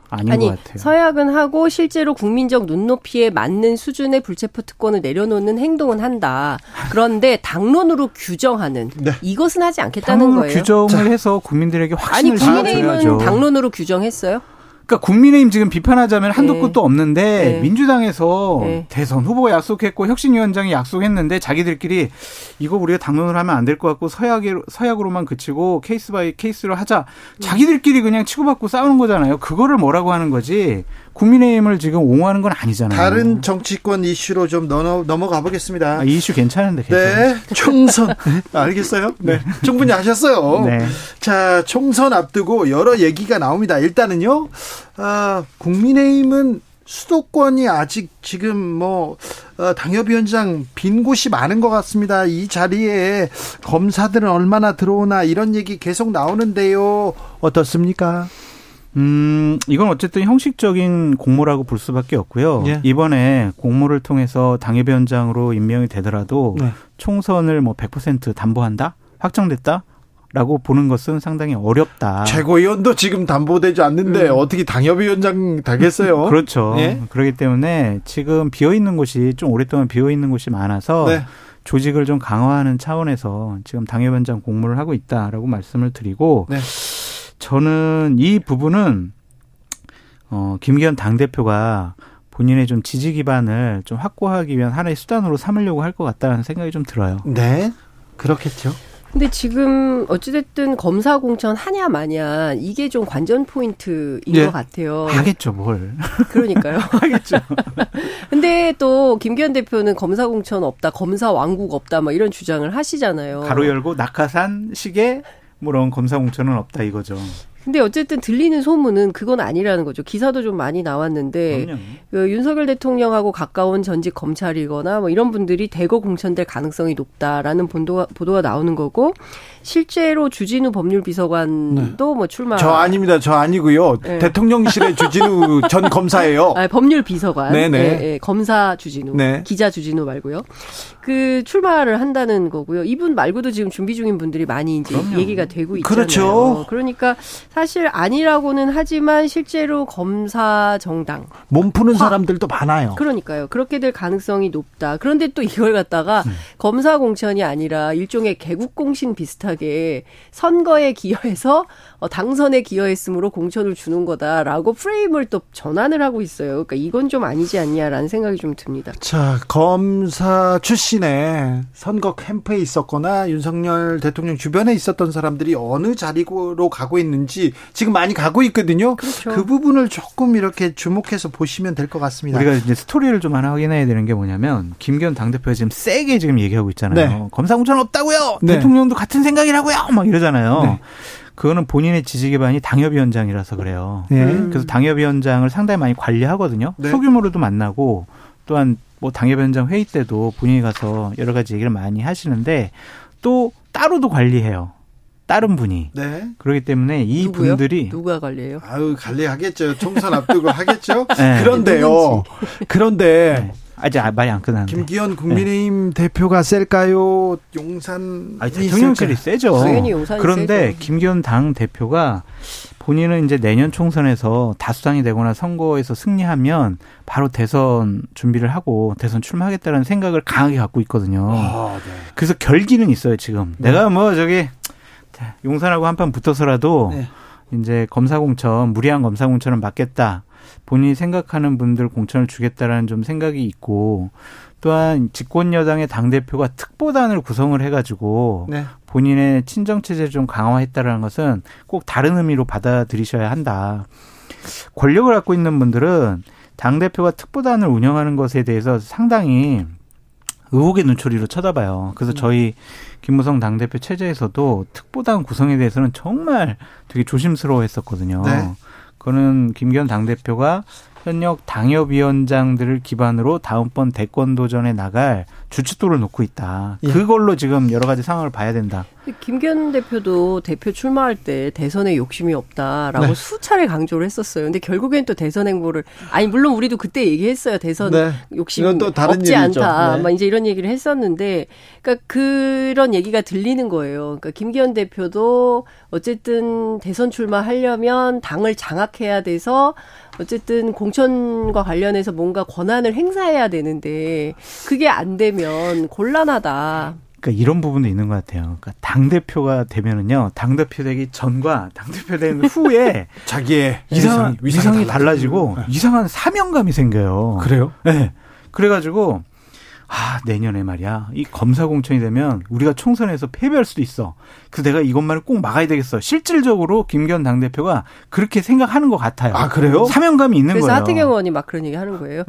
아닌 아니 것 같아요. 서약은 하고 실제로 국민적 눈높이에 맞는 수준의 불체포 특권을 내려놓는 행동은 한다. 그런데 당론으로 규정하는 이것은 하지 않겠다는 당론으로 거예요. 규정을 해서 국민들에게 아니 확신을 국민의힘은 심어줘야죠. 당론으로 규정했어요? 그러니까 국민의힘 지금 비판하자면 한도 네. 끝도 없는데 네. 민주당에서 네. 대선 후보가 약속했고 혁신위원장이 약속했는데 자기들끼리 이거 우리가 당론으로 하면 안 될 것 같고 서약으로 서약으로만 그치고 case by case로 하자. 자기들끼리 그냥 치고받고 싸우는 거잖아요. 그거를 뭐라고 하는 거지? 국민의힘을 지금 옹호하는 건 아니잖아요. 다른 정치권 이슈로 좀 넘어, 넘어가 보겠습니다. 아, 이 이슈 괜찮은데 계속. 네, 총선. <laughs> 알겠어요? 네. 충분히 하셨어요. 네. 자, 총선 앞두고 여러 얘기가 나옵니다. 일단은요, 아, 국민의힘은 수도권이 아직 지금 뭐, 어, 당협위원장 빈 곳이 많은 것 같습니다. 이 자리에 검사들은 얼마나 들어오나 이런 얘기 계속 나오는데요. 어떻습니까? 음, 이건 어쨌든 형식적인 공모라고 볼 수밖에 없고요. 예. 이번에 공모를 통해서 당협위원장으로 임명이 되더라도 네. 총선을 뭐 100% 담보한다? 확정됐다? 라고 보는 것은 상당히 어렵다. 최고위원도 지금 담보되지 않는데 어떻게 당협위원장 되겠어요? 음. <laughs> 그렇죠. 예? 그렇기 때문에 지금 비어 있는 곳이 좀 오랫동안 비어 있는 곳이 많아서 네. 조직을 좀 강화하는 차원에서 지금 당협위원장 공모를 하고 있다라고 말씀을 드리고 네. 저는 이 부분은 어 김기현 당 대표가 본인의 좀 지지 기반을 좀 확보하기 위한 하나의 수단으로 삼으려고 할 것 같다는 생각이 좀 들어요. 네. 그렇겠죠. 근데 지금 어찌됐든 검사 공천 하냐 마냐 이게 좀 관전 포인트인 네. 것 같아요. 하겠죠, 뭘. 그러니까요. <laughs> 하겠죠. <laughs> 근데 또 김기현 대표는 검사 공천 없다, 검사 왕국 없다, 막 이런 주장을 하시잖아요. 가로 열고 낙하산 시계 뭐 이런 검사 공천은 없다 이거죠. 근데 어쨌든 들리는 소문은 그건 아니라는 거죠. 기사도 좀 많이 나왔는데 그럼요. 그 윤석열 대통령하고 가까운 전직 검찰이거나 뭐 이런 분들이 대거 공천될 가능성이 높다라는 보도가, 보도가 나오는 거고 실제로 주진우 법률비서관도 뭐 출마 저 아닙니다. 저 아니고요. 네. 대통령실의 주진우 <laughs> 전 검사예요. 아, 법률 비서관, 네네. 예, 예, 검사 주진우, 네. 기자 주진우 말고요. 그 출마를 한다는 거고요. 이분 말고도 지금 준비 중인 분들이 많이 이제 그럼요. 얘기가 되고 있잖아요. 그렇죠. 그러니까 사실 아니라고는 하지만 실제로 검사 정당 몸 푸는 사람들도 많아요. 그러니까요. 그렇게 될 가능성이 높다. 그런데 또 이걸 갖다가 음. 검사 공천이 아니라 일종의 개국 공신 비슷하게 선거에 기여해서 어, 당선에 기여했으므로 공천을 주는 거다라고 프레임을 또 전환을 하고 있어요. 그러니까 이건 좀 아니지 않냐라는 생각이 좀 듭니다. 자, 검사 출신의 선거 캠프에 있었거나 윤석열 대통령 주변에 있었던 사람들이 어느 자리로 가고 있는지 지금 많이 가고 있거든요. 그렇죠. 그 부분을 조금 이렇게 주목해서 보시면 될 것 같습니다. 우리가 이제 스토리를 좀 하나 확인해야 되는 게 뭐냐면 김기현 당대표가 지금 세게 지금 얘기하고 있잖아요. 네. 검사 공천 없다고요. 네. 대통령도 같은 생각이라고요. 막 이러잖아요. 네. 그거는 본인의 지지 기반이 당협위원장이라서 그래요. 네. 그래서 당협위원장을 상당히 많이 관리하거든요. 네. 소규모로도 만나고 또한 뭐 당협위원장 회의 때도 본인이 가서 여러 가지 얘기를 많이 하시는데 또 따로도 관리해요. 다른 분이. 네. 그렇기 때문에 이 누구요? 분들이 누가 관리해요? 아유, 관리하겠죠. 총선 앞두고 하겠죠. 네. 그런데요. 그런데 아직 말이 안 끝났는데. 김기현 국민의힘 대표가 셀까요? 용산 아니, 대통령실이 세죠. 당연히 용산이 그런데 세죠. 김기현 당 대표가 본인은 이제 내년 총선에서 다수당이 되거나 선거에서 승리하면 바로 대선 준비를 하고 대선 출마하겠다는 생각을 강하게 갖고 있거든요. 아, 네. 그래서 결기는 있어요 지금. 내가 뭐 저기 용산하고 한판 붙어서라도 네. 이제 검사 공천 무리한 검사 공천을 막겠다. 본인이 생각하는 분들 공천을 주겠다라는 좀 생각이 있고 또한 집권 여당의 당 대표가 특보단을 구성을 해가지고 네. 본인의 친정 체제를 좀 강화했다라는 것은 꼭 다른 의미로 받아들이셔야 한다. 권력을 갖고 있는 분들은 당 대표가 특보단을 운영하는 것에 대해서 상당히 의혹의 눈초리로 쳐다봐요. 그래서 저희 김무성 당대표 체제에서도 특보당 구성에 대해서는 정말 되게 조심스러워 했었거든요. 네. 그거는 김기현 당대표가 현역 당협위원장들을 기반으로 다음번 대권 도전에 나갈 주춧돌을 놓고 있다. 예. 그걸로 지금 여러 가지 상황을 봐야 된다. 김기현 대표도 대표 출마할 때 대선에 욕심이 없다라고 네. 수차례 강조를 했었어요. 근데 결국엔 또 대선 행보를 아니 물론 우리도 그때 얘기했어요. 대선 네. 욕심 이건 또 다른 없지 일이죠. 않다. 네. 막 이제 이런 얘기를 했었는데 그러니까 그런 얘기가 들리는 거예요. 그러니까 김기현 대표도 어쨌든 대선 출마하려면 당을 장악해야 돼서 어쨌든 공천과 관련해서 뭔가 권한을 행사해야 되는데 그게 안 되면 곤란하다. 그러니까 이런 부분도 있는 것 같아요. 그러니까 당 대표가 되면은요, 당 대표 되기 전과 당 대표 된 <laughs> 후에 자기의 이상한 위상이 위상이 달라지고. 달라지고 네. 이상한 사명감이 생겨요. 그래요? 네. 그래가지고 아 내년에 말이야 이 검사 공천이 되면 우리가 총선에서 패배할 수도 있어. 그래서 내가 이것만을 꼭 막아야 되겠어. 실질적으로 김기현 당 대표가 그렇게 생각하는 것 같아요. 아, 그래요? 사명감이 있는 그래서 거예요. 하태경 의원이 막 그런 얘기 하는 거예요.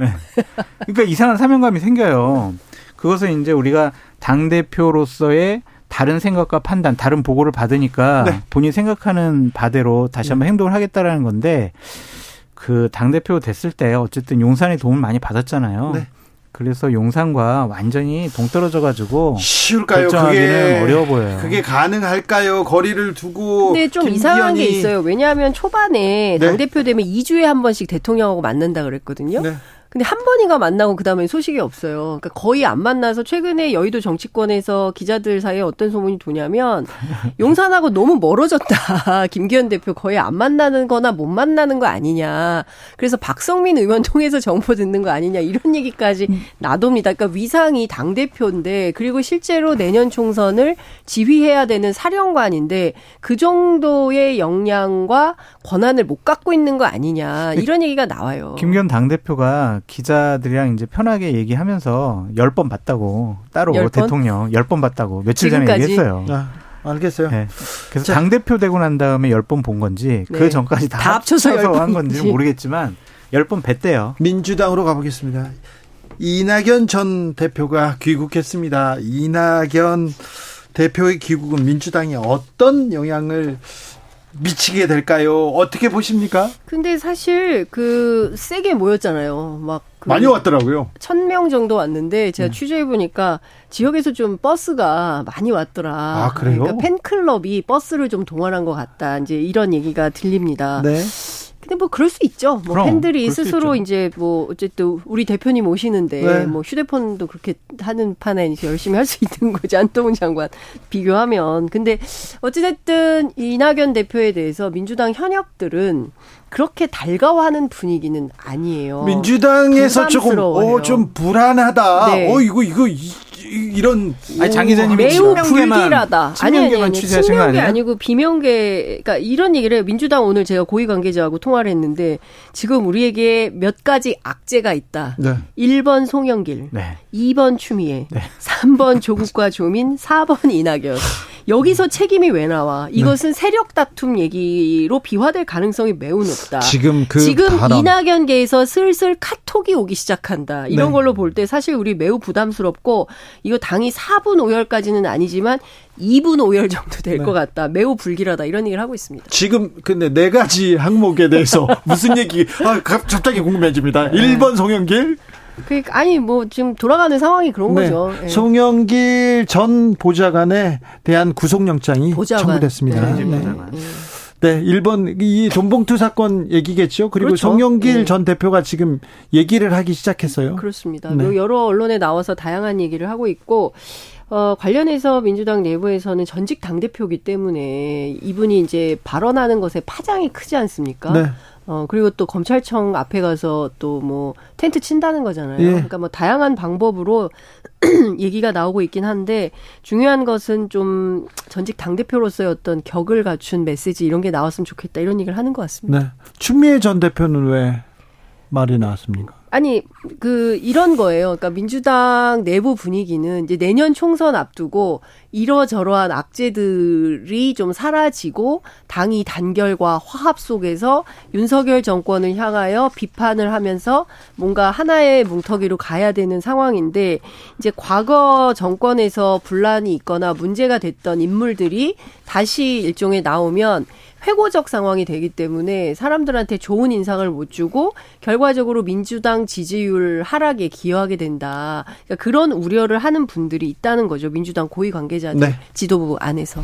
그러니까 이상한 사명감이 생겨요. 그것은 이제 우리가 당 대표로서의 다른 생각과 판단, 다른 보고를 받으니까 네. 본인이 생각하는 바대로 다시 한번 행동을 하겠다라는 건데 그 당 대표 됐을 때 어쨌든 용산의 도움을 많이 받았잖아요. 네. 그래서 용산과 완전히 동떨어져 가지고 쉬울까요? 결정하기는 그게 어려워 보여요. 그게 가능할까요? 거리를 두고 근데 좀 이상한 게 있어요. 왜냐하면 초반에 네. 당 대표 되면 2주에 한 번씩 대통령하고 만난다 그랬거든요. 네. 근데 한 번인가 만나고 그다음에 소식이 없어요. 그러니까 거의 안 만나서 최근에 여의도 정치권에서 기자들 사이에 어떤 소문이 도냐면 <laughs> 용산하고 너무 멀어졌다. <laughs> 김기현 대표 거의 안 만나는 거나 못 만나는 거 아니냐. 그래서 박성민 의원 통해서 정보 듣는 거 아니냐. 이런 얘기까지 나돕니다. 그러니까 위상이 당대표인데 그리고 실제로 내년 총선을 지휘해야 되는 사령관인데 그 정도의 역량과 권한을 못 갖고 있는 거 아니냐. 이런 얘기가 나와요. 김기현 당대표가 기자들이랑 이제 편하게 얘기하면서 열 번 봤다고 따로 열 번? 대통령 열 번 봤다고 며칠 전에 지금까지? 얘기했어요. 아, 알겠어요. 네. 그래서 자. 당 대표 되고 난 다음에 열 번 본 건지 네. 그 전까지 다, 다 합쳐서 합쳐서 열한 건지. 모르겠지만 열 번 뵀대요. 민주당으로 가보겠습니다. 이낙연 전 대표가 귀국했습니다. 이낙연 대표의 귀국은 민주당에 어떤 영향을 미치게 될까요? 어떻게 보십니까? 근데 사실 그 세게 모였잖아요. 막 그 많이 왔더라고요. 천 명 정도 왔는데 네. 제가 취재해 보니까 지역에서 좀 버스가 많이 왔더라. 아, 그래요? 그러니까 팬클럽이 버스를 좀 동원한 것 같다. 이제 이런 얘기가 들립니다. 네. 근데 뭐 그럴 수 있죠. 뭐 그럼, 팬들이 스스로. 이제 뭐 어쨌든 우리 대표님 오시는데 네. 뭐 휴대폰도 그렇게 하는 판에 이제 열심히 할 수 있는 거지 안동훈 장관 비교하면. 근데 어찌됐든 이낙연 대표에 대해서 민주당 현역들은 그렇게 달가워하는 분위기는 아니에요. 민주당에서 조금 부담스러워요. 어, 좀 불안하다. 네. 어 이거 이거 이, 이- 이런 아니, 장 기자님이 매우 불길하다. 아니 아니 친명계만 아니 취재하신 거 친명계 아니에요? 아니고 비명계. 그러니까 이런 얘기를 해요. 민주당 오늘 제가 고위 관계자하고 통화를 했는데 지금 우리에게 몇 가지 악재가 있다. 네. 1번 송영길, 네. 2번 추미애, 3번 조국과 조민, 4번 이낙연. 여기서 책임이 왜 나와? 이것은 세력 다툼 얘기로 비화될 가능성이 매우 높다. 지금 그 지금 발언. 이낙연계에서 슬슬 카톡이 오기 시작한다. 이런 네. 걸로 볼 때 사실 우리 매우 부담스럽고 이거 당이 4분 5열까지는 아니지만 2분 5열 정도 될 네. 것 같다. 매우 불길하다. 이런 얘기를 하고 있습니다. 지금 근데 네 가지 항목에 대해서 <laughs> 무슨 얘기? 아, 갑- 갑자기 궁금해집니다. 1번 송영길, 그러니까 아니 뭐 지금 돌아가는 상황이 그런 네. 거죠. 예. 송영길 전 보좌관에 대한 구속영장이 보좌관. 청구됐습니다. 네. 네. 예. 네, 1번 이 돈봉투 사건 얘기겠죠. 그리고 그렇죠. 송영길 예. 전 대표가 지금 얘기를 하기 시작했어요. 그렇습니다. 네. 뭐 여러 언론에 나와서 다양한 얘기를 하고 있고 어, 관련해서 민주당 내부에서는 전직 당대표기 때문에 이분이 이제 발언하는 것에 파장이 크지 않습니까? 네. 어, 그리고 또 검찰청 앞에 가서 또 뭐 텐트 친다는 거잖아요. 예. 그러니까 뭐 다양한 방법으로 <clears throat> 얘기가 나오고 있긴 한데 중요한 것은 좀 전직 당대표로서의 어떤 격을 갖춘 메시지 이런 게 나왔으면 좋겠다 이런 얘기를 하는 것 같습니다. 네. 추미애 전 대표는 왜 말이 나왔습니까? 아니 그 이런 거예요. 그러니까 민주당 내부 분위기는 이제 내년 총선 앞두고 이러저러한 악재들이 좀 사라지고 당이 단결과 화합 속에서 윤석열 정권을 향하여 비판을 하면서 뭔가 하나의 뭉터기로 가야 되는 상황인데 이제 과거 정권에서 분란이 있거나 문제가 됐던 인물들이 다시 일종의 나오면 회고적 상황이 되기 때문에 사람들한테 좋은 인상을 못 주고 결과적으로 민주당 지지율 하락에 기여하게 된다. 그러니까 그런 우려를 하는 분들이 있다는 거죠. 민주당 고위 관계자들 네. 지도부 안에서.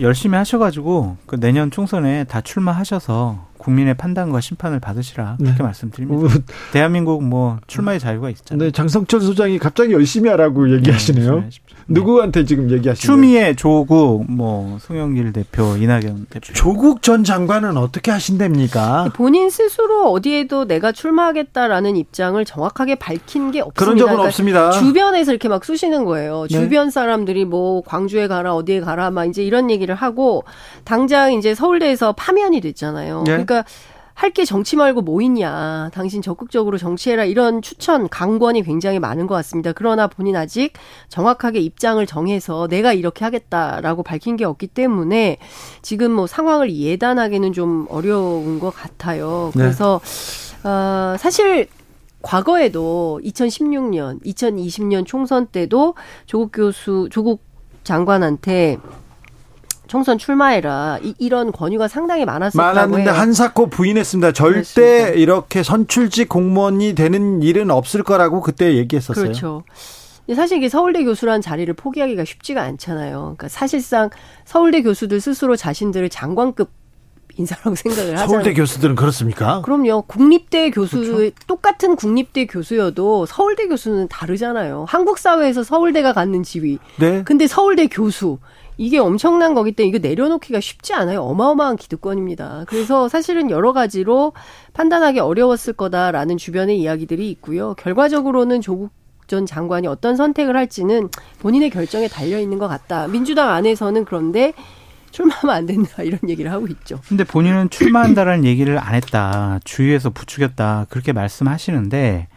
열심히 하셔가지고 그 내년 총선에 다 출마하셔서 국민의 판단과 심판을 받으시라 그렇게 네. 말씀드립니다. 대한민국 뭐 출마의 자유가 있잖아요. 네, 장성철 소장이 갑자기 열심히 하라고 얘기하시네요. 열심히 하십시오. 누구한테 지금 얘기하시나요? 추미애, 조국, 뭐 송영길 대표, 이낙연 대표. 조국 전 장관은 어떻게 하신답니까? 본인 스스로 어디에도 내가 출마하겠다라는 입장을 정확하게 밝힌 게 없습니다. 그런 적은 그러니까 없습니다. 주변에서 이렇게 막 쑤시는 거예요. 네. 주변 사람들이 뭐 광주에 가라 어디에 가라 막 이제 이런 얘기를 하고 당장 이제 서울대에서 파면이 됐잖아요. 네. 그러니까 할 게 정치 말고 뭐 있냐. 당신 적극적으로 정치해라. 이런 추천, 강권이 굉장히 많은 것 같습니다. 그러나 본인 아직 정확하게 입장을 정해서 내가 이렇게 하겠다라고 밝힌 게 없기 때문에 지금 뭐 상황을 예단하기는 좀 어려운 것 같아요. 네. 그래서, 어, 사실 과거에도 2016년, 2020년 총선 때도 조국 교수, 조국 장관한테 총선 출마해라 이, 이런 권유가 상당히 많았었다고 많았는데 해요. 한사코 부인했습니다. 절대 그렇습니다. 이렇게 선출직 공무원이 되는 일은 없을 거라고 그때 얘기했었어요. 그렇죠. 사실 이게 서울대 교수란 자리를 포기하기가 쉽지가 않잖아요. 그러니까 사실상 서울대 교수들 스스로 자신들을 장관급 인사라고 생각을 하잖아요. 서울대 교수들은 그렇습니까? 그럼요. 국립대 교수 그렇죠. 똑같은 국립대 교수여도 서울대 교수는 다르잖아요. 한국 사회에서 서울대가 갖는 지위. 네. 근데 서울대 교수 이게 엄청난 거기 때문에 이거 내려놓기가 쉽지 않아요. 어마어마한 기득권입니다. 그래서 사실은 여러 가지로 판단하기 어려웠을 거다라는 주변의 이야기들이 있고요. 결과적으로는 조국 전 장관이 어떤 선택을 할지는 본인의 결정에 달려 있는 것 같다. 민주당 안에서는 그런데 출마하면 안 된다 이런 얘기를 하고 있죠. 근데 본인은 출마한다라는 얘기를 안 했다. 주위에서 부추겼다. 그렇게 말씀하시는데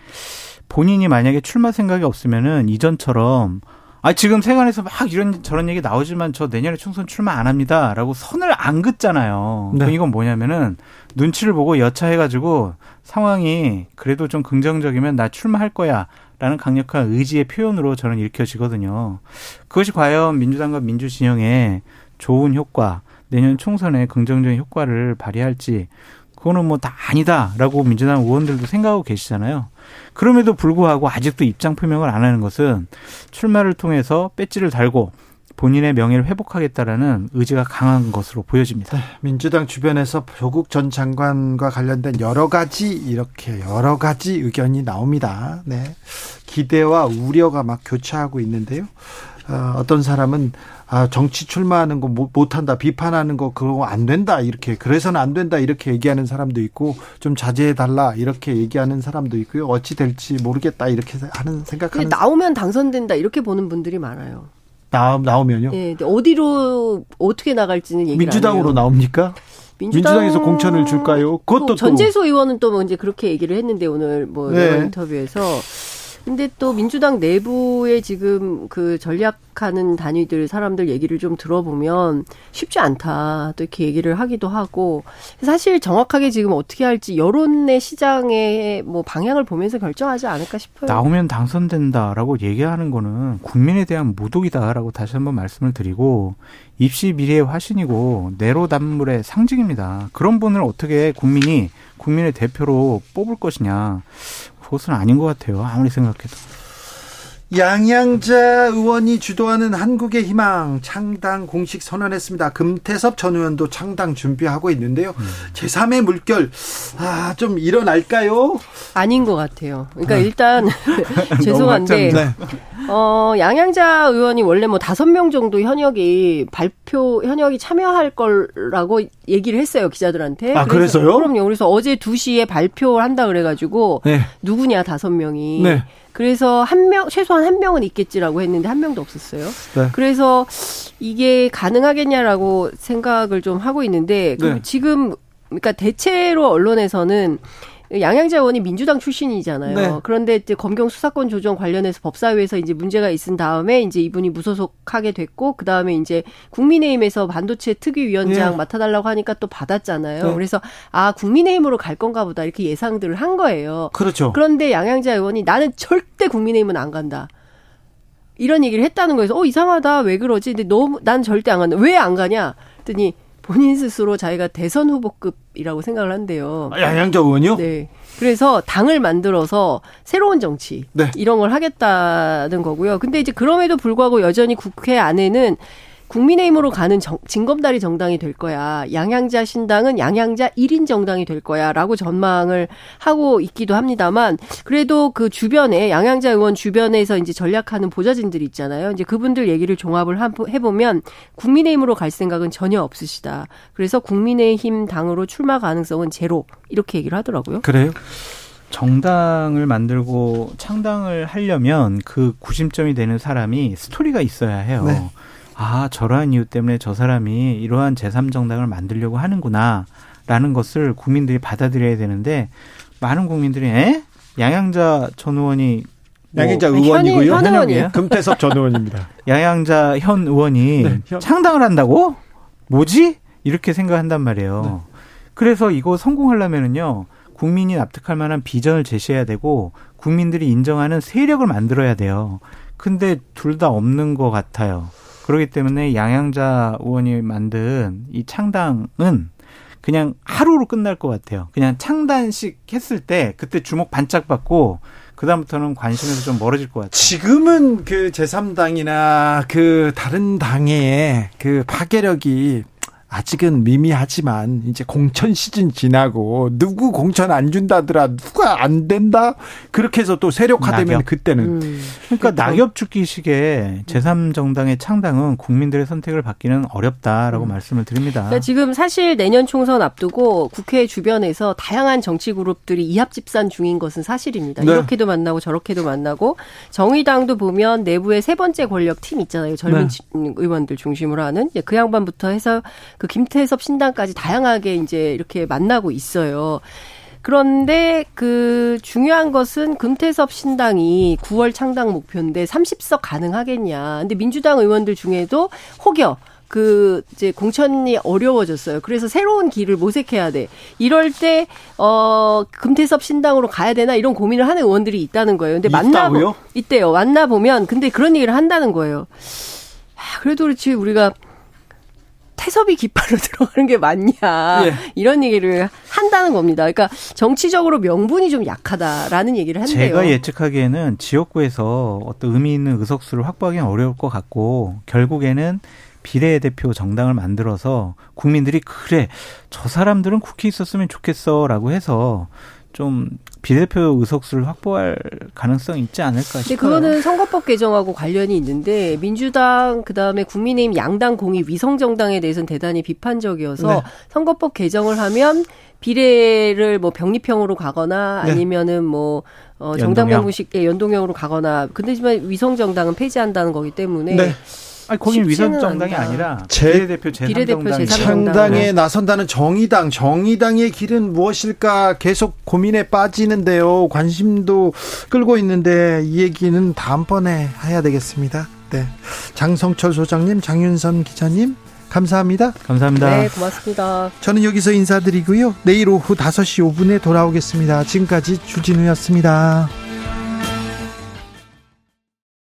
본인이 만약에 출마 생각이 없으면은 이전처럼 아 지금 세간에서 막 이런 저런 얘기 나오지만 저 내년에 총선 출마 안 합니다라고 선을 안 긋잖아요. 네. 그럼 이건 뭐냐면은 눈치를 보고 여차해가지고 상황이 그래도 좀 긍정적이면 나 출마할 거야 라는 강력한 의지의 표현으로 저는 읽혀지거든요. 그것이 과연 민주당과 민주진영에 좋은 효과, 내년 총선에 긍정적인 효과를 발휘할지 그거는 뭐 다 아니다라고 민주당 의원들도 생각하고 계시잖아요. 그럼에도 불구하고 아직도 입장 표명을 안 하는 것은 출마를 통해서 배지를 달고 본인의 명예를 회복하겠다라는 의지가 강한 것으로 보여집니다. 민주당 주변에서 조국 전 장관과 관련된 여러 가지 이렇게 여러 가지 의견이 나옵니다. 네. 기대와 우려가 막 교차하고 있는데요. 어, 어떤 사람은 아, 정치 출마하는 거 못- 못한다, 비판하는 거 그거 안 된다 이렇게 그래서는 안 된다 이렇게 얘기하는 사람도 있고 좀 자제해 달라 이렇게 얘기하는 사람도 있고요. 어찌 될지 모르겠다 이렇게 하는 생각하는 나오면 당선된다 이렇게 보는 분들이 많아요. 나 나오면요. 예, 어디로 어떻게 나갈지는 얘기를 민주당으로. 나옵니까? 민주당- 민주당 에서 공천을 줄까요? 그것도 전재수 의원은 또뭐 이제 그렇게 얘기를 했는데 오늘 뭐 네. 인터뷰에서 근데 또 민주당 내부에 지금 그 전략하는 단위들 사람들 얘기를 좀 들어보면 쉽지 않다 또 이렇게 얘기를 하기도 하고 사실 정확하게 지금 어떻게 할지 여론의 시장의 뭐 방향을 보면서 결정하지 않을까 싶어요. 나오면 당선된다라고 얘기하는 거는 국민에 대한 모독이다라고 다시 한번 말씀을 드리고 입시 미래의 화신이고 내로남불의 상징입니다. 그런 분을 어떻게 국민이 국민의 대표로 뽑을 것이냐 그것은 아닌 것 같아요. 아무리 생각해도. 양양자 의원이 주도하는 한국의 희망 창당 공식 선언했습니다. 금태섭 전 의원도 창당 준비하고 있는데요. 제3의 물결 아, 좀 일어날까요? 아닌 것 같아요. 그러니까 네. 일단 <laughs> <laughs> 죄송한데 네. 어, 양양자 의원이 원래 뭐 다섯 명 정도 현역이 발표, 현역이 참여할 거라고 얘기를 했어요, 기자들한테. 아, 그래서- 그래서요? 그럼요. 그래서 어제 2 시에 발표를 한다 그래가지고, 네. 누구냐, 다섯 명이. 네. 그래서 한 명, 최소한 한 명은 있겠지라고 했는데 한 명도 없었어요. 네. 그래서 이게 가능하겠냐라고 생각을 좀 하고 있는데, 그 네. 지금, 그러니까 대체로 언론에서는 양양자 의원이 민주당 출신이잖아요. 네. 그런데 이제 검경 수사권 조정 관련해서 법사위에서 이제 문제가 있은 다음에 이제 이분이 무소속하게 됐고 그 다음에 이제 국민의힘에서 반도체 특위위원장 네. 맡아달라고 하니까 또 받았잖아요. 네. 그래서 아 국민의힘으로 갈 건가 보다 이렇게 예상들을 한 거예요. 그렇죠. 그런데 양양자 의원이 나는 절대 국민의힘은 안 간다. 이런 얘기를 했다는 거에서 어 이상하다 왜 그러지? 근데 너무 난 절대 안 간다. 왜 안 가냐? 했더니 본인 스스로 자기가 대선 후보급이라고 생각을 한대요. 아, 양양자 의원이요? 네. 그래서 당을 만들어서 새로운 정치 네. 이런 걸 하겠다는 거고요. 근데 이제 그럼에도 불구하고 여전히 국회 안에는 국민의힘으로 가는 정, 진검다리 정당이 될 거야. 양양자 신당은 양양자 1인 정당이 될 거야. 라고 전망을 하고 있기도 합니다만, 그래도 그 주변에, 양양자 의원 주변에서 이제 전략하는 보좌진들이 있잖아요. 이제 그분들 얘기를 종합을 하- 해보면, 국민의힘으로 갈 생각은 전혀 없으시다. 그래서 국민의힘 당으로 출마 가능성은 제로. 이렇게 얘기를 하더라고요. 그래요? 정당을 만들고 창당을 하려면 그 구심점이 되는 사람이 스토리가 있어야 해요. 네. 아, 저러한 이유 때문에 저 사람이 이러한 제3정당을 만들려고 하는구나. 라는 것을 국민들이 받아들여야 되는데 많은 국민들이 에? 양양자 전 의원이 뭐 양양자 의원이고요. 현 의원이에요. 금태섭 전 의원입니다. <laughs> 양양자 현 의원이 네, 현- 창당을 한다고? 뭐지? 이렇게 생각한단 말이에요. 그래서 이거 성공하려면은요, 국민이 납득할 만한 비전을 제시해야 되고, 국민들이 인정하는 세력을 만들어야 돼요. 근데 둘 다 없는 것 같아요. 그렇기 때문에 양양자 의원이 만든 이 창당은 그냥 하루로 끝날 것 같아요. 그냥 창단식 했을 때 그때 주목 반짝 받고 그다음부터는 관심에서 좀 멀어질 것 같아요. 지금은 그 제3당이나 그 다른 당의 그 파괴력이 아직은 미미하지만 이제 공천 시즌 지나고 누구 공천 안 준다더라 누가 안 된다 그렇게 해서 또 세력화되면 낙엽. 그때는 음. 그러니까 낙엽 죽기식의 제3정당의 창당은 국민들의 선택을 받기는 어렵다라고 말씀을 드립니다. 그러니까 지금 사실 내년 총선 앞두고 국회 주변에서 다양한 정치 그룹들이 이합 집산 중인 것은 사실입니다. 네. 이렇게도 만나고 저렇게도 만나고 정의당도 보면 내부에 세 번째 권력 팀 있잖아요. 젊은 네. 지- 의원들 중심으로 하는 그 양반부터 해서 그 김태섭 신당까지 다양하게 이제 이렇게 만나고 있어요. 그런데 그 중요한 것은 금태섭 신당이 9월 창당 목표인데 30석 가능하겠냐. 근데 민주당 의원들 중에도 혹여 그 이제 공천이 어려워졌어요. 그래서 새로운 길을 모색해야 돼. 이럴 때 어 금태섭 신당으로 가야 되나 이런 고민을 하는 의원들이 있다는 거예요. 근데 만나? 있대요. 만나 보면 근데 그런 얘기를 한다는 거예요. 아, 그래도 그렇지 우리가 태섭이 깃발로 <laughs> 들어가는 게 맞냐 예. 이런 얘기를 한다는 겁니다. 그러니까 정치적으로 명분이 좀 약하다라는 얘기를 한대요. 제가 예측하기에는 지역구에서 어떤 의미 있는 의석수를 확보하기는 어려울 것 같고 결국에는 비례대표 정당을 만들어서 국민들이 그래 저 사람들은 국회에 있었으면 좋겠어라고 해서 좀 비례대표 의석수를 확보할 가능성이 있지 않을까 싶어요. 그거는 선거법 개정하고 관련이 있는데 민주당 그다음에 국민의힘 양당 공이 위성 정당에 대해서는 대단히 비판적이어서 네. 선거법 개정을 하면 비례를 뭐 병립형으로 가거나 네. 아니면은 뭐 어, 연동형. 정당 명부식의 연동형으로 가거나 근데지만 위성 정당은 폐지한다는 거기 때문에 네. 아니 거긴 위성 정당이. 아니라 제- 비례대표 제3정당이 비례대표 제3 정당. 창당에 나선다는 정의당, 정의당의 길은 무엇일까 계속 고민에 빠지는데요. 관심도 끌고 있는데 이 얘기는 다음번에 해야 되겠습니다. 네. 장성철 소장님, 장윤선 기자님, 감사합니다. 감사합니다. 네 고맙습니다. 저는 여기서 인사드리고요. 내일 오후 5시 5분에 돌아오겠습니다. 지금까지 주진우였습니다.